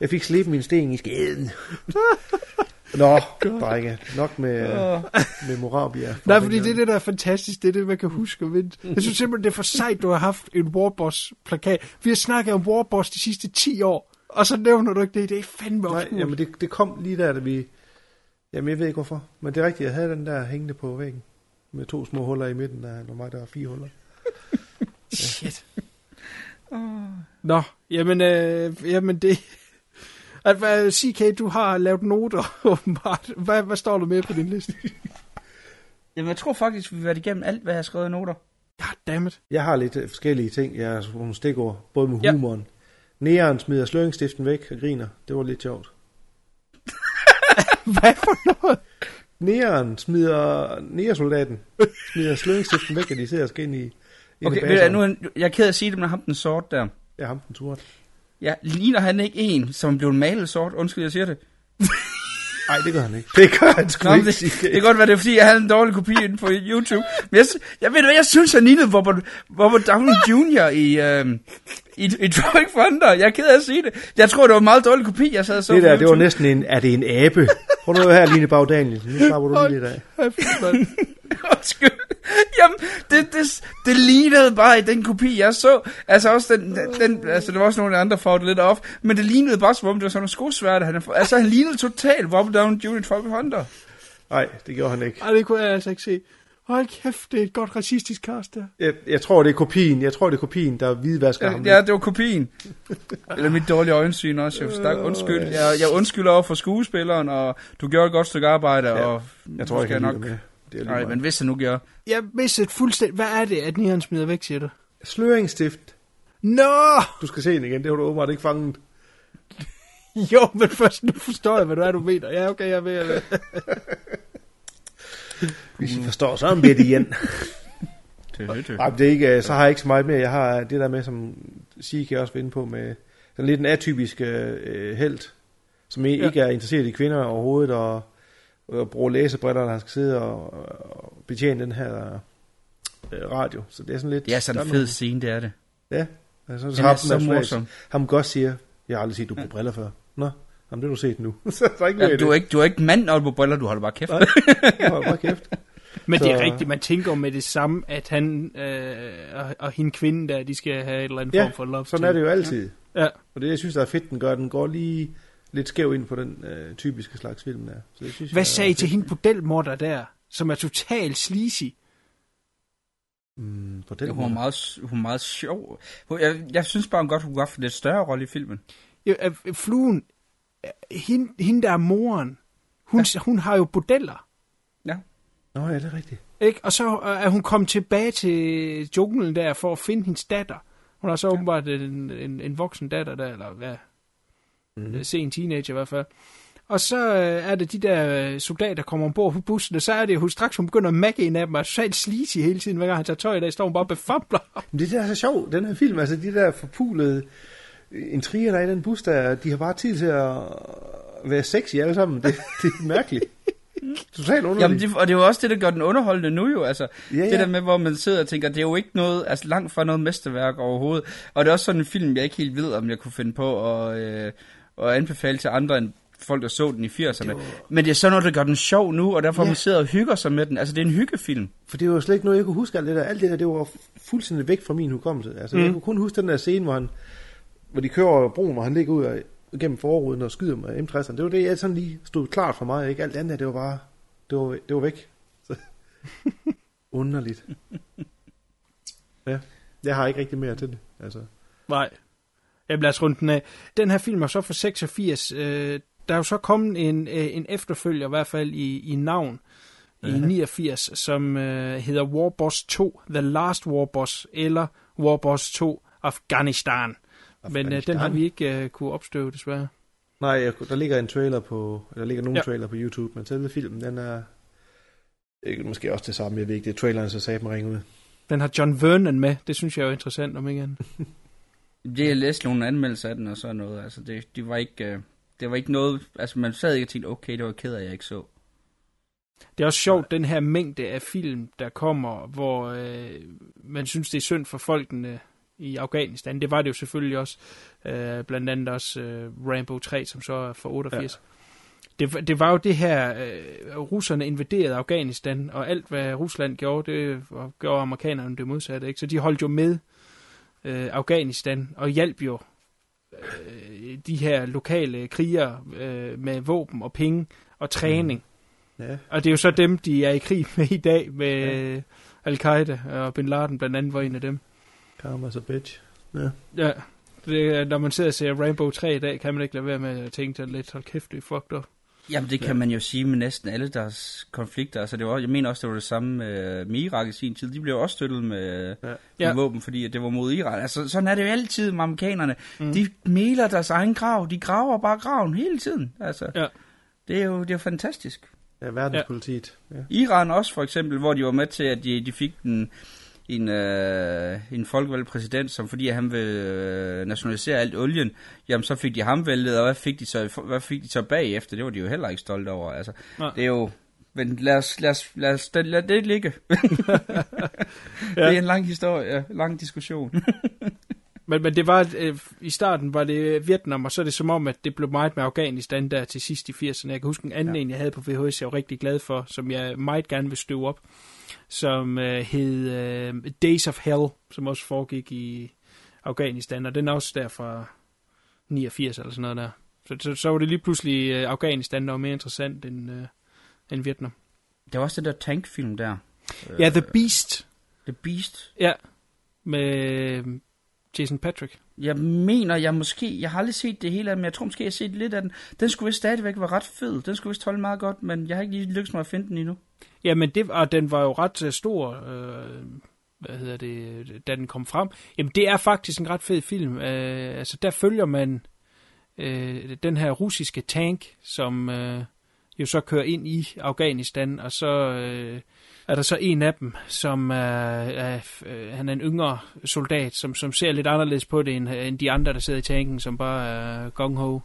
Speaker 9: Jeg fik slebet min sten i skeden. Nå, drenge. Nok med, med Morabia.
Speaker 7: Nej, fordi det er det, der er fantastisk. Det er det, man kan huske. Men jeg synes simpelthen, det er for sejt, du har haft en Warboss-plakat. Vi har snakket om Warboss de sidste 10 år, og så nævner du ikke det. Det er fandme
Speaker 9: Nej,
Speaker 7: obskurt.
Speaker 9: jamen det, det kom lige der, da vi... Jamen jeg ved ikke hvorfor, men det er rigtigt, jeg havde den der hængende på væggen. Med to små huller i midten, der når mig der er fire huller.
Speaker 7: Shit. Nå, jamen, øh, jamen det... At, hvad, CK, du har lavet noter, åbenbart. Hvad, hvad står der med på din liste?
Speaker 8: Jamen, jeg tror faktisk, vi har været igennem alt, hvad jeg har skrevet i noter.
Speaker 7: Goddammit.
Speaker 9: Jeg har lidt øh, forskellige ting, jeg har nogle stikord, både med
Speaker 7: Ja.
Speaker 9: humoren. Næren smider sløringsstiften væk og griner. Det var lidt sjovt.
Speaker 7: Hvad for noget?
Speaker 9: Næren smider... Næresoldaten smider sløringsstiften væk, og de ser skal ind i...
Speaker 8: Okay, ved du, nu, er- jeg er ked af at sige det, men ham den sort der.
Speaker 9: Ja, ham den sort.
Speaker 8: Ja, ligner han ikke en, som blev malet sort? Undskyld, jeg siger det.
Speaker 9: Nej, det gør han ikke. Det gør han sgu
Speaker 8: Nå,
Speaker 9: ikke.
Speaker 8: det, det kan godt være, det er, fordi jeg havde en dårlig kopi inde på YouTube. Men jeg, jeg ved hvad, jeg synes, han lignede Robert, Robert Downey Jr. i, øh, i, i Tropic Thunder. Jeg er ked af at sige det. Jeg tror, det var en meget dårlig kopi, jeg sad og så
Speaker 9: Det der, det var næsten en... Er det en abe? Prøv nu her, Line Bag Danielsen. Nu slapper du lige lidt af.
Speaker 8: Undskyld. Jamen, det, det, det lignede bare i den kopi, jeg så. Altså også den, den altså der var også nogle andre farver lidt off, men det lignede bare som om, det var sådan nogle skosværte. Han, altså, han lignede totalt Robert Downey Jr. i Tropic Thunder.
Speaker 9: Nej, det gjorde han ikke.
Speaker 7: Ej, det kunne jeg altså ikke se. Hold kæft, det er et godt racistisk cast der.
Speaker 9: Jeg, jeg tror, det er kopien. Jeg tror, det er kopien, der hvidvasker ham.
Speaker 8: Ja, det var kopien. Eller mit dårlige øjensyn også. Jeg, stak, undskyld. Jeg, jeg undskylder over for skuespilleren, og du gjorde et godt stykke arbejde,
Speaker 9: Ja,
Speaker 8: og
Speaker 9: Jeg tror
Speaker 8: skal
Speaker 9: han
Speaker 8: nok...
Speaker 9: med. Det er lige
Speaker 8: Nej,
Speaker 9: meget.
Speaker 8: men hvis han nu gør...
Speaker 7: Jeg mistede fuldstændig... Hvad er det, at Nihan smider væk, siger du?
Speaker 9: Sløringsstift.
Speaker 7: Nå!
Speaker 9: Du skal se den igen. Det har du åbenbart ikke fanget.
Speaker 7: Jo, men først nu forstår jeg, hvad du er, du mener. Ja, okay, jeg ved. Jeg
Speaker 9: Hvis I forstår, så er det igen.
Speaker 8: Det, det, det.
Speaker 9: Nej, det er ikke, øh, så har jeg ikke så meget mere. Jeg har det der med, som Sige kan også vinde på, med sådan lidt en atypisk øh, held, som ja. ikke er interesseret i kvinder overhovedet, og, og bruger læsebriller, når han skal sidde og, og betjene den her øh, radio. Så det er sådan lidt...
Speaker 8: Ja, sådan en
Speaker 9: er
Speaker 8: fed scene, det er det.
Speaker 9: Ja, altså, så
Speaker 8: så
Speaker 9: der smags-
Speaker 8: morsom.
Speaker 9: Ham godt siger, jeg har aldrig set, du på briller før. Nå, jamen, det har du set nu. så er ikke
Speaker 8: Ja, du, er
Speaker 9: det.
Speaker 8: ikke, du er ikke mand, når du er på briller, du holder bare kæft.
Speaker 9: Hold bare kæft.
Speaker 7: Men det er rigtigt, man tænker med det samme, at han øh, og, og hende kvinde der, de skal have et eller andet
Speaker 9: Ja,
Speaker 7: form for love
Speaker 9: sådan er det jo altid.
Speaker 7: Ja.
Speaker 9: Og det, jeg synes, der er fedt, den gør, den går lige lidt skæv ind på den øh, typiske slags film der. Så det synes
Speaker 7: Hvad
Speaker 9: jeg,
Speaker 7: sagde I til hende bordelmorder der, som er totalt sleazy?
Speaker 9: Mm, på den
Speaker 8: Ja, hun, er meget, hun er meget sjov. Hun- Jeg, jeg synes bare, hun godt kunne have haft en lidt større rolle i filmen.
Speaker 7: Jo, øh, fluen, øh, hende, hende der er moren, hun, ja. hun har jo bordeller.
Speaker 8: Ja.
Speaker 9: Nå, ja, det er rigtigt.
Speaker 7: Ikke? Og så øh, er hun kommet tilbage til junglen der for at finde hendes datter. Hun har så ja. åbenbart en, en, en voksen datter der, eller hvad? Mm. Se en teenager i hvert fald. Og så øh, er det de der øh, soldater, der kommer ombord på bussen, og så er det jo straks, hun begynder at magge en af dem, og er totalt sleazy hele tiden, hver gang han tager tøj af, står hun bare og befabler.
Speaker 9: Men det der er så sjovt, den her film, altså de der forpulede intriger, der er i den bus, der, de har bare tid til at være sexy alle sammen. Det, det er mærkeligt. Totalt underligt.
Speaker 8: Jamen, det, og det er jo også det, der gør den underholdende nu jo, altså.
Speaker 9: Ja,
Speaker 8: Det
Speaker 9: ja.
Speaker 8: der med, hvor man sidder og tænker, det er jo ikke noget, altså langt fra noget mesterværk overhovedet. Og det er også sådan en film, jeg ikke helt ved, om jeg kunne finde på at, øh, at anbefale til andre end folk, der så den i 80'erne. Men det er sådan noget, der gør den sjov nu, og derfor
Speaker 9: Ja.
Speaker 8: man sidder og hygger sig med den. Altså, det er en hyggefilm.
Speaker 9: For det var jo slet ikke noget, jeg kunne huske alt det der. Alt det der, det var fuldstændig væk fra min hukommelse. Altså, mm. jeg kunne kun huske den der scene, hvor, han, hvor de kører over broen, og han ligger ud af, gennem forruden og skyder med M60'eren. Det var det, jeg sådan lige stod klart for mig. Ikke alt andet, det var bare, det var, det var væk. Så. Underligt. Ja, jeg har ikke rigtig mere til det. Altså,
Speaker 7: Nej. Jeg bliver rundt den af. Den her film er så fra 86. Øh, der er jo så kommet en, øh, en efterfølger, i hvert fald i, i navn, i 89, som øh, hedder Warboss 2, The Last Warboss, eller Warboss 2, Afghanistan. Men øh, den har vi ikke øh, kunne opstøve, desværre.
Speaker 9: nej, der ligger en trailer på, der ligger nogle
Speaker 7: Ja.
Speaker 9: ja. trailer på YouTube, men selve filmen, den er ikke, måske også det samme. Jeg ved ikke, det er traileren, så sagde mig ringe ud.
Speaker 7: Den har John Vernon med. Det synes jeg er jo interessant, om ikke andet.
Speaker 8: Det jeg læste nogle anmeldelser af den og sådan noget. Altså, det, det var ikke... Øh, det var ikke noget... Altså, man sad ikke og tænkte, okay, det var ked af, jeg ikke så.
Speaker 7: Det er også sjovt, den her mængde af film, der kommer, hvor øh, man synes, det er synd for folkene i Afghanistan. Det var det jo selvfølgelig også. Øh, blandt andet også øh, Rambo 3, som så er fra 88. Ja. Det, det var jo det her, øh, russerne invaderede Afghanistan, og alt hvad Rusland gjorde, det gjorde amerikanerne det modsatte. Ikke? Så de holdt jo med øh, Afghanistan og hjalp jo øh, de her lokale krigere øh, med våben og penge og træning.
Speaker 9: Ja,
Speaker 7: Og det er jo så dem, de er i krig med i dag, med ja. Al-Qaida, og Bin Laden blandt andet var en af dem.
Speaker 9: Karma's a bitch. Ja.
Speaker 7: Ja, det, når man sidder og ser Rainbow 3 i dag, kan man ikke lade være med at tænke sig lidt, hold kæft, det er fucked up.
Speaker 8: Jamen, det kan man jo sige med næsten alle deres konflikter. Altså, det var, jeg mener også, det var det samme med, med Irak i sin tid. De blev også støttet med, ja.
Speaker 9: Ja.
Speaker 8: med
Speaker 7: Ja.
Speaker 8: våben, fordi at det var mod Iran. Altså, sådan er det jo altid med amerikanerne. Mm. De meler deres egen grav. De graver bare graven hele tiden. Altså,
Speaker 7: Ja.
Speaker 8: det, er jo, det er fantastisk.
Speaker 9: Ja, verdenspolitiet. Ja.
Speaker 8: Iran også for eksempel, hvor de var med til, at de, de fik en, en, øh, en folkevalgt præsident, som fordi han vil øh, nationalisere alt olien, jamen så fik de ham væltet, og hvad fik de så, hvad fik de så bagefter? Det var de jo heller ikke stolte over. Altså,
Speaker 7: Nej.
Speaker 8: det er jo... Men lad os, lad os, lad os lad det ligge. ja. Det er en lang historie, ja, lang diskussion.
Speaker 7: Men, men det var, øh, i starten var det Vietnam, og så er det som om, at det blev meget med Afghanistan der til sidst i 80'erne. Jeg kan huske en anden ja. en, jeg havde på VHS, jeg var rigtig glad for, som jeg meget gerne vil støve op, som øh, hed øh, Days of Hell, som også foregik i Afghanistan, og den er også der fra 89 eller sådan noget der. Så, så, så var det lige pludselig øh, Afghanistan, der var mere interessant end, øh, end Vietnam.
Speaker 8: Der var også den der tankfilm der.
Speaker 7: Ja, The Beast,
Speaker 8: The Beast.
Speaker 7: ja, med øh, Jason Patrick.
Speaker 8: Jeg mener, jeg måske, jeg har aldrig set det hele af, men jeg tror måske, jeg har set lidt af den. Den skulle vist stadigvæk være ret fed. Den skulle vist holde meget godt, men jeg har ikke lige lykkes mig at finde den endnu.
Speaker 7: Jamen, det, og den var jo ret øh, stor, øh, hvad hedder det, da den kom frem. Jamen, det er faktisk en ret fed film. Øh, altså, der følger man øh, den her russiske tank, som øh, jo så kører ind i Afghanistan, og så øh, er der så en af dem, som er, er øh, han er en yngre soldat, som, som ser lidt anderledes på det, end, end de andre, der sidder i tanken, som bare er gung-ho.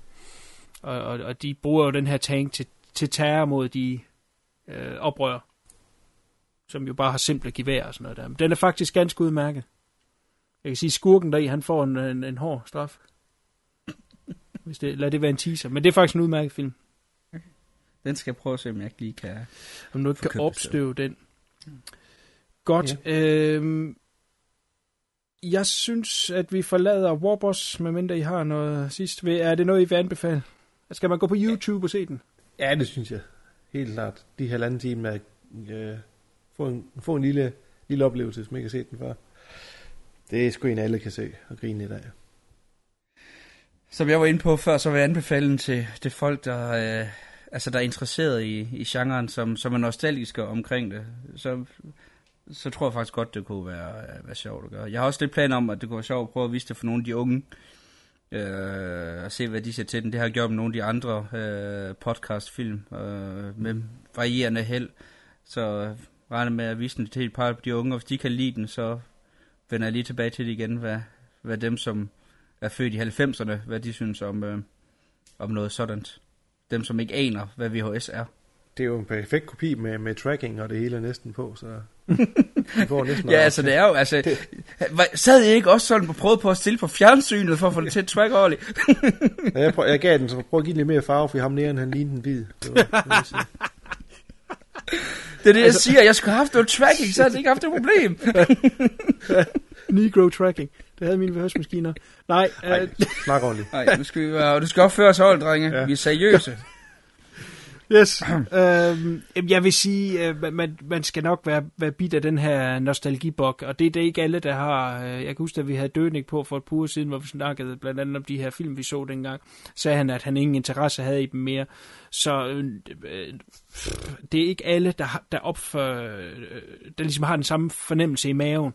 Speaker 7: Og, og, og de bruger jo den her tank til, til terror mod de øh, oprør, som jo bare har simple gevær og sådan noget der. Men den er faktisk ganske udmærket. Jeg kan sige, skurken deri, han får en, en, en hård straf. Hvis det, lad det være en teaser. Men det er faktisk en udmærket film.
Speaker 8: Den skal jeg prøve at se, om jeg ikke lige kan...
Speaker 7: Om du ikke kan opstøve den. Godt. Ja. Øhm, jeg synes, at vi forlader Warboss, medmindre I har noget sidst. Ved- Er det noget, I vil anbefale? Skal man gå på YouTube og se den?
Speaker 9: ja, det synes jeg. Helt klart. De halvanden time med at øh, få, en, få en lille, lille oplevelse, hvis man ikke har set den før. Det er sgu en, alle kan se og grine lidt af.
Speaker 8: Som jeg var inde på før, så vil jeg anbefale den til det folk, der, øh, altså, der er interesseret i, i genren, som, som er nostalgiske omkring det. Så, så tror jeg faktisk godt, det kunne være, være sjovt at gøre. Jeg har også lidt planer om, at det kunne være sjovt at prøve at vise det for nogle af de unge, øh, og se, hvad de siger til den. Det har jeg gjort med nogle af de andre øh, podcastfilm øh, med varierende held. Så øh, regner med at vise den til et par af de unge, og hvis de kan lide den, så vender jeg lige tilbage til det igen, hvad, hvad dem, som er født i 90'erne, hvad de synes om, øh, om noget sådan. Dem, som ikke aner, hvad VHS er.
Speaker 9: Det er jo en perfekt kopi med, med tracking og det hele næsten på, så... Vi får næsten
Speaker 8: Ja, altså det er jo, altså, hvad- sad I ikke også sådan og prøvede på at stille på fjernsynet for at få det til at track ordentligt?
Speaker 9: Ja, jeg, prøv, jeg gav den, så prøv at give den lidt mere farve, for ham næren, han lignede en hvid. Det var, det.
Speaker 8: Det er det, jeg siger. Jeg skulle have haft noget tracking, så havde jeg ikke haft det problem.
Speaker 7: Negro tracking. Det havde mine VHS-maskiner. Nej,
Speaker 9: Ej,
Speaker 7: øh,
Speaker 9: snak ordentligt.
Speaker 8: Nej, nu skal vi være, du skal opføre os hold, drenge. Ja. Vi er seriøse.
Speaker 7: Yes. øhm, jamen, jeg vil sige, øh, man, man skal nok være, være bit af den her nostalgibok, og det er det ikke alle, der har. Øh, Jeg kan huske, at vi havde Dønik på for et par uger siden, hvor vi snakkede blandt andet om de her film, vi så dengang. Sagde han, at han ingen interesse havde i dem mere. Så øh, øh, det er ikke alle, der, der, opfor, øh, der ligesom har den samme fornemmelse i maven,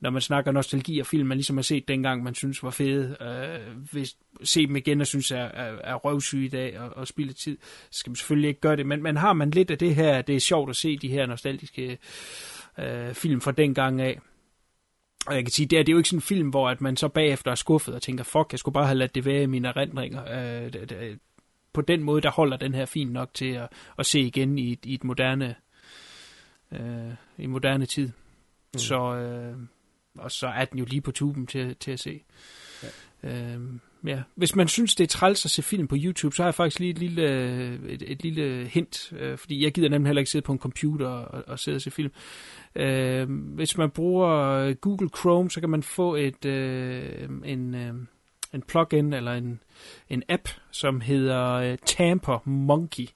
Speaker 7: når man snakker nostalgi og film, man ligesom har set dengang, man synes var fede. Øh, hvis se dem igen og synes er, er, er røvsyge i dag og, og spilde tid, så skal man selvfølgelig ikke gøre det. Men, men har man lidt af det her, det er sjovt at se de her nostalgiske øh, film fra dengang af. Og jeg kan sige, det er, det er jo ikke sådan en film, hvor at man så bagefter er skuffet og tænker, fuck, jeg skulle bare have ladet det være i mine erindringer. Øh, det, det, på den måde, der holder den her fint nok til at, at se igen i, et- i et moderne øh, i moderne tid. Mm. Så, øh, og så er den jo lige på tuben til, til at se. Ja. Øhm, ja. Hvis man synes, det er træls at se film på YouTube, så har jeg faktisk lige et lille, et, et lille hint, øh, fordi jeg gider nemlig heller ikke sidde på en computer og, og sidde og se film. Øh, hvis man bruger Google Chrome, så kan man få et øh, en, øh, en plugin eller en, en app, som hedder øh, Tamper Monkey.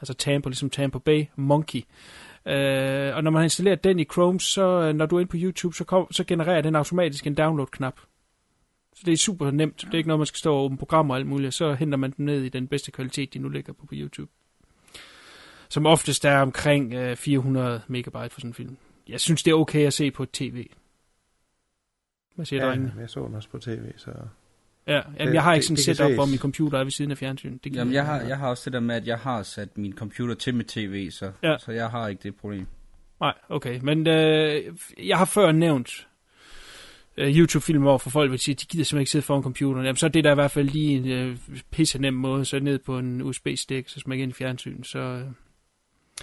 Speaker 7: Altså Tamper, ligesom Tamper Bay Monkey. Øh, og når man har installeret den i Chrome, så øh, når du er inde på YouTube, så, kom, så genererer den automatisk en download-knap. Så det er super nemt. Det er ikke noget, man skal stå og åbne programmer og alt muligt. Så henter man den ned i den bedste kvalitet, de nu ligger på på YouTube. Som oftest er omkring øh, 400 megabyte for sådan en film. Jeg synes, det er okay at se på tv. Hvad siger ja,
Speaker 9: Ja,
Speaker 7: drengene?
Speaker 9: jeg så den også på tv, så...
Speaker 7: Ja, jamen, jeg har ikke sådan
Speaker 9: det
Speaker 7: et
Speaker 9: kan
Speaker 7: setup,
Speaker 9: ses.
Speaker 7: hvor min computer er ved siden af fjernsynet. Det
Speaker 8: Jamen, jeg
Speaker 7: ikke.
Speaker 8: har, jeg har også det der med, at jeg har sat min computer til mit tv, så,
Speaker 7: Ja.
Speaker 8: så jeg har ikke det problem.
Speaker 7: Nej, okay. Men øh, jeg har før nævnt øh, YouTube-film, hvor for folk vil sige, at de gider simpelthen ikke sidde foran computeren. Jamen, så er det der i hvert fald lige en øh, pisse nem måde. Så ned på en USB-stik, så smækker ind i fjernsyn. Så øh,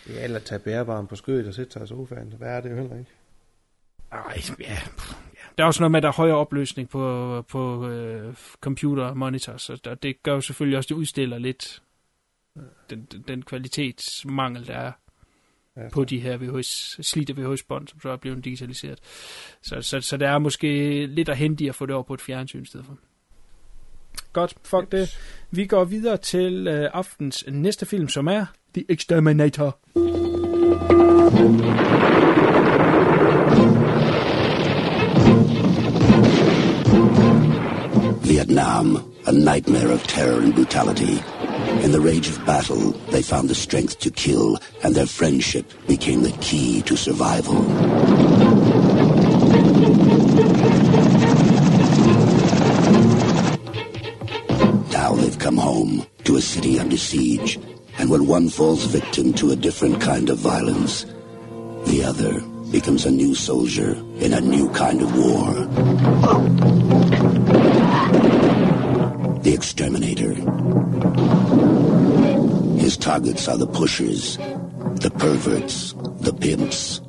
Speaker 9: Ja, eller tage bærbaren på skødet og sætte sig i sofaen. Hvad er det jo heller ikke?
Speaker 7: ej, ja, pff, ja. Der er også noget med, at der er højere opløsning på, på øh, computer monitors, så der, det gør jo selvfølgelig også, det udstiller lidt den, den, den kvalitetsmangel, der er
Speaker 9: Ja,
Speaker 7: på de her VHS, slidte VHS-bånd, som så er blevet digitaliseret. Så, så, så der er måske lidt at hente i at få det over på et fjernsyn i stedet for. Godt, fuck det. Vi går videre til øh, aftens næste film, som er The Exterminator.
Speaker 11: Vietnam, a nightmare of terror and brutality. In the rage of battle, they found the strength to kill, and their friendship became the key to survival. Now they've come home to a city under siege, and when one falls victim to a different kind of violence, the other becomes a new soldier in a new kind of war. The exterminator. His targets are the pushers, the perverts, the pimps.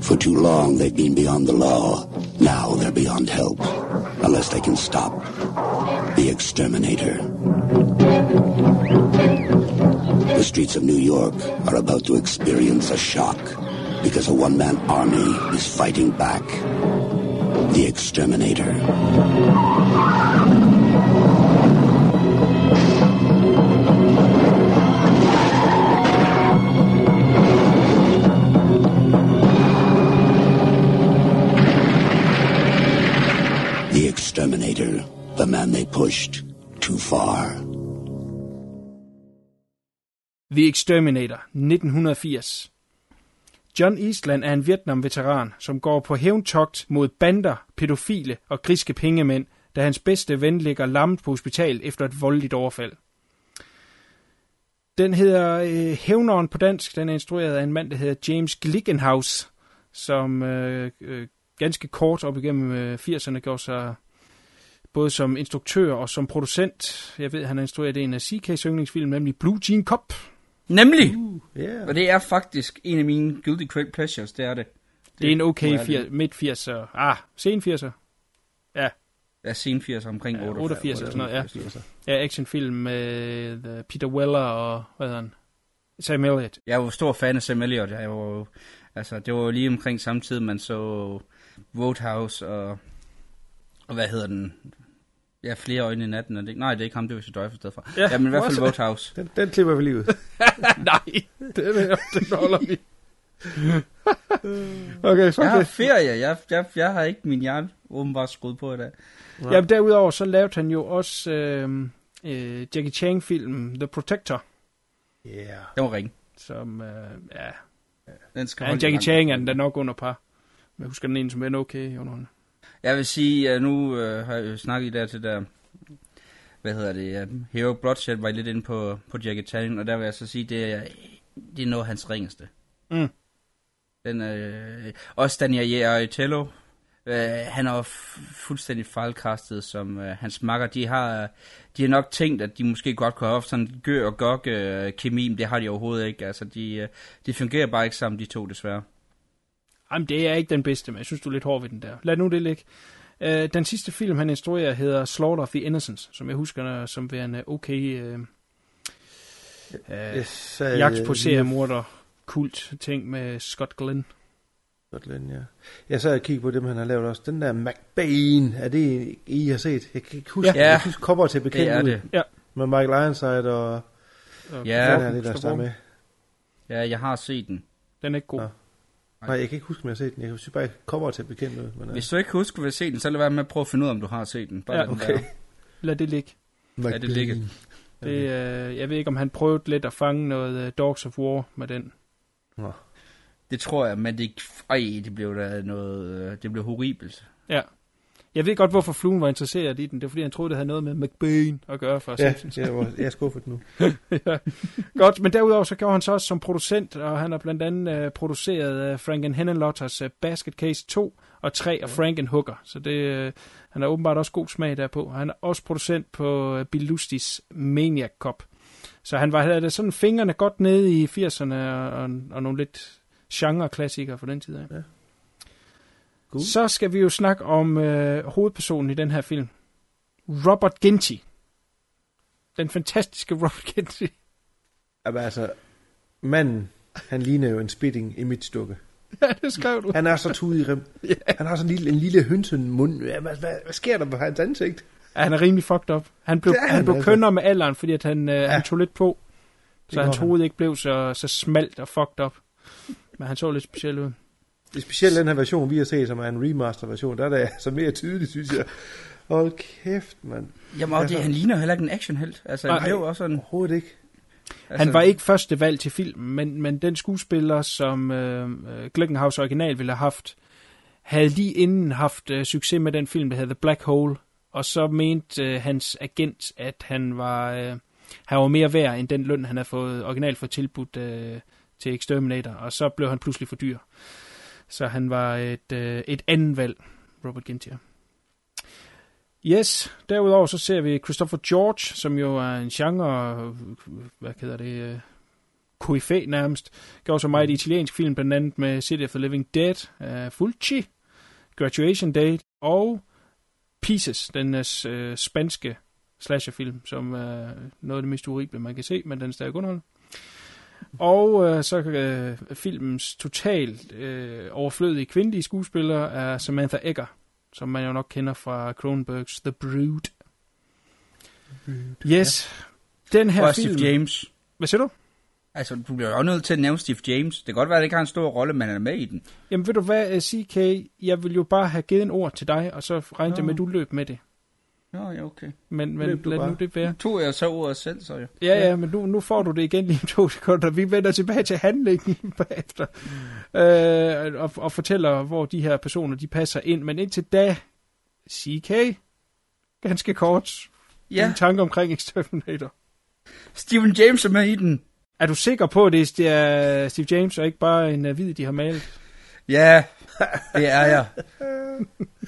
Speaker 11: For too long they've been beyond the law. Now they're beyond help. Unless they can stop the exterminator. The streets of New York are about to experience a shock because a one-man army is fighting back. The exterminator. Exterminator, the man they pushed too far.
Speaker 7: The Exterminator, 1980. John Eastland er en Vietnam-veteran, som går på hævntogt mod bander, pædofile og griske pengemænd, da hans bedste ven ligger lammet på hospital efter et voldeligt overfald. Den hedder øh, Hævneren på dansk. Den er instrueret af en mand, der hedder James Glickenhaus, som øh, øh, ganske kort op igennem øh, 80'erne gjorde sig både som instruktør og som producent. Jeg ved, han har instrueret en af CK's yndlingsfilm, nemlig Blue Jean Cop.
Speaker 8: Nemlig!
Speaker 9: Uh, yeah.
Speaker 8: Og det er faktisk en af mine guilty pleasures, det er det.
Speaker 7: Det er en okay fir- midt 80'er. Ah, sen 80'er. Ja,
Speaker 8: Ja, sen 80 omkring
Speaker 7: Ja,
Speaker 8: 88.
Speaker 7: 88 eller sådan noget, ja. Ja, actionfilm med uh, Peter Weller og, hvad hedder han? Sam Elliott.
Speaker 8: Jeg var stor fan af Sam Elliott. Jeg var, altså, det var jo lige omkring samtidig, man så Roadhouse og, og hvad hedder den? Ja, flere øjne i natten. Er det, nej, det er ikke ham, det var så Drive stedet fra.
Speaker 7: Ja,
Speaker 8: Ja, ja, men i hvert fald. Roadhouse.
Speaker 9: Den, den klipper vi lige ud.
Speaker 7: Nej, det, det holder vi. okay, så
Speaker 8: Jeg har
Speaker 7: det.
Speaker 8: ferie. Jeg, jeg, jeg har ikke min hjerne åbenbart skruet på i dag.
Speaker 7: Jamen, derudover så lavede han jo også øh, øh, Jackie Chan-filmen The Protector,
Speaker 9: Yeah.
Speaker 8: Den var ringe.
Speaker 7: som, øh, ja,
Speaker 8: Den skal
Speaker 7: ja Jackie. Chan er den der nok under par. Men jeg husker den ene som en okay under
Speaker 8: Jeg vil sige, at nu øh, har jeg snakket i der til der, hvad hedder det, uh, Hero Bloodshed var lidt inde på, på Jackie Chan, og der vil jeg så sige, det er, det er noget af hans ringeste.
Speaker 7: Mm.
Speaker 8: Den, øh, også Daniel Aritello, øh, han er fuldstændig fejlkastet som øh, hans makker. De har, de har nok tænkt, at de måske godt kunne have haft sådan gør og gok øh, kemi, men det har de overhovedet ikke. Altså, de, øh, de fungerer bare ikke sammen, de to desværre.
Speaker 7: Jamen, det er ikke den bedste, men jeg synes, du er lidt hård ved den der. Lad nu det ligge. Øh, den sidste film, han instruerer, hedder Slaughter of the Innocents, som jeg husker som værende okay øh, øh,
Speaker 9: Jeg sad,
Speaker 7: jagt på
Speaker 9: øh,
Speaker 7: seriemorder kult ting med Scott Glenn.
Speaker 9: Scotland, ja. Jeg sad og kiggede på dem, han har lavet også. Den der McBain, er det I har set? Jeg kan ikke huske,
Speaker 8: Ja.
Speaker 9: jeg synes, kommer til bekendt
Speaker 8: Det er
Speaker 9: ud.
Speaker 8: det.
Speaker 7: Ja.
Speaker 9: Med Michael Ironside og
Speaker 8: Ja,
Speaker 9: den her, det der med.
Speaker 8: Ja, jeg har set den.
Speaker 7: Den er ikke god.
Speaker 9: Nå. Nej, jeg kan ikke huske, om jeg har set den. Jeg synes bare, jeg kommer til bekendt ud. Men,
Speaker 8: Hvis du ikke husker, at have set den, så lad være med at prøve at finde ud af, om du har set den. Bare
Speaker 7: Ja,
Speaker 8: lad den
Speaker 9: okay.
Speaker 8: være.
Speaker 7: Lad det ligge.
Speaker 9: uh,
Speaker 8: Ja, det ligger.
Speaker 7: Det, øh, jeg ved ikke, om han prøvede lidt at fange noget øh, Dogs of War med den.
Speaker 8: Det tror jeg, men det, ej, det blev da noget, øh, det blev horribelt.
Speaker 7: Ja. Jeg ved godt, hvorfor fluen var interesseret i den. Det er, fordi han troede, det havde noget med McBain at gøre for
Speaker 9: Ja,
Speaker 7: Simpsons.
Speaker 9: jeg, var, jeg er skuffet nu.
Speaker 7: ja. Godt, men derudover så gjorde han så også som producent, og han har blandt andet uh, produceret uh, Franken Henenlotters uh, Basket Case 2 og 3 og Frankenhooker. Så det, uh, han har åbenbart også god smag derpå. Han er også producent på uh, Bill Lustis Maniac Cop. Så han var havde sådan fingrene godt nede i 80'erne og, og, og nogle lidt genre-klassikere for den tid af.
Speaker 9: Ja. Cool.
Speaker 7: Så skal vi jo snakke om uh, hovedpersonen i den her film. Robert Ginty. Den fantastiske Robert Ginty.
Speaker 9: Aber altså, manden, han ligner jo en spitting image-dukke.
Speaker 7: Ja, det skrev du.
Speaker 9: Han er så tudet i rem. yeah. Han har sådan en lille, en lille hønsen mund. Ja, hvad, hvad, hvad, sker der på hans ansigt?
Speaker 7: Ja, han er rimelig fucked up. Han blev, han
Speaker 9: han
Speaker 7: blev
Speaker 9: altså.
Speaker 7: kønnere med alderen, fordi at han, øh, ja. han tog lidt på. Så hans
Speaker 9: han.
Speaker 7: hoved ikke blev så, så smalt og fucked up. Men han så lidt speciel ud.
Speaker 9: Er specielt den her version, vi har set, som er en remaster-version. Der er det altså mere tydeligt, synes jeg. Hold kæft, mand.
Speaker 8: Jamen, og det, han ligner heller ikke en actionhelt. Altså,
Speaker 7: Nej.
Speaker 8: det er jo også sådan...
Speaker 9: Overhovedet ikke.
Speaker 8: Altså,
Speaker 7: Han var ikke første valg til filmen, men, men den skuespiller, som øh, øh, Glickenhaus original ville have haft, havde lige inden haft øh, succes med den film, der hedder The Black Hole. Og så mente øh, hans agent, at han var, øh, han var mere værd end den løn, han havde fået originalt fået tilbudt øh, til Exterminator. Og så blev han pludselig for dyr. Så han var et, øh, et andet valg, Robert Gintier. Yes, derudover så ser vi Christopher George, som jo er en genre, hvad hedder det, øh, koryfæ nærmest. Gjorde så meget italiensk film, blandt andet med City of the Living Dead, uh, Fulci, Graduation Date og Pieces, den uh, spanske slasherfilm, som er noget af det mest horrible, man kan se, men den er stadig underholdende. Og uh, så uh, filmens totalt uh, overflødige kvindelige skuespiller er Samantha Egger, som man jo nok kender fra Cronenbergs The Brood. Yes, den her
Speaker 8: Og
Speaker 7: film...
Speaker 8: Steve James.
Speaker 7: Hvad siger du?
Speaker 8: Altså, du bliver jo også nødt til at nævne Steve James. Det kan godt være, at det ikke har en stor rolle, men han er med i den.
Speaker 7: Jamen ved du hvad, øh, CK, jeg vil jo bare have givet en ord til dig, og så regnede jeg med, at du løb med det.
Speaker 8: Nå, ja, okay.
Speaker 7: Men, men lad
Speaker 9: bare.
Speaker 7: nu det være.
Speaker 8: Nu tog jeg så ordet selv, så jo.
Speaker 7: Ja, ja, men nu, nu får du det igen lige om to sekunder. Vi vender tilbage til handlingen bagefter. Øh, og, og fortæller, hvor de her personer, de passer ind. Men indtil da, CK, ganske kort.
Speaker 8: Ja.
Speaker 7: En tanke omkring Exterminator.
Speaker 8: Steven James er med i den.
Speaker 7: Er du sikker på, at det er Steve James, og ikke bare en uh, hvid, de har malet?
Speaker 8: Ja, det er jeg.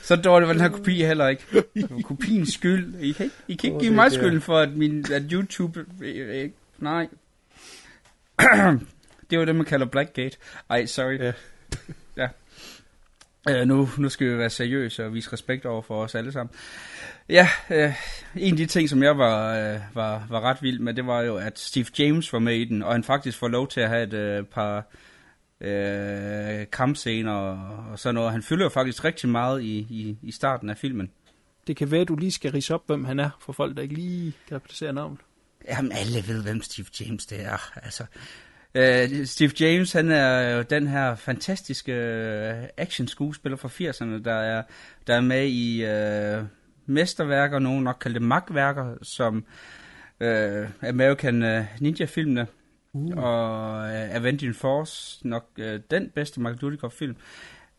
Speaker 8: Så dårlig var den her kopi heller ikke. Det var kopiens skyld. I kan ikke, I kan ikke
Speaker 9: Åh,
Speaker 8: give mig skylden for, at, min, at YouTube... øh, øh, Nej. det var det, man kalder Blackgate. Ej, sorry.
Speaker 9: Ja.
Speaker 8: ja. Uh, nu, nu skal vi være seriøse og vise respekt over for os alle sammen. Ja, uh, en af de ting, som jeg var, uh, var, var ret vild med, det var jo, at Steve James var med i den, og han faktisk får lov til at have et uh, par uh, kampscener og, og sådan noget. Han fylder jo faktisk rigtig meget i, i, i starten af filmen.
Speaker 7: Det kan være, at du lige skal rise op, hvem han er, for folk, der ikke lige kan placere navnet.
Speaker 8: Jamen, alle ved, hvem Steve James det er. Altså, øh, Steve James, han er jo den her fantastiske øh, action-skuespiller fra 80'erne, der er, der er med i øh, mesterværker, nogen nok kalder det magtværker, som øh, American øh, Ninja-filmene, uh. og øh, uh, Avenging Force, nok uh, den bedste Michael Dudikoff-film.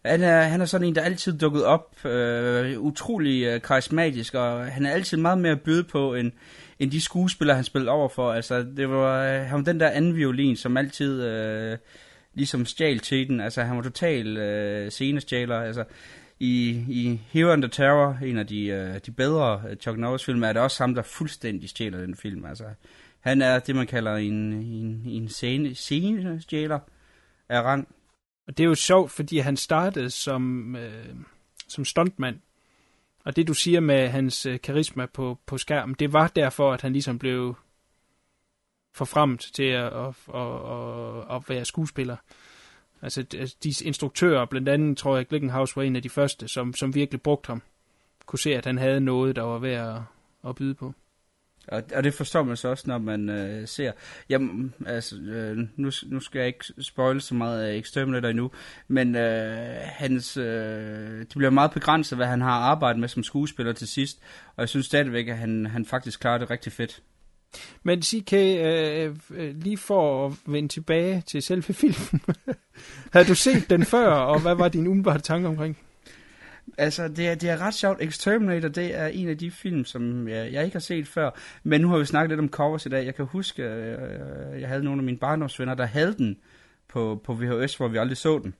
Speaker 8: Han er, han er sådan en, der altid dukket op, øh, utrolig øh, karismatisk, og han er altid meget mere at byde på, end, end de skuespillere, han spillede over for. Altså, det var, øh, han var den der anden violin, som altid øh, ligesom stjal til den. Altså, han var total øh, scenestjæler. Altså, i, i Hero and the Terror, en af de, øh, de bedre øh, Chuck Norris-film, er det også ham, der fuldstændig stjæler den film. Altså, han er det, man kalder en, en, en scene, scenestjæler af rang.
Speaker 7: Og det er jo sjovt, fordi han startede som, øh, som stuntmand. Og det du siger med hans øh, karisma på, på skærmen, det var derfor, at han ligesom blev forfremt til at, at, at, at, at være skuespiller. Altså, altså de instruktører, blandt andet tror jeg, Glickenhaus var en af de første, som, som virkelig brugte ham. Kunne se, at han havde noget, der var værd at, at byde på.
Speaker 8: Og, og det forstår man så også, når man øh, ser... Jamen, altså, øh, nu, nu skal jeg ikke spoil så meget af Exterminator endnu, men øh, hans, øh, det bliver meget begrænset, hvad han har arbejdet med som skuespiller til sidst, og jeg synes stadigvæk, at han, han faktisk klarer det rigtig fedt.
Speaker 7: Men CK, øh, øh, lige for at vende tilbage til selve filmen. Havde du set den før, og hvad var din umiddelbare tanke omkring?
Speaker 8: Altså, det er, det er ret sjovt. Exterminator, det er en af de film, som jeg, jeg ikke har set før. Men nu har vi snakket lidt om covers i dag. Jeg kan huske, øh, øh jeg havde nogle af mine barndomsvenner, der havde den på, på VHS, hvor vi aldrig så den.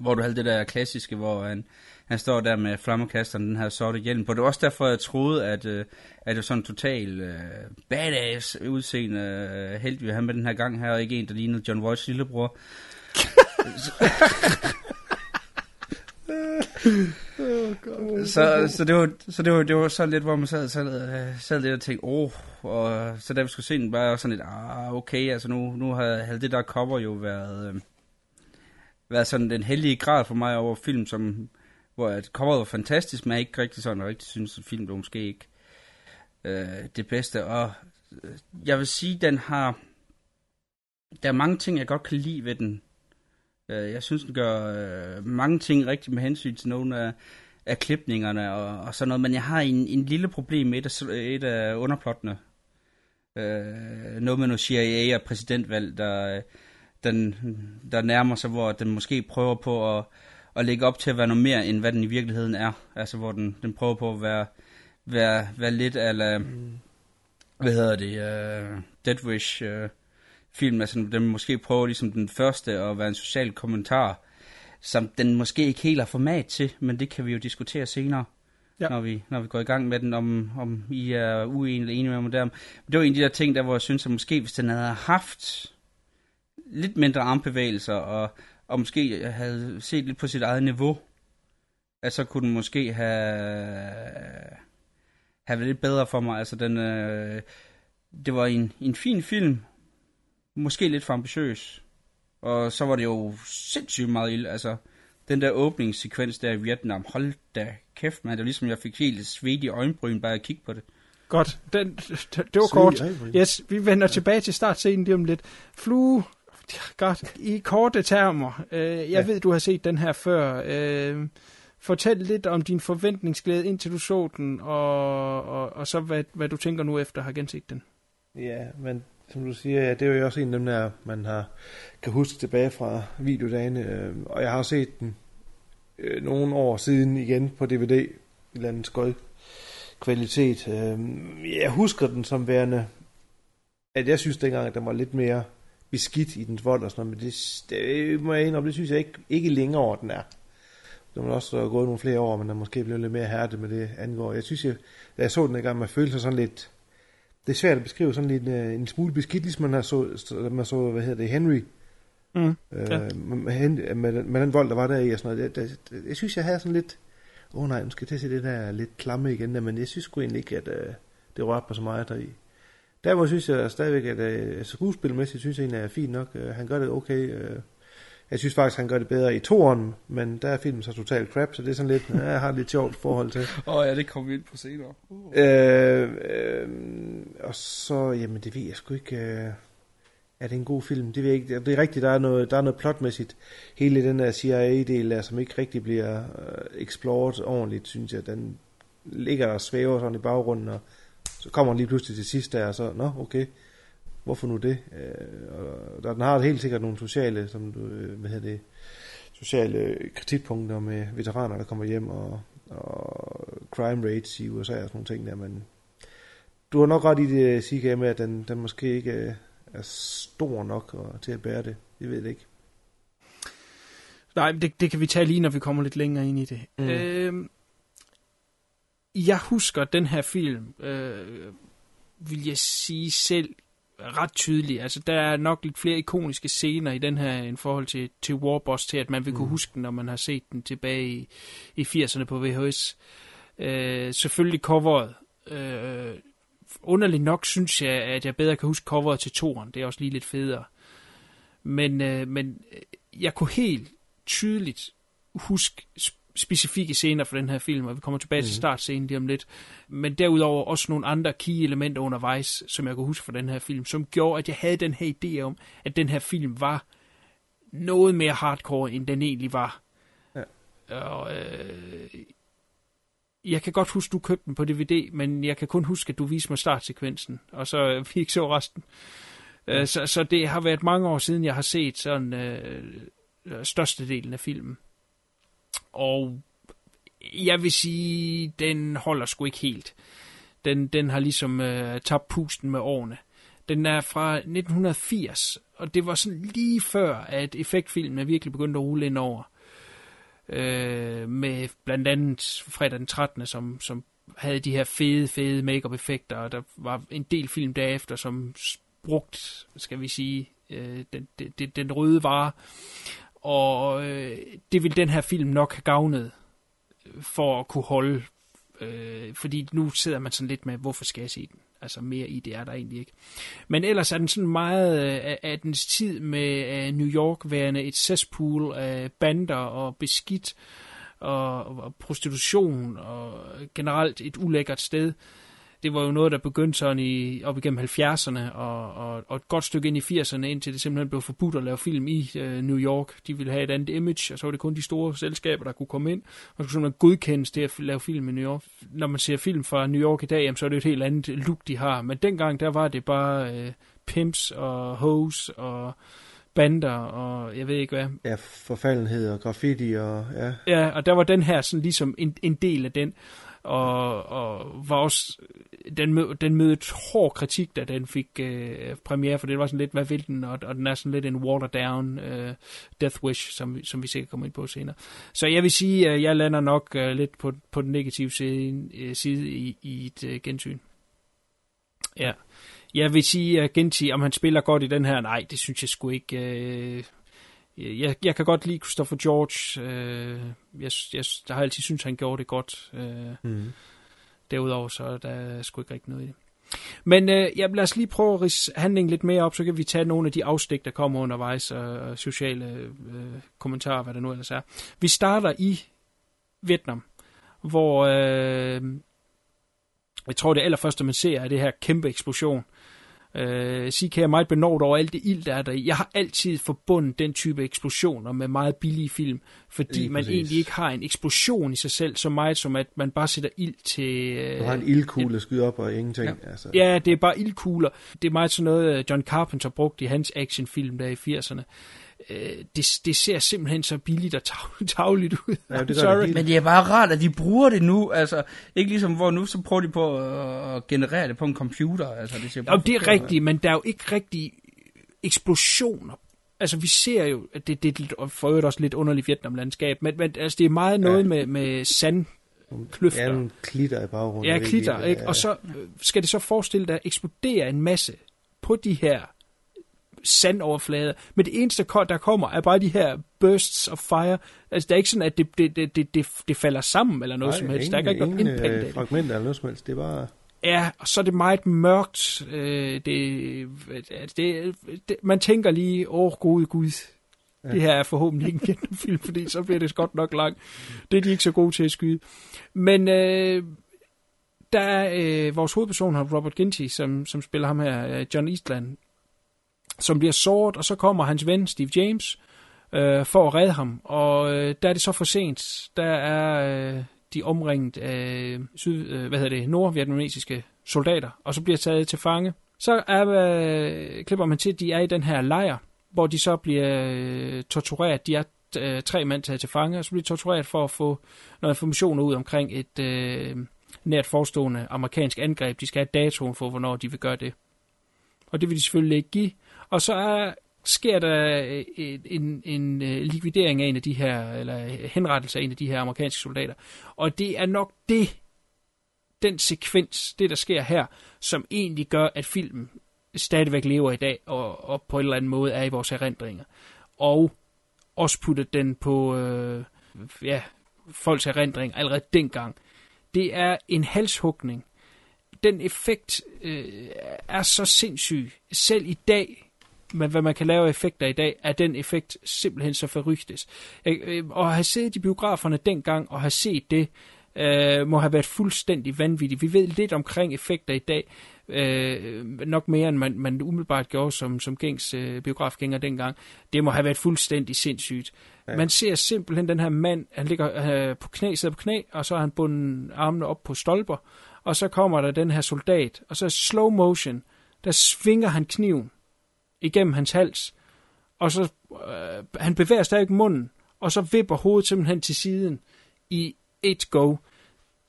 Speaker 8: Hvor du havde det der klassiske, hvor han, han står der med flammekasteren, den her sorte hjelm på. Det var også derfor, jeg troede, at, øh, at det var sådan en total øh, badass udseende øh, held, vi havde med den her gang her, og ikke en, der lignede John Voights lillebror. så, så, det var, så det var, det var sådan lidt, hvor man sad, sad, øh, sad lidt og tænkte, åh, oh, og så da vi skulle se den, var jeg sådan lidt, ah, okay, altså nu, nu havde, havde det der cover jo været, øh, været sådan den heldige grad for mig over film, som, hvor at coveret var fantastisk, men jeg ikke rigtig sådan, og rigtig synes, at film var måske ikke øh, det bedste, og øh, jeg vil sige, den har, der er mange ting, jeg godt kan lide ved den, jeg synes, den gør øh, mange ting rigtigt med hensyn til nogle af, af klipningerne og, og sådan noget, men jeg har en, en lille problem med et af, et af underplottene. Øh, noget med noget CIA og præsidentvalg, der, den, der nærmer sig, hvor den måske prøver på at, at lægge op til at være noget mere, end hvad den i virkeligheden er. Altså, hvor den, den prøver på at være, være, være lidt af, mm. hvad hedder det, uh, Dead Wish... Uh, film, altså den måske prøver ligesom den første at være en social kommentar, som den måske ikke helt har format til, men det kan vi jo diskutere senere, ja. når, vi, når vi går i gang med den, om, om I er uenige eller enige med mig der. Det var en af de der ting, der hvor jeg synes, at måske hvis den havde haft lidt mindre armbevægelser, og, og måske havde set lidt på sit eget niveau, at så kunne den måske have, have været lidt bedre for mig. Altså den, øh, det var en, en fin film, måske lidt for ambitiøs. Og så var det jo sindssygt meget ild. Altså, den der åbningssekvens der i Vietnam, hold da kæft, man. Det var ligesom, jeg fik helt svedige øjenbryn bare at kigge på det.
Speaker 7: Godt, den, det, det var kort. Yes, vi vender ja. tilbage til startscenen lige om lidt. Flue, godt, i korte termer. Øh, jeg ja. ved, du har set den her før. Øh, fortæl lidt om din forventningsglæde, indtil du så den, og, og, og så hvad, hvad du tænker nu efter at have genset den.
Speaker 9: Ja, men som du siger, ja, det er jo også en af dem der, man har, kan huske tilbage fra videodagene, øh, og jeg har set den øh, nogle år siden igen på DVD, i eller andet skøj, kvalitet. Øh, jeg husker den som værende, at jeg synes dengang, at den var lidt mere beskidt i dens vold og sådan noget, men det, det må jeg indrømme, det synes jeg ikke, ikke længere, den er. Der må også gået nogle flere år, men der måske blevet lidt mere hærdet med det angår. Jeg synes, jeg, da jeg så den gang, man følte sig sådan lidt, det er svært at beskrive sådan lidt, øh, en smule beskidt, ligesom man har så, man så hvad hedder det, Henry,
Speaker 7: Mm.
Speaker 9: øh,
Speaker 7: Ja.
Speaker 9: med, med, den- med den vold, der var der i og sådan noget. Det, det, jeg synes, jeg havde sådan lidt, åh oh, nej, nu skal jeg til at se det der lidt klamme igen, der, men jeg synes sgu egentlig ikke, at øh, det rørte mig så meget deri. Derfor synes jeg stadigvæk, at øh, skuespilmæssigt synes jeg egentlig er fint nok. Øh, han gør det okay. Øh, jeg synes faktisk, han gør det bedre i toeren, men der er filmen så totalt crap, så det er sådan lidt, ja, jeg har lidt sjovt forhold til.
Speaker 8: Åh oh, ja, det kommer vi ind på senere. Uh.
Speaker 9: Øh, øh, og så, jamen det ved jeg sgu ikke, øh, er det en god film? Det ved jeg ikke. Det er rigtigt, der er noget, der er noget plotmæssigt. Hele den der CIA-del der, som ikke rigtig bliver øh, exploret ordentligt, synes jeg, den ligger og svæver sådan i baggrunden, og så kommer den lige pludselig til sidst der, og så, nå, okay, hvorfor nu det? Øh, og der, den har helt sikkert nogle sociale, som du, øh, hvad hedder det, sociale kritikpunkter med veteraner, der kommer hjem, og, og crime rates i USA og sådan nogle ting der, men du har nok ret i det, CK, med, at den, den måske ikke øh, er stor nok og, til at bære det. Jeg ved det ikke.
Speaker 7: Nej, det, det kan vi tage lige, når vi kommer lidt længere ind i det.
Speaker 9: Mm.
Speaker 7: Øhm, jeg husker den her film, øh, vil jeg sige selv, ret tydeligt. Altså, der er nok lidt flere ikoniske scener i den her, i forhold til, til Warboss, til at man vil kunne
Speaker 9: Mm.
Speaker 7: huske den, når man har set den tilbage i, i 80'erne på VHS. Øh, selvfølgelig coveret. Øh, underligt nok synes jeg, at jeg bedre kan huske coveret til toren. Det er også lige lidt federe. Men, øh, men jeg kunne helt tydeligt huske specifikke scener for den her film, og vi kommer tilbage mm. til
Speaker 9: Mhm.
Speaker 7: startscenen lige om lidt. Men derudover også nogle andre key elementer undervejs, som jeg kunne huske fra den her film, som gjorde, at jeg havde den her idé om, at den her film var noget mere hardcore, end den egentlig var.
Speaker 9: Ja.
Speaker 7: Og, øh, jeg kan godt huske, du købte den på DVD, men jeg kan kun huske, at du viste mig startsekvensen, og så øh, vi ikke så resten. Øh, så, så det har været mange år siden, jeg har set sådan øh, størstedelen af filmen. Og jeg vil sige, den holder sgu ikke helt. Den, den har ligesom øh, tabt pusten med årene. Den er fra 1980, og det var sådan lige før, at effektfilmen virkelig begyndte at rulle ind over. Øh, med blandt andet fredag den 13., som, som havde de her fede, fede makeup effekter og der var en del film derefter, som brugt, skal vi sige, øh, den, den, den røde vare. Og øh, det vil den her film nok have gavnet øh, for at kunne holde. Øh, fordi nu sidder man sådan lidt med, hvorfor skal jeg se den? Altså mere i det er der egentlig ikke. Men ellers er den sådan meget øh, af, af dens tid med øh, New York værende et cesspool af bander og beskidt og, og prostitution og generelt et ulækkert sted. Det var jo noget, der begyndte sådan i, op igennem 70'erne og, og, og et godt stykke ind i 80'erne, indtil det simpelthen blev forbudt at lave film i øh, New York. De ville have et andet image, og så var det kun de store selskaber, der kunne komme ind. Og skulle simpelthen godkendes det at lave film i New York. Når man ser film fra New York i dag, jamen, så er det et helt andet look, de har. Men dengang, der var det bare øh, pimps og hoes og bander og jeg ved ikke hvad.
Speaker 9: Ja, forfaldenhed og graffiti og ja.
Speaker 7: Ja, og der var den her sådan ligesom en, en del af den, og, og var også, den, mød, den mødte hård kritik, da den fik øh, premiere, for det var sådan lidt, hvad vil den, og, og den er sådan lidt en watered down øh, Death Wish, som, som vi sikkert kommer ind på senere. Så jeg vil sige, at jeg lander nok øh, lidt på, på den negative side, øh, side i, i et øh, gensyn. Ja. Jeg vil sige, at Genti, om han spiller godt i den her, nej, det synes jeg sgu ikke. Øh, jeg, jeg kan godt lide Christopher George. Øh, jeg, jeg, jeg har altid synes han gjorde det godt. Øh,
Speaker 9: Mm.
Speaker 7: Derudover så er der sgu ikke rigtig noget i det. Men øh, ja, lad os lige prøve at ridse handlingen lidt mere op, så kan vi tage nogle af de afstik, der kommer undervejs, og, og sociale øh, kommentarer, hvad der nu ellers er. Vi starter i Vietnam, hvor øh, jeg tror det allerførste, man ser, er det her kæmpe eksplosion. Øh, CK er meget benådet over alt det ild, der er der. Jeg har altid forbundet den type eksplosioner med meget billige film, fordi
Speaker 9: Lige
Speaker 7: man
Speaker 9: præcis.
Speaker 7: egentlig ikke har en eksplosion i sig selv, så meget som at man bare sætter ild til... Øh,
Speaker 9: Du har en ildkugle, der skyder op og ingenting. Ja. Altså.
Speaker 7: Ja, det er bare ildkugler. Det er meget sådan noget, øh, John Carpenter brugte i hans actionfilm der i 80'erne. Øh, det, det ser simpelthen så billigt og tavligt ud.
Speaker 9: Ja, det gør
Speaker 7: Sorry.
Speaker 9: det.
Speaker 8: Men det er bare rart, at de bruger det nu. Altså, ikke ligesom hvor nu, så prøver de på at, generere det på en computer. Altså, det ser
Speaker 7: Jamen, det er rigtigt, men der er jo ikke rigtig eksplosioner. Altså, vi ser jo, at det, det er lidt- og for øvrigt også lidt underligt Vietnamlandskab, men, men altså, det er meget noget
Speaker 9: Ja.
Speaker 7: med, med sandkløfter.
Speaker 9: Ja, nogle klitter i baggrunden.
Speaker 7: Ja, klitter, ikke?
Speaker 9: ja,
Speaker 7: Og så øh, skal det så forestille dig at eksplodere en masse på de her sandoverflader. Men det eneste, der kommer, er bare de her bursts of fire. Altså, det er ikke sådan, at det, det, det, det, det, det falder sammen eller noget
Speaker 9: Nej,
Speaker 7: som helst.
Speaker 9: ingen,
Speaker 7: der er ikke
Speaker 9: ingen
Speaker 7: noget impact
Speaker 9: øh,
Speaker 7: det.
Speaker 9: fragmenter eller noget som helst. Det er bare...
Speaker 7: Ja, og så er det meget mørkt. Øh, det, det, det, man tænker lige, åh, oh, gode gud, ja. det her er forhåbentlig ikke en Vietnamfilm, fordi så bliver det godt nok langt. Det er de ikke så gode til at skyde. Men øh, der er øh, vores hovedperson, har Robert Ginty, som, som spiller ham her, øh, John Eastland, som bliver såret, og så kommer hans ven, Steve James, øh, for at redde ham. Og øh, der er det så for sent. Der er øh, de omringet af syd, øh, hvad hedder det, nordvietnamesiske soldater, og så bliver taget til fange. Så er, øh, klipper man til, at de er i den her lejr, hvor de så bliver øh, tortureret. De er øh, tre mænd taget til fange, og så bliver de tortureret for at få noget information ud omkring et øh, nært forestående amerikansk angreb. De skal have datoen for, hvornår de vil gøre det. Og det vil de selvfølgelig ikke give. Og så er, sker der øh, en, en, en likvidering af en af de her, eller henrettelse af en af de her amerikanske soldater. Og det er nok det, den sekvens, det der sker her, som egentlig gør, at filmen stadigvæk lever i dag, og, og på en eller anden måde er i vores erindringer. Og også puttet den på øh, ja, folks erindring allerede dengang. Det er en halshugning. Den effekt øh, er så sindssyg. Selv i dag, med hvad man kan lave af effekter i dag, er den effekt simpelthen så forrygtes. Øh, øh, og at have siddet i biograferne dengang og have set det, øh, må have været fuldstændig vanvittigt. Vi ved lidt omkring effekter i dag, øh, nok mere end man, man umiddelbart gjorde som, som gængs øh, biografgænger dengang. Det må have været fuldstændig sindssygt. Ja. Man ser simpelthen den her mand, han ligger øh, på knæ, sidder på knæ, og så har han bundet armene op på stolper, og så kommer der den her soldat, og så slow motion, der svinger han kniven igennem hans hals, og så øh, han bevæger stadig munden, og så vipper hovedet simpelthen til siden i et go.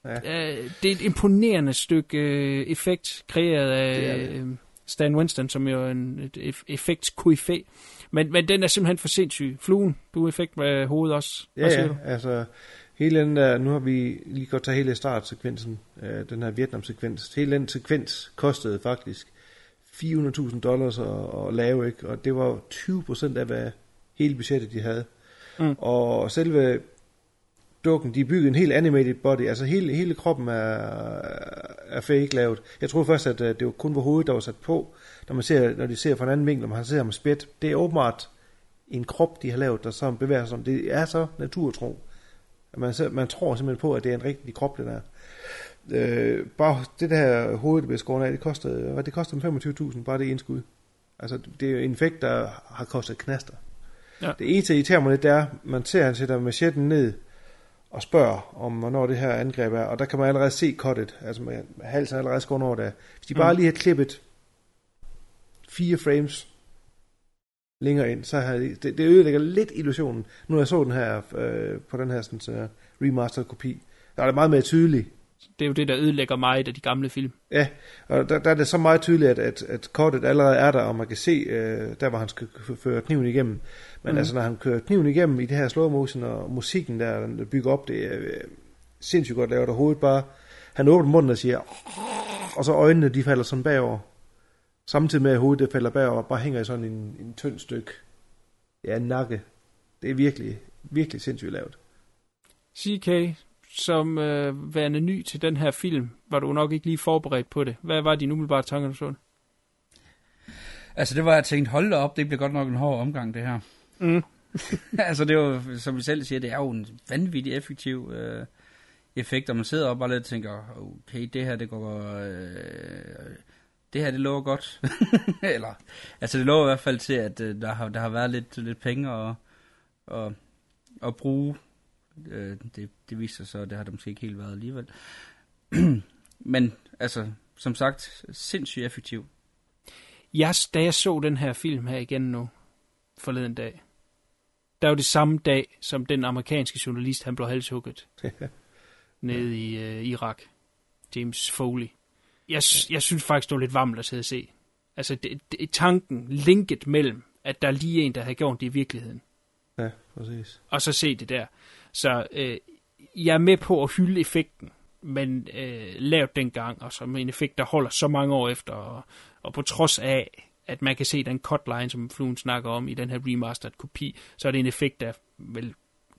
Speaker 7: Ja. Øh, det er et imponerende stykke øh, effekt, kreeret af
Speaker 9: Det det.
Speaker 7: øh, Stan Winston, som jo er en et eff- effektkoryfæ. Men, men den er simpelthen for sindssyg. Fluen, du er effekt med hovedet også. Hvad
Speaker 9: Ja,
Speaker 7: siger
Speaker 9: ja,
Speaker 7: du?
Speaker 9: altså hele den der, nu har vi lige godt taget hele startsekvensen, øh, den her Vietnam-sekvens. Hele den sekvens kostede faktisk 400.000 dollars at, at lave, ikke? og det var 20% af, hvad hele budgettet de havde.
Speaker 7: Mm.
Speaker 9: Og selve dukken, de byggede en helt animated body, altså hele, hele kroppen er, er fake lavet. Jeg troede først, at øh, det var kun var hovedet, der var sat på, når man ser, når de ser fra en anden vinkel, når man ser ham spæt. Det er åbenbart en krop, de har lavet, der så bevæger sig som. Det er så naturtro. at Man, man tror simpelthen på, at det er en rigtig krop, det der. Øh, bare det der hoved, der bliver skåret af, det kostede, hvad, det kostede 25.000, bare det ene skud. Altså, det er jo en effekt, der har kostet knaster.
Speaker 7: Ja.
Speaker 9: Det eneste, der irriterer mig lidt, det er, man ser, at han sætter machetten ned og spørger, om hvornår det her angreb er, og der kan man allerede se cuttet, altså med halsen er allerede skåret over der. Hvis de bare
Speaker 7: Mm.
Speaker 9: lige havde klippet fire frames længere ind, så de- det, det ødelægger lidt illusionen. Nu jeg så den her øh, på den her sådan, uh, remastered kopi, der er det meget mere tydeligt,
Speaker 7: Det er jo det, der ødelægger meget af de gamle film.
Speaker 9: Ja, og der, der er det så meget tydeligt, at, at, at kortet allerede er der, og man kan se, øh, der hvor han skal føre kniven igennem. Men mm. altså, når han kører kniven igennem i det her slow motion, og musikken der, den bygger op, det er øh, sindssygt godt lavet, og hovedet bare, han åbner munden og siger, og så øjnene, de falder sådan bagover. Samtidig med, at hovedet det falder bagover, og bare hænger i sådan en, en tynd stykke, ja, nakke. Det er virkelig, virkelig sindssygt lavet.
Speaker 7: CK, som øh, værende ny til den her film, var du nok ikke lige forberedt på det. Hvad var dine umiddelbare tanker, du så den?
Speaker 8: Altså, det var, jeg tænkte, hold da op, det bliver godt nok en hård omgang, det her.
Speaker 7: Mm.
Speaker 8: altså, det jo, som vi selv siger, det er jo en vanvittig effektiv øh, effekt, og man sidder op og lidt og tænker, okay, det her, det går... Øh, det her, det lover godt. Eller, altså, det lover i hvert fald til, at øh, der, har, der har været lidt, lidt penge at, at, at bruge. Øh, det, det viser sig så, at det har der måske ikke helt været alligevel. Men, altså, som sagt, sindssygt effektiv.
Speaker 7: Jeg, da jeg så den her film her igen nu, forleden dag, der var det samme dag, som den amerikanske journalist, han blev halshugget nede i øh, Irak. James Foley. Jeg, jeg synes faktisk, det var lidt varmt at sidde og se. Altså, det, det, tanken, linket mellem, at der er lige en, der har gjort det i virkeligheden,
Speaker 9: Ja, præcis.
Speaker 7: og så se det der. Så øh, jeg er med på at hylde effekten, men øh, lavet dengang, og som en effekt, der holder så mange år efter, og, og på trods af, at man kan se den cutline, som Fluen snakker om i den her remastered kopi, så er det en effekt, der vel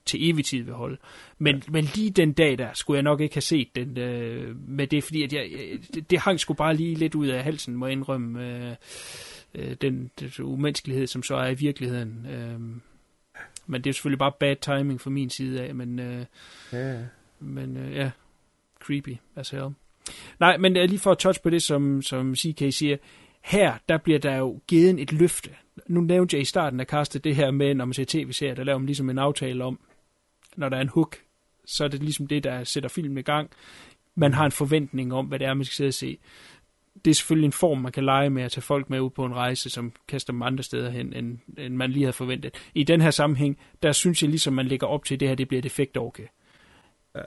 Speaker 7: til evig tid vil holde. Men, ja. men lige den dag der, skulle jeg nok ikke have set den øh, med det, fordi at jeg, det, det hang sgu bare lige lidt ud af halsen, må jeg indrømme, øh, øh, den, den umenneskelighed, som så er i virkeligheden. Øh, men det er selvfølgelig bare bad timing fra min side af, men, øh,
Speaker 9: Ja,
Speaker 7: men øh, ja, creepy as hell. Nej, men øh, lige for at touch på det, som, som CK siger, her, der bliver der jo givet et løfte. Nu nævnte jeg i starten af castet det her med, når man ser tv-serier, der laver man ligesom en aftale om, når der er en hook, så er det ligesom det, der sætter filmen i gang. Man har en forventning om, hvad det er, man skal sidde og se. Det er selvfølgelig en form, man kan lege med at tage folk med ud på en rejse, som kaster dem andre steder hen, end, end man lige havde forventet. I den her sammenhæng, der synes jeg ligesom, man lægger op til, at det her det bliver et effekt okay.
Speaker 9: Ja.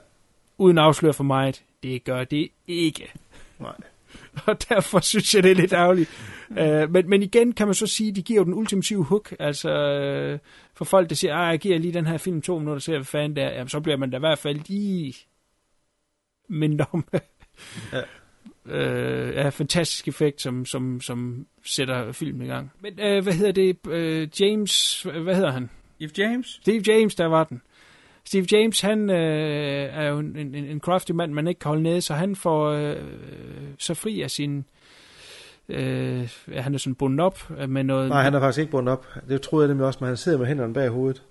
Speaker 7: Uden at afsløre for meget, det gør det ikke.
Speaker 9: Nej.
Speaker 7: Og derfor synes jeg, det er lidt ærgerligt. Uh, men, men igen kan man så sige, at de giver jo den ultimative hook. Altså uh, for folk, der siger, at jeg giver lige den her film to minutter, ser hvad fanden det er, jamen, så bliver man da i hvert fald lige mindre om
Speaker 9: Ja.
Speaker 7: Øh, ja, fantastisk effekt, som, som, som sætter filmen i gang. Men øh, hvad hedder det? Øh, James, hvad hedder han?
Speaker 8: If James?
Speaker 7: Steve James, der var den. Steve James, han øh, er jo en, en, en crafty mand, man ikke kan holde nede, så han får øh, så fri af sin... Øh, han er sådan bundet op med noget...
Speaker 9: Nej, han er faktisk ikke bundet op. Det troede jeg nemlig også, men han sidder med hænderne bag hovedet.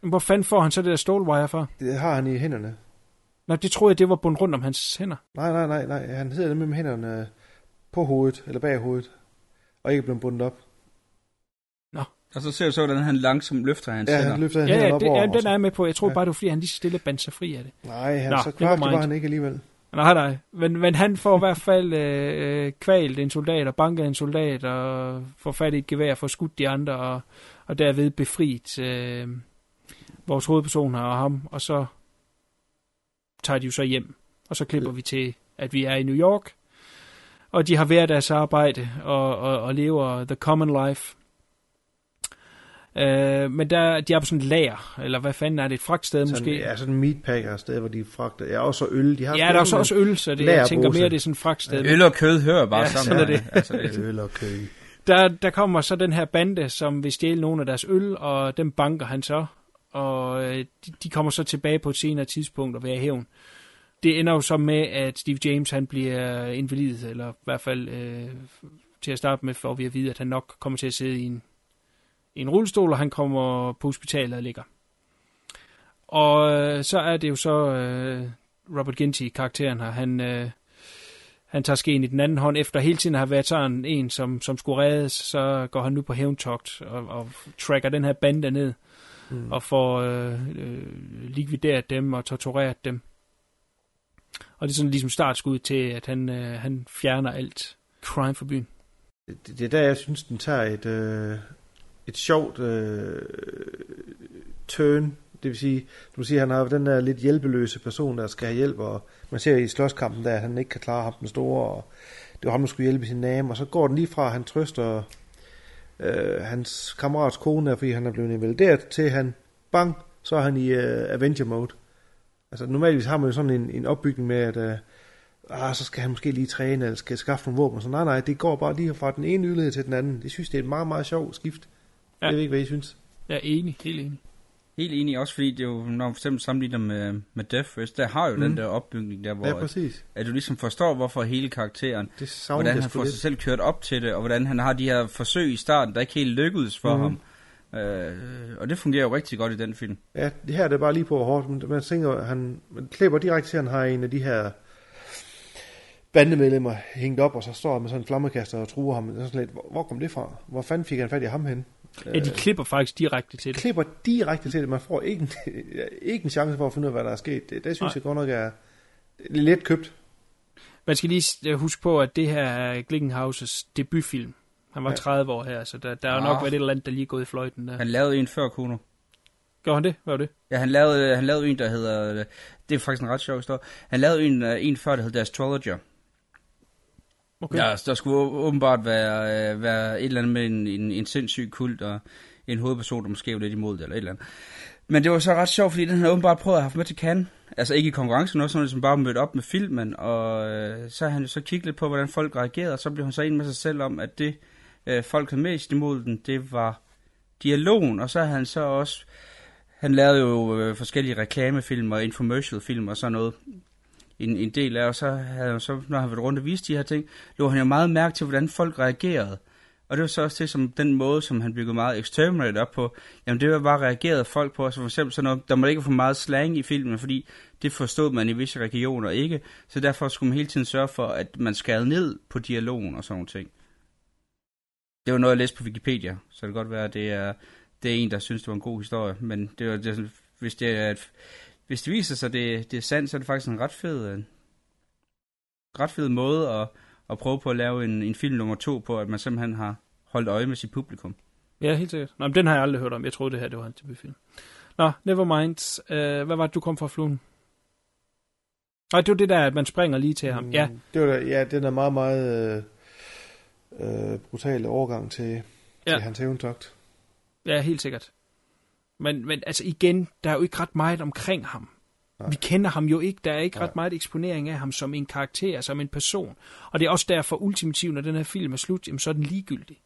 Speaker 7: Hvor fanden får han så det der stålwire fra?
Speaker 9: Det har han i hænderne.
Speaker 7: Nå, det troede jeg, det var bundet rundt om hans hænder.
Speaker 9: Nej, nej, nej, nej. Han sidder nemlig med hænderne på hovedet, eller bag hovedet, og ikke blevet bundet op.
Speaker 8: Og så ser du så, hvordan han langsomt løfter hans
Speaker 9: Ja,
Speaker 8: hænder.
Speaker 9: han løfter
Speaker 7: Ja,
Speaker 9: hænderne
Speaker 7: ja,
Speaker 9: op
Speaker 7: det,
Speaker 9: over.
Speaker 7: ja den er jeg med på. Jeg tror
Speaker 9: Ja.
Speaker 7: bare, det var fordi, han lige stille bandt sig fri af det.
Speaker 9: Nej, han,
Speaker 7: Nå,
Speaker 9: så klart var
Speaker 7: mind.
Speaker 9: han ikke alligevel.
Speaker 7: Nej, nej. Men, men han får i hvert fald øh, øh, kvalt en soldat og banket en soldat og får fat i et gevær og får skudt de andre og, og derved befriet øh, vores hovedpersoner og ham. Og så tager de jo så hjem. Og så klipper vi til, at vi er i New York. Og de har været deres arbejde og, og, og lever the common life. Øh, men der, de er på sådan et lager, eller hvad fanden er det, et fragtsted
Speaker 9: Sådan,
Speaker 7: måske?
Speaker 9: Ja, sådan en meatpacker sted, hvor de fragter. Ja, også øl. De har
Speaker 7: Ja, der er så også øl, så det, jeg tænker mere, det er sådan et fragtsted.
Speaker 8: Øl og kød hører bare
Speaker 7: Ja,
Speaker 8: sammen.
Speaker 7: sådan er det.
Speaker 8: Altså, det
Speaker 9: Øl og kød.
Speaker 7: Der, der kommer så den her bande, som vil stjæle nogle af deres øl, og dem banker han så. Og øh, de, de kommer så tilbage på et senere tidspunkt og vil have hævn. Det ender jo så med, at Steve James han bliver invalid, eller i hvert fald øh, til at starte med, for vi at vide, at han nok kommer til at sidde i en, i en rullestol, og han kommer på hospitalet og ligger. Og øh, så er det jo så øh, Robert Ginty, karakteren her, han... Øh, han tager skeen i den anden hånd. Efter hele tiden har været sådan en, som, som skulle reddes, så går han nu på hævntogt og, og tracker den her bande ned mm. og får øh, øh, likvideret dem og tortureret dem. Og det er sådan ligesom startskud til, at han, øh, han fjerner alt crime fra byen.
Speaker 9: Det, det er der, jeg synes, den tager et, øh, et sjovt øh, turn. Det vil sige, du vil sige, han har den der lidt hjælpeløse person, der skal have hjælp, og man ser i slåskampen der, at han ikke kan klare ham den store, og det var ham, der skulle hjælpe sin name, og så går den lige fra, at han trøster øh, hans kammerats kone, der, fordi han er blevet invalideret, til han, bang, så er han i øh, Avenger mode. Altså normalvis har man jo sådan en, en opbygning med, at øh, ah, så skal han måske lige træne, eller skal skaffe nogle våben, så nej, nej, det går bare lige fra den ene yderlighed til den anden. Det synes, det er et meget, meget sjovt skift. Ja. Jeg ved ikke, hvad I synes.
Speaker 7: Jeg er enig, helt enig.
Speaker 8: Helt enig også, fordi det er jo, når man for eksempel sammenligner med, med Death Race, der har jo mm. den der opbygning der, hvor
Speaker 9: Ja,
Speaker 8: at,
Speaker 9: præcis.
Speaker 8: at du ligesom forstår, hvorfor hele karakteren,
Speaker 9: Det
Speaker 8: hvordan han får
Speaker 9: lidt.
Speaker 8: sig selv kørt op til det, og hvordan han har de her forsøg i starten, der ikke helt lykkedes for
Speaker 9: Mhm.
Speaker 8: ham. Øh, og det fungerer jo rigtig godt i den film.
Speaker 9: Ja, det her det er bare lige på hårdt. men Man tænker, at han man klipper direkte til, at han har en af de her bandemedlemmer hængt op, og så står han med sådan en flammekaster og truer ham. Sådan lidt, hvor, hvor kom det fra? Hvor fanden fik han fat i ham hen?
Speaker 7: Ja, de klipper faktisk direkte til det.
Speaker 9: klipper direkte til det. Man får ikke en, ikke en chance for at finde ud af, hvad der er sket. Det, det synes
Speaker 7: Nej.
Speaker 9: jeg godt nok er lidt købt.
Speaker 7: Man skal lige s- huske på, at det her er Glickenhauses debutfilm. Han var
Speaker 9: Ja.
Speaker 7: 30 år her, så der, der er jo
Speaker 8: Ah.
Speaker 7: nok været et eller andet, der lige er gået i fløjten der.
Speaker 8: Han lavede en før Kuno.
Speaker 7: Gjorde han det? Hvad var det?
Speaker 8: Ja, han lavede, han lavede en, der hedder... Det er faktisk en ret sjov historie. Han lavede en, øh, en før, der hed The Astrologer.
Speaker 7: Okay.
Speaker 8: Ja, der skulle åbenbart være, øh, være et eller andet med en, en, en sindssyg kult, og en hovedperson, der måske var lidt imod det, eller et eller andet. Men det var så ret sjovt, fordi den havde åbenbart prøvet at have med til Cannes. Altså ikke i konkurrencen, også sådan, ligesom bare mødt op med filmen, og øh, så havde han jo så kigget lidt på, hvordan folk reagerede, og så blev han så en med sig selv om, at det, øh, folk havde mest imod den, det var dialogen, og så havde han så også, han lavede jo øh, forskellige reklamefilm og infomercial-film og sådan noget, en, en del af, og så havde han så, når han været rundt og viste de her ting, lå han jo meget mærke til, hvordan folk reagerede. Og det var så også det, som den måde, som han byggede meget exterminate op på, jamen det var bare reageret folk på, altså for eksempel sådan noget, der må ikke for meget slang i filmen, fordi det forstod man i visse regioner ikke, så derfor skulle man hele tiden sørge for, at man skærede ned på dialogen og sådan nogle ting. Det var noget, jeg læste på Wikipedia, så det kan godt være, at det er, det er en, der synes, det var en god historie, men det var, det, hvis, det er et, hvis det viser sig, det, det er sandt, så er det faktisk en ret fed, en ret fed måde at, at prøve på at lave en, en film nummer to på, at man simpelthen har holdt øje med sit publikum.
Speaker 7: Ja, helt sikkert. Nå, men den har jeg aldrig hørt om. Jeg troede, det her det var en debutfilm. Nå, never mind. Uh, hvad var det, du kom fra fluen? Nej, det var det der, at man springer lige til ham. Ja,
Speaker 9: Det var da, ja, den er meget, meget øh, øh, brutal overgang til, ja. Til hans eventøgt.
Speaker 7: ja, helt sikkert. Men, men altså igen, der er jo ikke ret meget omkring ham. Nej. Vi kender ham jo ikke. Der er ikke Nej. ret meget eksponering af ham som en karakter, som en person. Og det er også derfor ultimativt, når den her film er slut, jamen, så er den ligegyldig.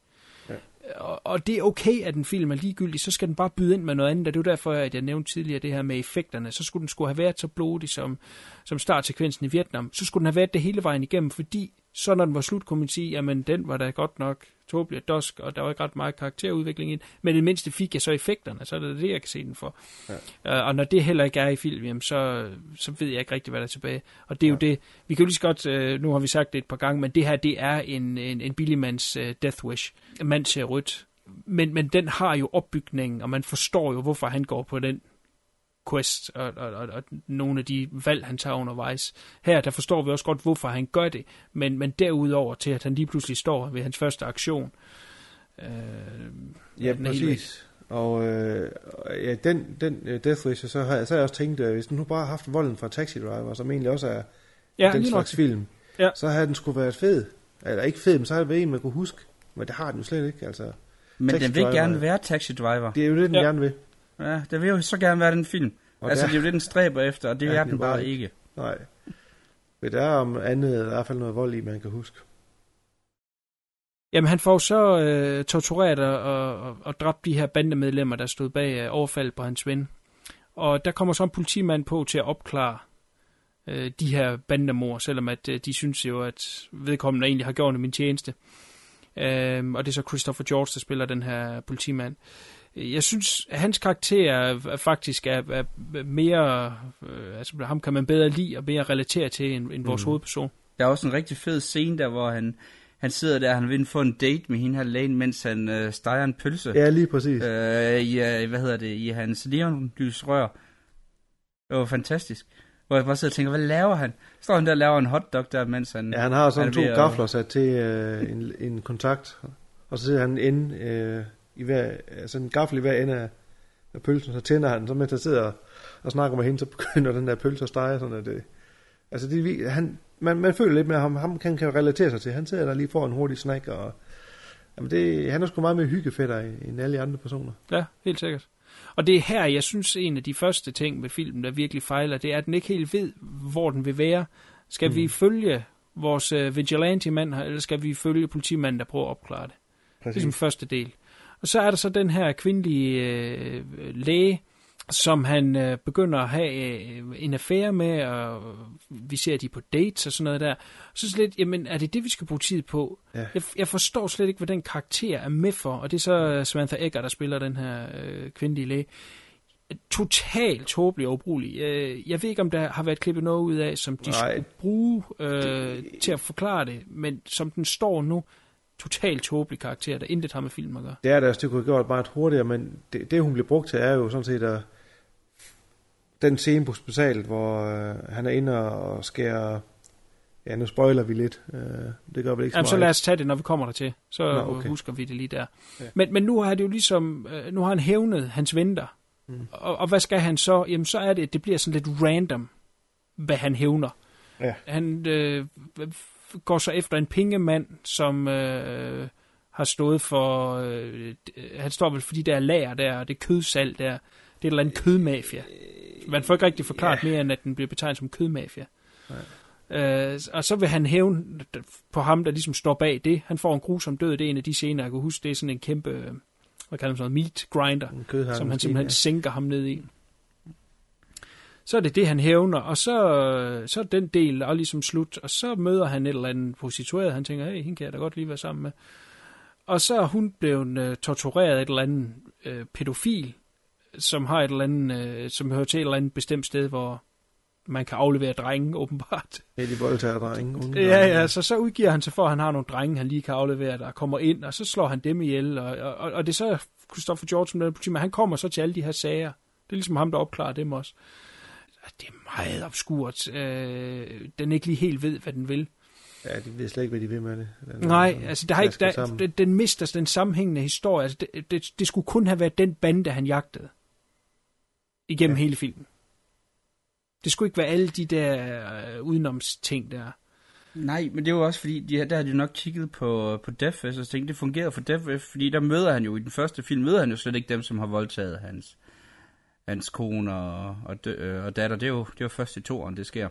Speaker 9: Ja.
Speaker 7: Og, og det er okay, at en film er ligegyldig, så skal den bare byde ind med noget andet. Og det er derfor, at jeg nævnte tidligere det her med effekterne. Så skulle den skulle have været så blodig som, som startsekvensen i Vietnam. Så skulle den have været det hele vejen igennem, fordi så når den var slut, kunne man sige, jamen den var da godt nok tåbelig og dusk, og der var ikke ret meget karakterudvikling i den. Men i det mindste fik jeg så effekterne, så er det det, jeg kan se den for. Ja. Uh, og når det heller ikke er i film, jamen, så, så ved jeg ikke rigtig, hvad der er tilbage. Og det er ja. jo det, vi kan jo lige så godt, uh, nu har vi sagt det et par gange, men det her, det er en, en, en billigmands uh, death wish. En mand ser rødt. Men, men den har jo opbygningen, og man forstår jo, hvorfor han går på den quest og, og, og, og nogle af de valg, han tager undervejs. Her, der forstår vi også godt, hvorfor han gør det, men, men derudover til, at han lige pludselig står ved hans første aktion. Øh,
Speaker 9: Ja, præcis. Og øh, ja, den, den uh, Death Wish, så har, så har jeg også tænkt, at hvis den nu bare har haft volden fra Taxi Driver, som egentlig også er
Speaker 7: Ja,
Speaker 9: den slags
Speaker 7: nok.
Speaker 9: film,
Speaker 7: Ja.
Speaker 9: så havde den skulle været fed. Eller ikke fed, men så havde det været en, man kunne huske. Men det har den jo slet ikke, altså.
Speaker 8: Men
Speaker 9: Taxi
Speaker 8: den vil
Speaker 9: Driver-
Speaker 8: gerne være Taxi Driver.
Speaker 9: Det er jo det, den
Speaker 7: ja.
Speaker 9: gerne vil.
Speaker 8: Ja, den vil jo så gerne være den film.
Speaker 9: Og
Speaker 8: altså,
Speaker 9: der-
Speaker 8: det er jo det, den stræber efter, og det
Speaker 9: Ja,
Speaker 8: er
Speaker 9: den
Speaker 8: den bare ikke.
Speaker 9: Nej. Men der er om andet, i hvert fald noget vold i, man kan huske.
Speaker 7: Jamen, han får så øh, tortureret og, og, og dræbt de her bandemedlemmer, der stod bag øh, overfald på hans ven. Og der kommer så en politimand på til at opklare øh, de her bandemord, selvom at øh, de synes jo, at vedkommende egentlig har gjort en tjeneste. Øhm, og det er så Christopher George, der spiller den her politimand. Jeg synes, at hans karakter er- faktisk er, er mere... Øh, altså, ham kan man bedre lide og mere relatere til end, end vores
Speaker 8: Mhm.
Speaker 7: hovedperson.
Speaker 8: Der er også en rigtig fed scene der, hvor han, han sidder der, han vil få en date med hende her lægen, mens han øh, steger en pølse.
Speaker 9: Ja, lige præcis.
Speaker 8: øh, i, øh, hvad hedder det, i hans neonlysrør. Det var fantastisk. Hvor jeg bare sidder og tænker, hvad laver han? Står han der og laver en hotdog der, mens han...
Speaker 9: Ja, han har sådan
Speaker 8: er
Speaker 9: to gafler sat til øh, en, en kontakt, og så sidder han inde øh, i hver, altså en gaffel i hver ende af, af pølsen, så tænder han, så mens han sidder og, og snakker med hende, så begynder den der pølse at stege, sådan at det, altså det, han, man, man føler lidt med ham, ham kan, kan relatere sig til, han sidder der lige får en hurtig snack, og jamen det, han er sgu meget mere hyggefætter end alle andre personer.
Speaker 7: Ja, helt sikkert. Og det er her, jeg synes, en af de første ting med filmen, der virkelig fejler, det er, at den ikke helt ved, hvor den vil være. Skal mm. vi følge vores uh, vigilante-mand eller skal vi følge politimanden, der prøver at opklare det? Det er
Speaker 9: Præcis.
Speaker 7: som første del. Og så er der så den her kvindelige øh, læge, som han øh, begynder at have øh, en affære med, og vi ser de på dates og sådan noget der. Så er det lidt, jamen er det det, vi skal bruge tid på?
Speaker 9: Ja.
Speaker 7: Jeg, jeg forstår slet ikke, hvad den karakter er med for, og det er så øh, Samantha Egger, der spiller den her øh, kvindelige læge. Totalt tåbelig og ubrugelig. Øh, jeg ved ikke, om der har været klippet noget ud af, som de
Speaker 9: Nej.
Speaker 7: skulle bruge øh, til at forklare det, men som den står nu, totalt tåbelig karakter, der intet har med film at gøre.
Speaker 9: Det er der, det kunne have gjort meget hurtigere, men det, det hun bliver brugt til, er jo sådan set at den scene på hospitalet, hvor øh, han er inde og skærer, ja nu spoiler vi lidt, øh, det gør vel ikke så
Speaker 7: Jamen, så lad os tage det, når vi kommer der til. Så
Speaker 9: Nå, okay.
Speaker 7: husker vi det lige der.
Speaker 9: Ja.
Speaker 7: Men, men nu har det jo ligesom, øh, nu har han hævnet hans venter. Mm. Og, og hvad skal han så? Jamen så er det, det bliver sådan lidt random, hvad han hævner.
Speaker 9: Ja.
Speaker 7: Han øh, går så efter en pengemand, som øh, har stået for... Øh, han står vel for de der lager der, og det kødsalg der. Det er et eller andet kødmafia. Man får ikke rigtig forklaret yeah. mere, end at den bliver betegnet som kødmafia. Øh, og så vil han hævne på ham, der ligesom står bag det. Han får en grusom død. Det er en af de scener, jeg kan huske. Det er sådan en kæmpe, øh, hvad kalder man sådan meat grinder, som han simpelthen ja. sænker ham ned i. Så er det det, han hævner, og så, så er den del og ligesom slut, og så møder han et eller andet prostitueret, han tænker, hey, hende kan jeg da godt lige være sammen med. Og så er hun blevet uh, tortureret et eller andet uh, pædofil, som har et eller andet, uh, som hører til et eller andet bestemt sted, hvor man kan aflevere drenge, åbenbart.
Speaker 9: Ja, de voldtager drenge. Unge
Speaker 7: ja, ja, så, så udgiver han sig for, at han har nogle drenge, han lige kan aflevere, der kommer ind, og så slår han dem ihjel, og, og, og det er så Christopher George, som den politimand, han kommer så til alle de her sager. Det er ligesom ham, der opklarer dem også. Det er meget obskurt. Øh, den ikke lige helt ved, hvad den vil.
Speaker 9: Ja, de ved slet ikke, hvad de vil med det.
Speaker 7: Den, Nej, altså der har ikke, der, den, den mister den sammenhængende historie. Altså, det, det, det skulle kun have været den bande, han jagtede. Igennem ja. hele filmen. Det skulle ikke være alle de der øh, udenomsting der.
Speaker 8: Nej, men det var også fordi, de, der havde de nok kigget på, på Deathwish og tænkt, det fungerede for Deathwish, fordi der møder han jo, i den første film møder han jo slet ikke dem, som har voldtaget hans, hans kone og, og, dø, øh, og datter. Det er, jo, det er jo først i toeren, det sker.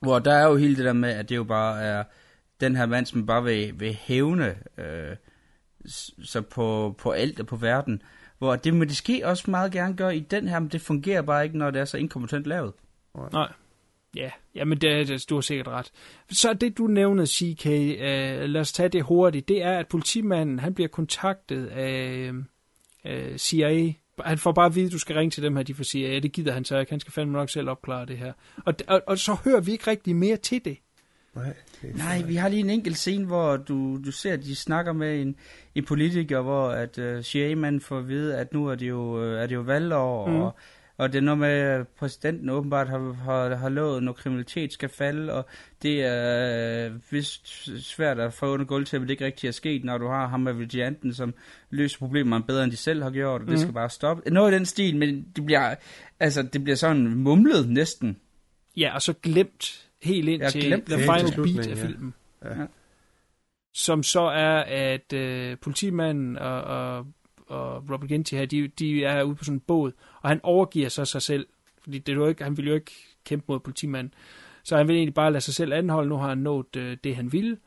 Speaker 8: Hvor der er jo hele det der med, at det jo bare er den her mand, som bare vil, vil hævne øh, så på, på alt og på verden. Hvor det må det ske også meget gerne gøre i den her, men det fungerer bare ikke, når det er så inkompetent lavet.
Speaker 7: Nej. Ja, jamen det, det, du har sikkert ret. Så det du nævnede, CK, uh, lad os tage det hurtigt, det er, at politimanden han bliver kontaktet af uh, CIA. Han får bare at vide, at du skal ringe til dem her, de får CIA. Ja, det gider han så ikke. Han skal fandme nok selv opklare det her. Og, og, og så hører vi ikke rigtig mere til det.
Speaker 8: Nej, det Nej, vi har lige en enkelt scene, hvor du, du ser, at de snakker med en, en politiker, hvor at uh, CIA-manden får at vide, at nu er det jo, uh, er det jo valgår, mm. og og det er noget med, at præsidenten åbenbart har, har, har lovet, noget kriminalitet skal falde, og det er øh, vist svært at få under gulv til, at det ikke rigtig er sket, når du har ham med vigilanten, som løser problemerne bedre, end de selv har gjort, og det mm. skal bare stoppe. Noget i den stil, men det bliver, altså, det bliver sådan mumlet næsten.
Speaker 7: Ja, og så glemt helt ind ja, til the final beat af filmen. Ja. Ja. Som så er, at øh, politimanden og, og og Robert Ginty her, de, de er ude på sådan en båd, og han overgiver sig sig selv, fordi det er jo ikke, han vil jo ikke kæmpe mod politimanden. Så han vil egentlig bare lade sig selv anholde, nu har han nået øh, det, han ville.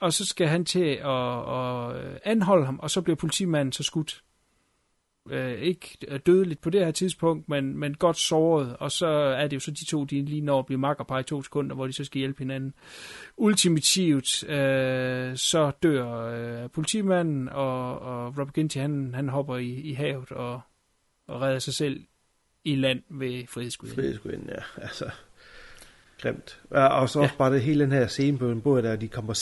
Speaker 7: Og så skal han til at, at anholde ham, og så bliver politimanden så skudt øh, ikke dødeligt på det her tidspunkt, men, men godt såret, og så er det jo så de to, de lige når at blive makkerpar i to sekunder, hvor de så skal hjælpe hinanden. Ultimativt, øh, så dør øh, politimanden, og, og Robert Ginty, han, han hopper i, i havet og, og redder sig selv i land ved Frihedsgudinden.
Speaker 9: Frihedsgudinden, ja, altså glemt. Og så også ja. bare det hele den her scene på en båd, der de kommer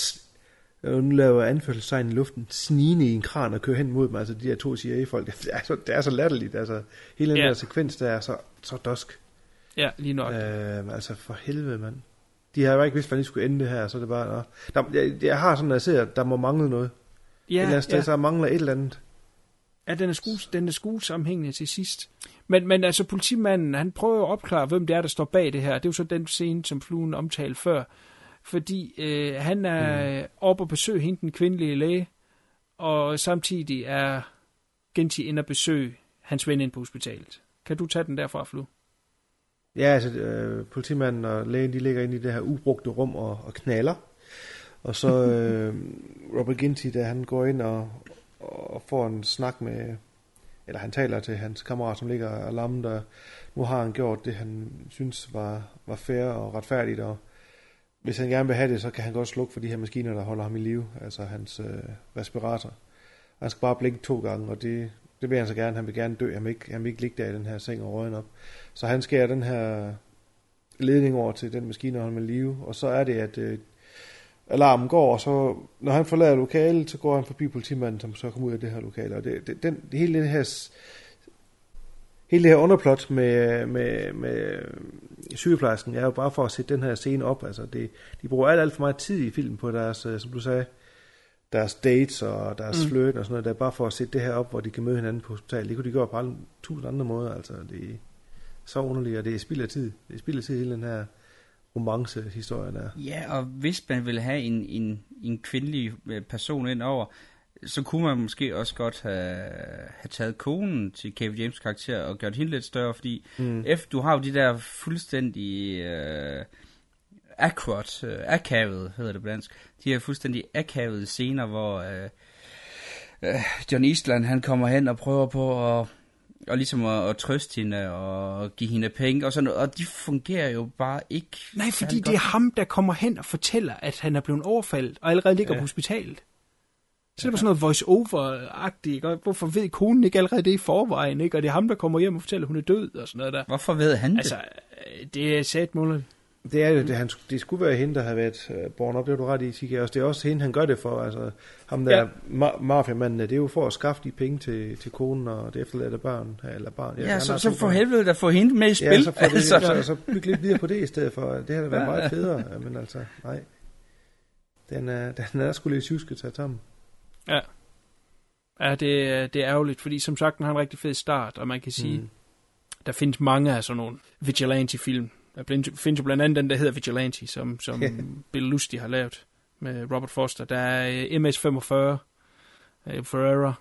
Speaker 9: nu laver anførselstegn i luften, snigende i en kran og kører hen mod dem, altså de her to CIA-folk. Det er så, det er så latterligt, altså hele den ja. der sekvens, der er så, så dusk.
Speaker 7: Ja, lige nok.
Speaker 9: Øh, altså for helvede, mand. De har jo ikke vidst, hvordan de skulle ende det her, så det bare... Der, jeg, jeg har sådan, at jeg ser, at der må mangle noget. Ja, Ellers, ja. så mangler et eller andet.
Speaker 7: Ja, den er, skue, den er skuesammenhængende til sidst. Men, men altså, politimanden, han prøver at opklare, hvem det er, der står bag det her. Det er jo så den scene, som fluen omtalte før, fordi øh, han er mm. oppe og besøge hende, den kvindelige læge, og samtidig er Genti ind og besøge hans ven ind på hospitalet. Kan du tage den derfra, Flu?
Speaker 9: Ja, altså øh, politimanden og lægen, de ligger inde i det her ubrugte rum og, og knaller. Og så øh, Robert Ginty, da han går ind og, og får en snak med, eller han taler til hans kammerat, som ligger og lammet, og nu har han gjort det, han synes var, var fair og retfærdigt, og hvis han gerne vil have det, så kan han godt slukke for de her maskiner, der holder ham i live, altså hans øh, respirator. Han skal bare blinke to gange, og det, det vil han så gerne. Han vil gerne dø. Han vil ikke, han vil ikke ligge der i den her seng og røgen op. Så han skærer den her ledning over til den maskine, han med live, og så er det, at øh, alarmen går, og så når han forlader lokalet, så går han forbi politimanden, som så kommer ud af det her lokale. Og det, det, den, hele det her hele det her underplot med, med, med sygeplejersken er jo bare for at sætte den her scene op. Altså det, de bruger alt, alt for meget tid i filmen på deres, øh, som du sagde, deres dates og deres
Speaker 7: Mm.
Speaker 9: flirt og sådan noget, der er bare for at sætte det her op, hvor de kan møde hinanden på hospitalet. Det kunne de gøre på alle, tusind andre måder, altså det er så underligt, og det er spild af tid. Det er spild af tid, hele den her romance-historie der.
Speaker 8: Ja, og hvis man vil have en, en, en kvindelig øh, person ind over, så kunne man måske også godt have, have taget konen til Kevin James karakter og gjort hende lidt større, fordi
Speaker 9: Mm.
Speaker 8: F, du har jo de der fuldstændig øh, akkurat, øh, akavet hedder det på dansk, de her fuldstændig akavede scener, hvor øh, øh, John Eastland han kommer hen og prøver på at og ligesom at, at trøste hende og give hende penge og sådan noget, og de fungerer jo bare ikke.
Speaker 7: Nej, fordi det er
Speaker 8: godt.
Speaker 7: ham, der kommer hen og fortæller, at han er blevet overfaldet, og allerede ligger. Ja. på hospitalet. Så det er bare sådan noget voice-over-agtigt, ikke? Og hvorfor ved konen ikke allerede det i forvejen, ikke? Og det er ham, der kommer hjem og fortæller, at hun er død og sådan noget der.
Speaker 8: Hvorfor ved han det?
Speaker 7: Altså, øh, det er sat målet.
Speaker 9: Det er jo det, han, det skulle være hende, der har været uh, born op, det er du ret i, Sika. Også, det er også hende, han gør det for. Altså, ham der
Speaker 7: Ja.
Speaker 9: ja. ma- mafiamanden, det er jo for at skaffe de penge til, til konen og det efterladte børn. Eller barn.
Speaker 8: Ja,
Speaker 9: han
Speaker 8: så, så for helvede da få hende med i spil.
Speaker 9: Ja, så, får det,
Speaker 8: altså.
Speaker 9: så, så bygge lidt videre på det i stedet for. Det har da været
Speaker 8: Ja.
Speaker 9: meget federe, ja, men altså, nej. Den er, den er sgu lidt tjuske til at tage ham.
Speaker 7: Ja. Ja, det, det er ærgerligt, fordi som sagt, den har en rigtig fed start, og man kan sige, mm. Der findes mange af sådan nogle vigilante-film. Der findes jo blandt andet den, der hedder Vigilante, som, som Bill Lustig har lavet med Robert Foster. Der er øh, MS-45, øh, Ferrera,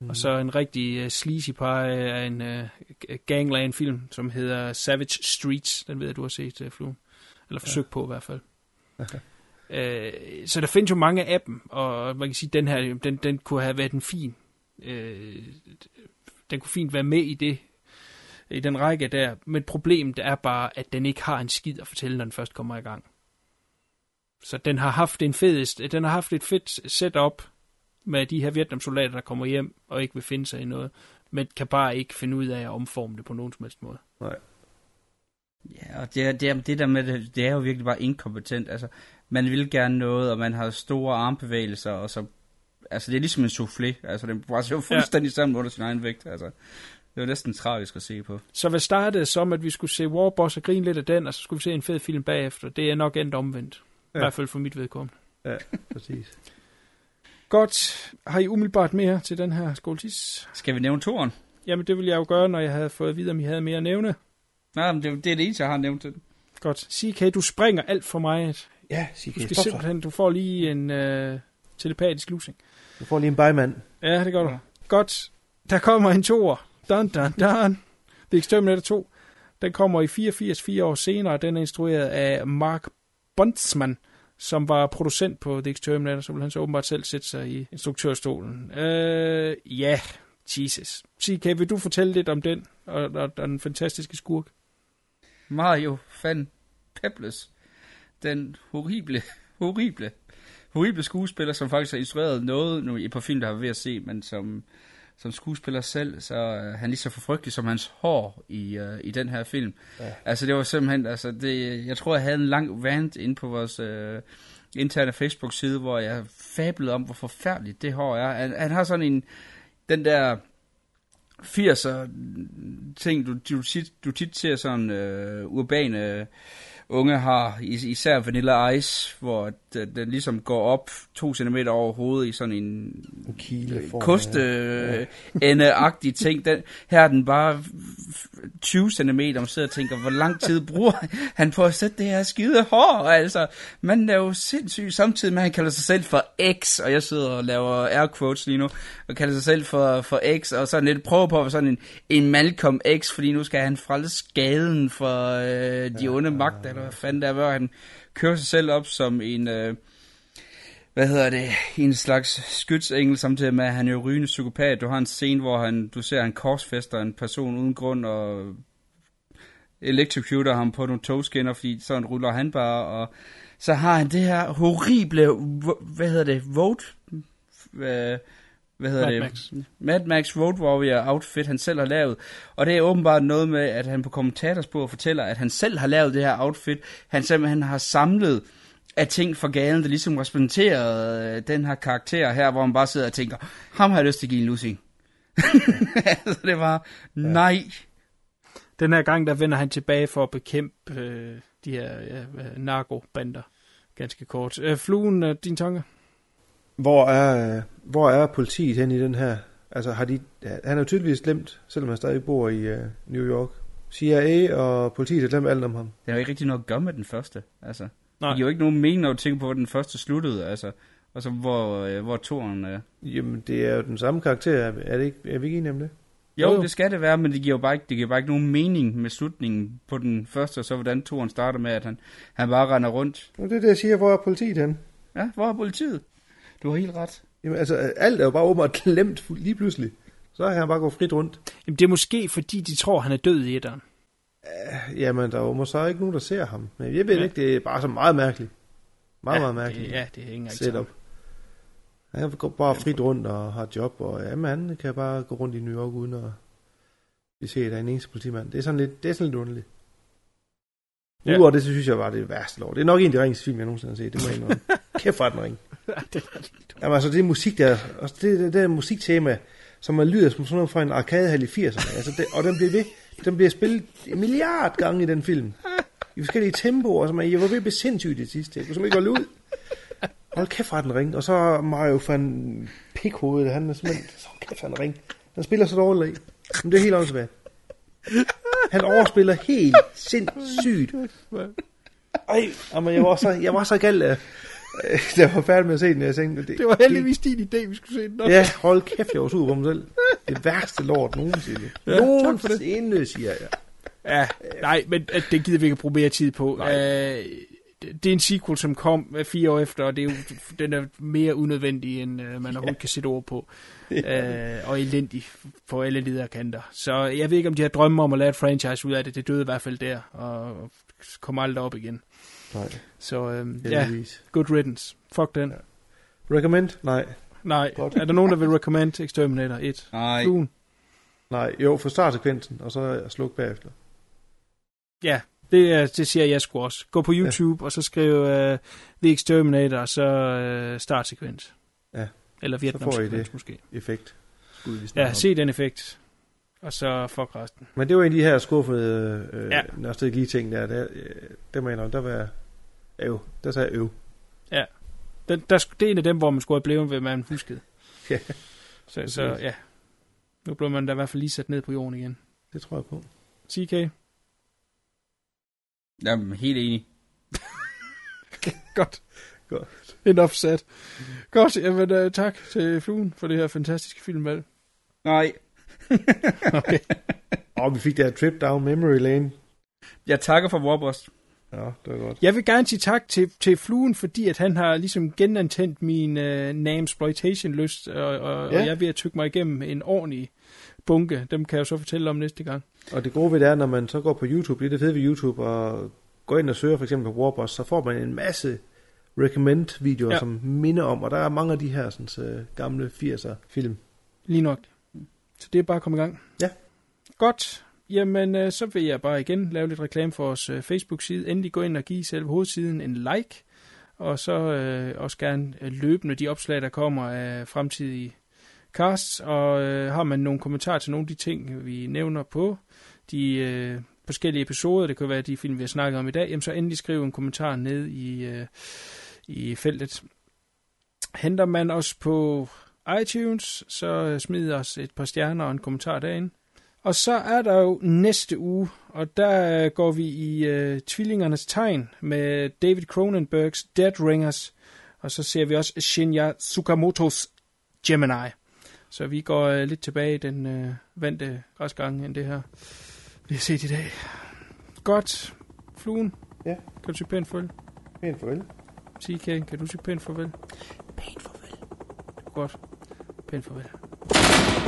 Speaker 7: mm. og så en rigtig uh, sleazy pie af en uh, gangland-film, som hedder Savage Streets. Den ved jeg, du har set, uh, Fluen. Eller forsøgt på i hvert fald. Øh, så der findes jo mange af dem, og man kan sige, at den her, den, den kunne have været en fin, øh, den kunne fint være med i det, i den række der, men problemet er bare, at den ikke har en skid at fortælle, når den først kommer i gang. Så den har haft en fedest, den har haft et fedt setup med de her Vietnam-soldater, der kommer hjem og ikke vil finde sig i noget, men kan bare ikke finde ud af at omforme det på nogen som helst måde.
Speaker 9: Nej.
Speaker 8: Ja, og det, er, det, det der med det, det er jo virkelig bare inkompetent. Altså, man vil gerne noget, og man har store armbevægelser, og så... Altså, det er ligesom en soufflé. Altså, den brænder jo fuldstændig sammen under sin egen vægt. Altså, det var næsten tragisk at se på.
Speaker 7: Så hvad startede som, at vi skulle se Warboss og grine lidt af den, og så skulle vi se en fed film bagefter. Det er nok endt omvendt. Ja. I
Speaker 9: Ja.
Speaker 7: hvert fald for mit vedkommende.
Speaker 9: Ja, præcis.
Speaker 7: Godt. Har I umiddelbart mere til den her skoletis?
Speaker 8: Skal vi nævne toren?
Speaker 7: Jamen, det ville jeg jo gøre, når jeg havde fået at vide, om I havde mere at nævne.
Speaker 8: Nej, men det, det er det eneste, jeg har nævnt til den.
Speaker 7: Godt. CK, du springer alt for meget.
Speaker 9: Ja, sig
Speaker 7: Du skal simpelthen, du får lige en øh, telepatisk lusing.
Speaker 9: Du får lige en bymand.
Speaker 7: Ja, det gør du. Godt. Der kommer en toer. Dun, dun, dun. The Exterminator 2. Den kommer i 84, fire år senere. Den er instrueret af Mark Bontzman, som var producent på The Exterminator, så vil han så åbenbart selv sætte sig i instruktørstolen. Øh, ja, Jesus. CK, vil du fortælle lidt om den, og, og, og den fantastiske skurk?
Speaker 8: Mario Van Peebles. Den horrible, horrible, horrible skuespiller, som faktisk har instrueret noget nu i et par film, der har været ved at se, men som, som skuespiller selv, så er han lige så forfrygtelig som hans hår i, uh, i den her film. Ja. Altså det var simpelthen, altså det, jeg tror jeg havde en lang rant inde på vores uh, interne Facebook-side, hvor jeg fablede om, hvor forfærdeligt det hår er. Han, han har sådan en, den der 80'er ting, du, du, tit, du tit ser sådan øh, urbane unge har, is, især Vanilla Ice, hvor den, den ligesom går op to centimeter over hovedet i sådan en,
Speaker 9: En kileform,
Speaker 8: koste øh, endeagtig ting. Den, her er den bare 20 cm, man sidder og tænker, hvor lang tid bruger han på at sætte det her skide hår? Altså, man er jo sindssyg, samtidig med, at han kalder sig selv for X, og jeg sidder og laver air quotes lige nu, og kalder sig selv for, for X, og sådan lidt prøver på at være sådan en, en Malcolm X, fordi nu skal han frelse skaden for øh, de onde magter, eller hvad fanden der var. hvor han kører sig selv op som en... Øh, hvad hedder det, en slags skytsengel, samtidig med, at han er jo rygende psykopat. Du har en scene, hvor han, du ser, han korsfester en person uden grund, og electrocuter ham på nogle togskinner, fordi sådan ruller han bare, og så har han det her horrible, hvad hedder det, vote, øh, hvad hedder
Speaker 7: Mad
Speaker 8: det?
Speaker 7: Max.
Speaker 8: Mad Max Road Warrior outfit, han selv har lavet. Og det er åbenbart noget med, at han på kommentatorspor fortæller, at han selv har lavet det her outfit. Han simpelthen har samlet af ting fra gaden, der ligesom repræsenterer øh, den her karakter her, hvor man bare sidder og tænker, ham har jeg lyst til at give en lussing. så det var, nej.
Speaker 7: Den her gang, der vender han tilbage for at bekæmpe øh, de her ja, øh, narkobander. Ganske kort. Øh, fluen, øh, din tunge?
Speaker 9: Hvor er, øh, hvor er politiet hen i den her? Altså, har de, han er jo tydeligvis glemt, selvom han stadig bor i uh, New York. CIA og politiet har glemt alt om ham.
Speaker 8: Det har jo ikke rigtig noget at gøre med den første. Altså,
Speaker 7: Nej.
Speaker 8: det giver jo ikke nogen mening, når du tænker på, hvor den første sluttede. Altså, og så hvor, øh, hvor toren er.
Speaker 9: Jamen, det er jo den samme karakter. Er, er, det ikke, er vi ikke enige om det?
Speaker 8: Jo,
Speaker 9: Jo, jo.
Speaker 8: det skal det være, men det giver jo bare ikke, det giver bare ikke nogen mening med slutningen på den første, og så hvordan toren starter med, at han, han bare render rundt.
Speaker 9: Og det er det, jeg siger. Hvor er politiet hen?
Speaker 8: Ja, hvor er politiet? Du har helt ret.
Speaker 9: Jamen, altså, alt er jo bare åbenbart glemt lige pludselig. Så kan han bare gå frit rundt.
Speaker 7: Jamen, det er måske, fordi de tror, han er død i etteren.
Speaker 9: Jamen, der er jo måske ikke nogen, der ser ham. Men jeg ved
Speaker 7: Ja.
Speaker 9: ikke, det er bare så meget mærkeligt. Meget,
Speaker 7: ja,
Speaker 9: meget mærkeligt.
Speaker 7: Det, ja, det hænger ikke
Speaker 9: setup.
Speaker 7: sammen.
Speaker 9: Han går bare frit rundt og har job, og jamen, han kan bare gå rundt i New York uden at blive set af en eneste politimand. Det er sådan lidt, det er sådan lidt underligt.
Speaker 7: Ja.
Speaker 9: Udover det, så synes jeg bare, det er værste lort. Det er nok en af de ringeste film, jeg nogensinde har set. Det må jeg indrømme. Kæft for den ring. Jamen altså, det er musik der, og det, det, der musiktema, som man lyder som sådan noget fra en arkadehal i 80'erne. Altså det, og den bliver ved, den bliver spillet en milliard gange i den film. I forskellige tempoer, som jeg var ved at blive sindssygt i det sidste. Jeg kunne simpelthen ikke holde ud. Hold kæft fra den ring. Og så Mario van Pikhoved, han er simpelthen, så kæft fra den ring. Han spiller så dårligt i. Men det er helt åndssvagt. Han overspiller helt sindssygt. Ej, jamen, jeg var så, jeg var så galt, at øh, da jeg var færdig med at se den. Jeg tænkte, det,
Speaker 7: Det var heldigvis din idé, vi skulle se den op.
Speaker 9: Ja, hold kæft, jeg var sur på mig selv. Det værste lort nogensinde.
Speaker 7: Ja,
Speaker 9: nogensinde, siger jeg.
Speaker 7: Ja, nej, men øh, det gider vi ikke at bruge mere tid på. Øh, det er en sequel, som kom øh, fire år efter, og det er jo, den er mere unødvendig, end øh, man overhovedet kan sætte ord på. Øh, og elendig på alle ledere kanter. Så jeg ved ikke, om de har drømme om at lave et franchise ud af det. Det døde i hvert fald der, og kommer aldrig op igen.
Speaker 9: Nej.
Speaker 7: Så øh, ja, good riddance. Fuck den.
Speaker 9: Recommend? Nej.
Speaker 7: Nej,
Speaker 9: Godt.
Speaker 7: er der nogen, der vil recommend Exterminator 1?
Speaker 8: Nej.
Speaker 7: Fluen?
Speaker 9: Nej, jo, for startsekvensen, og så sluk bagefter.
Speaker 7: Ja, det, er, det siger jeg sgu også. Gå på YouTube, ja. og så skriv uh, The Exterminator, og så uh, startsekvens.
Speaker 9: Ja.
Speaker 7: Eller
Speaker 9: Så får I det
Speaker 7: måske.
Speaker 9: effekt. Skulle vi snakke
Speaker 7: Ja,
Speaker 9: om.
Speaker 7: se den effekt. Og så fuck resten.
Speaker 9: Men det var en af de her skuffede øh,
Speaker 7: Ja.
Speaker 9: ja. nostalgi ting der. der øh, det mener jeg, der var øv. Der sagde øv.
Speaker 7: Ja. Den, der, det er en af dem, hvor man skulle have blevet ved, man huskede.
Speaker 9: Ja.
Speaker 7: Så, så ja. Nu blev man da i hvert fald lige sat ned på jorden igen.
Speaker 9: Det tror jeg på.
Speaker 7: CK?
Speaker 8: Jamen, helt enig.
Speaker 7: Godt.
Speaker 9: Godt.
Speaker 7: Enough said. Godt, jamen uh, tak til Fluen for det her fantastiske filmvalg.
Speaker 8: Nej.
Speaker 7: okay.
Speaker 9: Og vi fik det her trip down memory lane.
Speaker 8: Jeg takker for Warboss.
Speaker 9: Ja, det var godt.
Speaker 7: Jeg vil gerne sige tak til, til Fluen, fordi at han har ligesom genantændt min uh, name-exploitation-lyst, og, og, ja.
Speaker 9: Ja.
Speaker 7: og jeg er ved at tykke mig igennem en ordentlig bunke. Dem kan jeg jo så fortælle om næste gang.
Speaker 9: Og det gode ved det er, når man så går på YouTube, det er det fede ved YouTube, og går ind og søger for eksempel på Warboss, så får man en masse recommend-videoer,
Speaker 7: Ja.
Speaker 9: som minder om, og der er mange af de her sådan, så gamle 80'er film.
Speaker 7: Lige nok. Så det er bare at komme i gang.
Speaker 9: Ja.
Speaker 7: Godt. Jamen, øh, så vil jeg bare igen lave lidt reklame for vores øh, Facebook-side. Endelig gå ind og give selve hovedsiden en like. Og så øh, også gerne øh, løbende de opslag, der kommer af fremtidige podcasts, Og øh, har man nogle kommentarer til nogle af de ting, vi nævner på de øh, forskellige episoder, det kan være de film, vi har snakket om i dag, jamen så endelig skriv en kommentar ned i, øh, i feltet. Henter man os på iTunes, så smid os et par stjerner og en kommentar derinde. Og så er der jo næste uge, og der går vi i øh, Tvillingernes Tegn med David Cronenbergs Dead Ringers, og så ser vi også Shinya Tsukamotos Gemini. Så vi går øh, lidt tilbage i den øh, vante græsgang end det her, vi har set i dag. Godt. Fluen,
Speaker 9: Ja,
Speaker 7: kan du sige pænt farvel?
Speaker 9: pænt farvel.
Speaker 7: CK, kan du sige pænt farvel? Pænt farvel. Godt. Pænt farvel.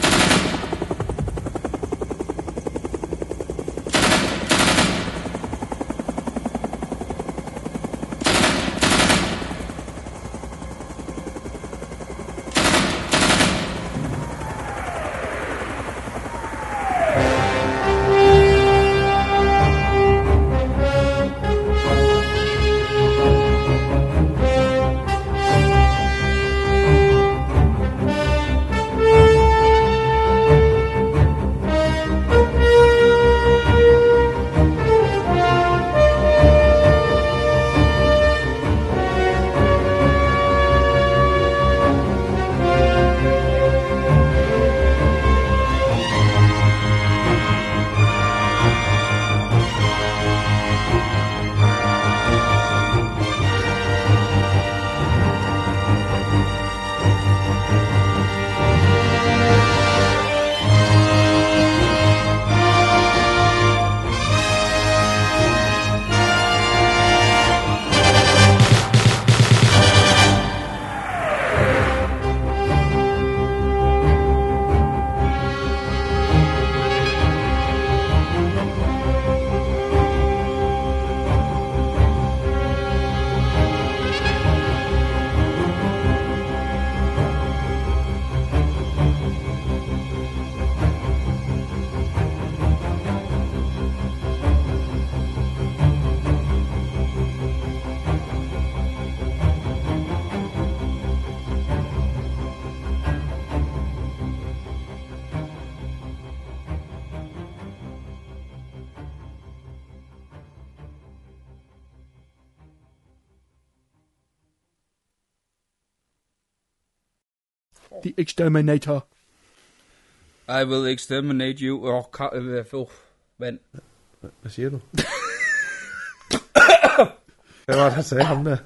Speaker 7: Exterminator.
Speaker 8: I will exterminate you. Åh, oh, oh, vand.
Speaker 9: Hvad siger du? Hvad var det, han sagde ham der?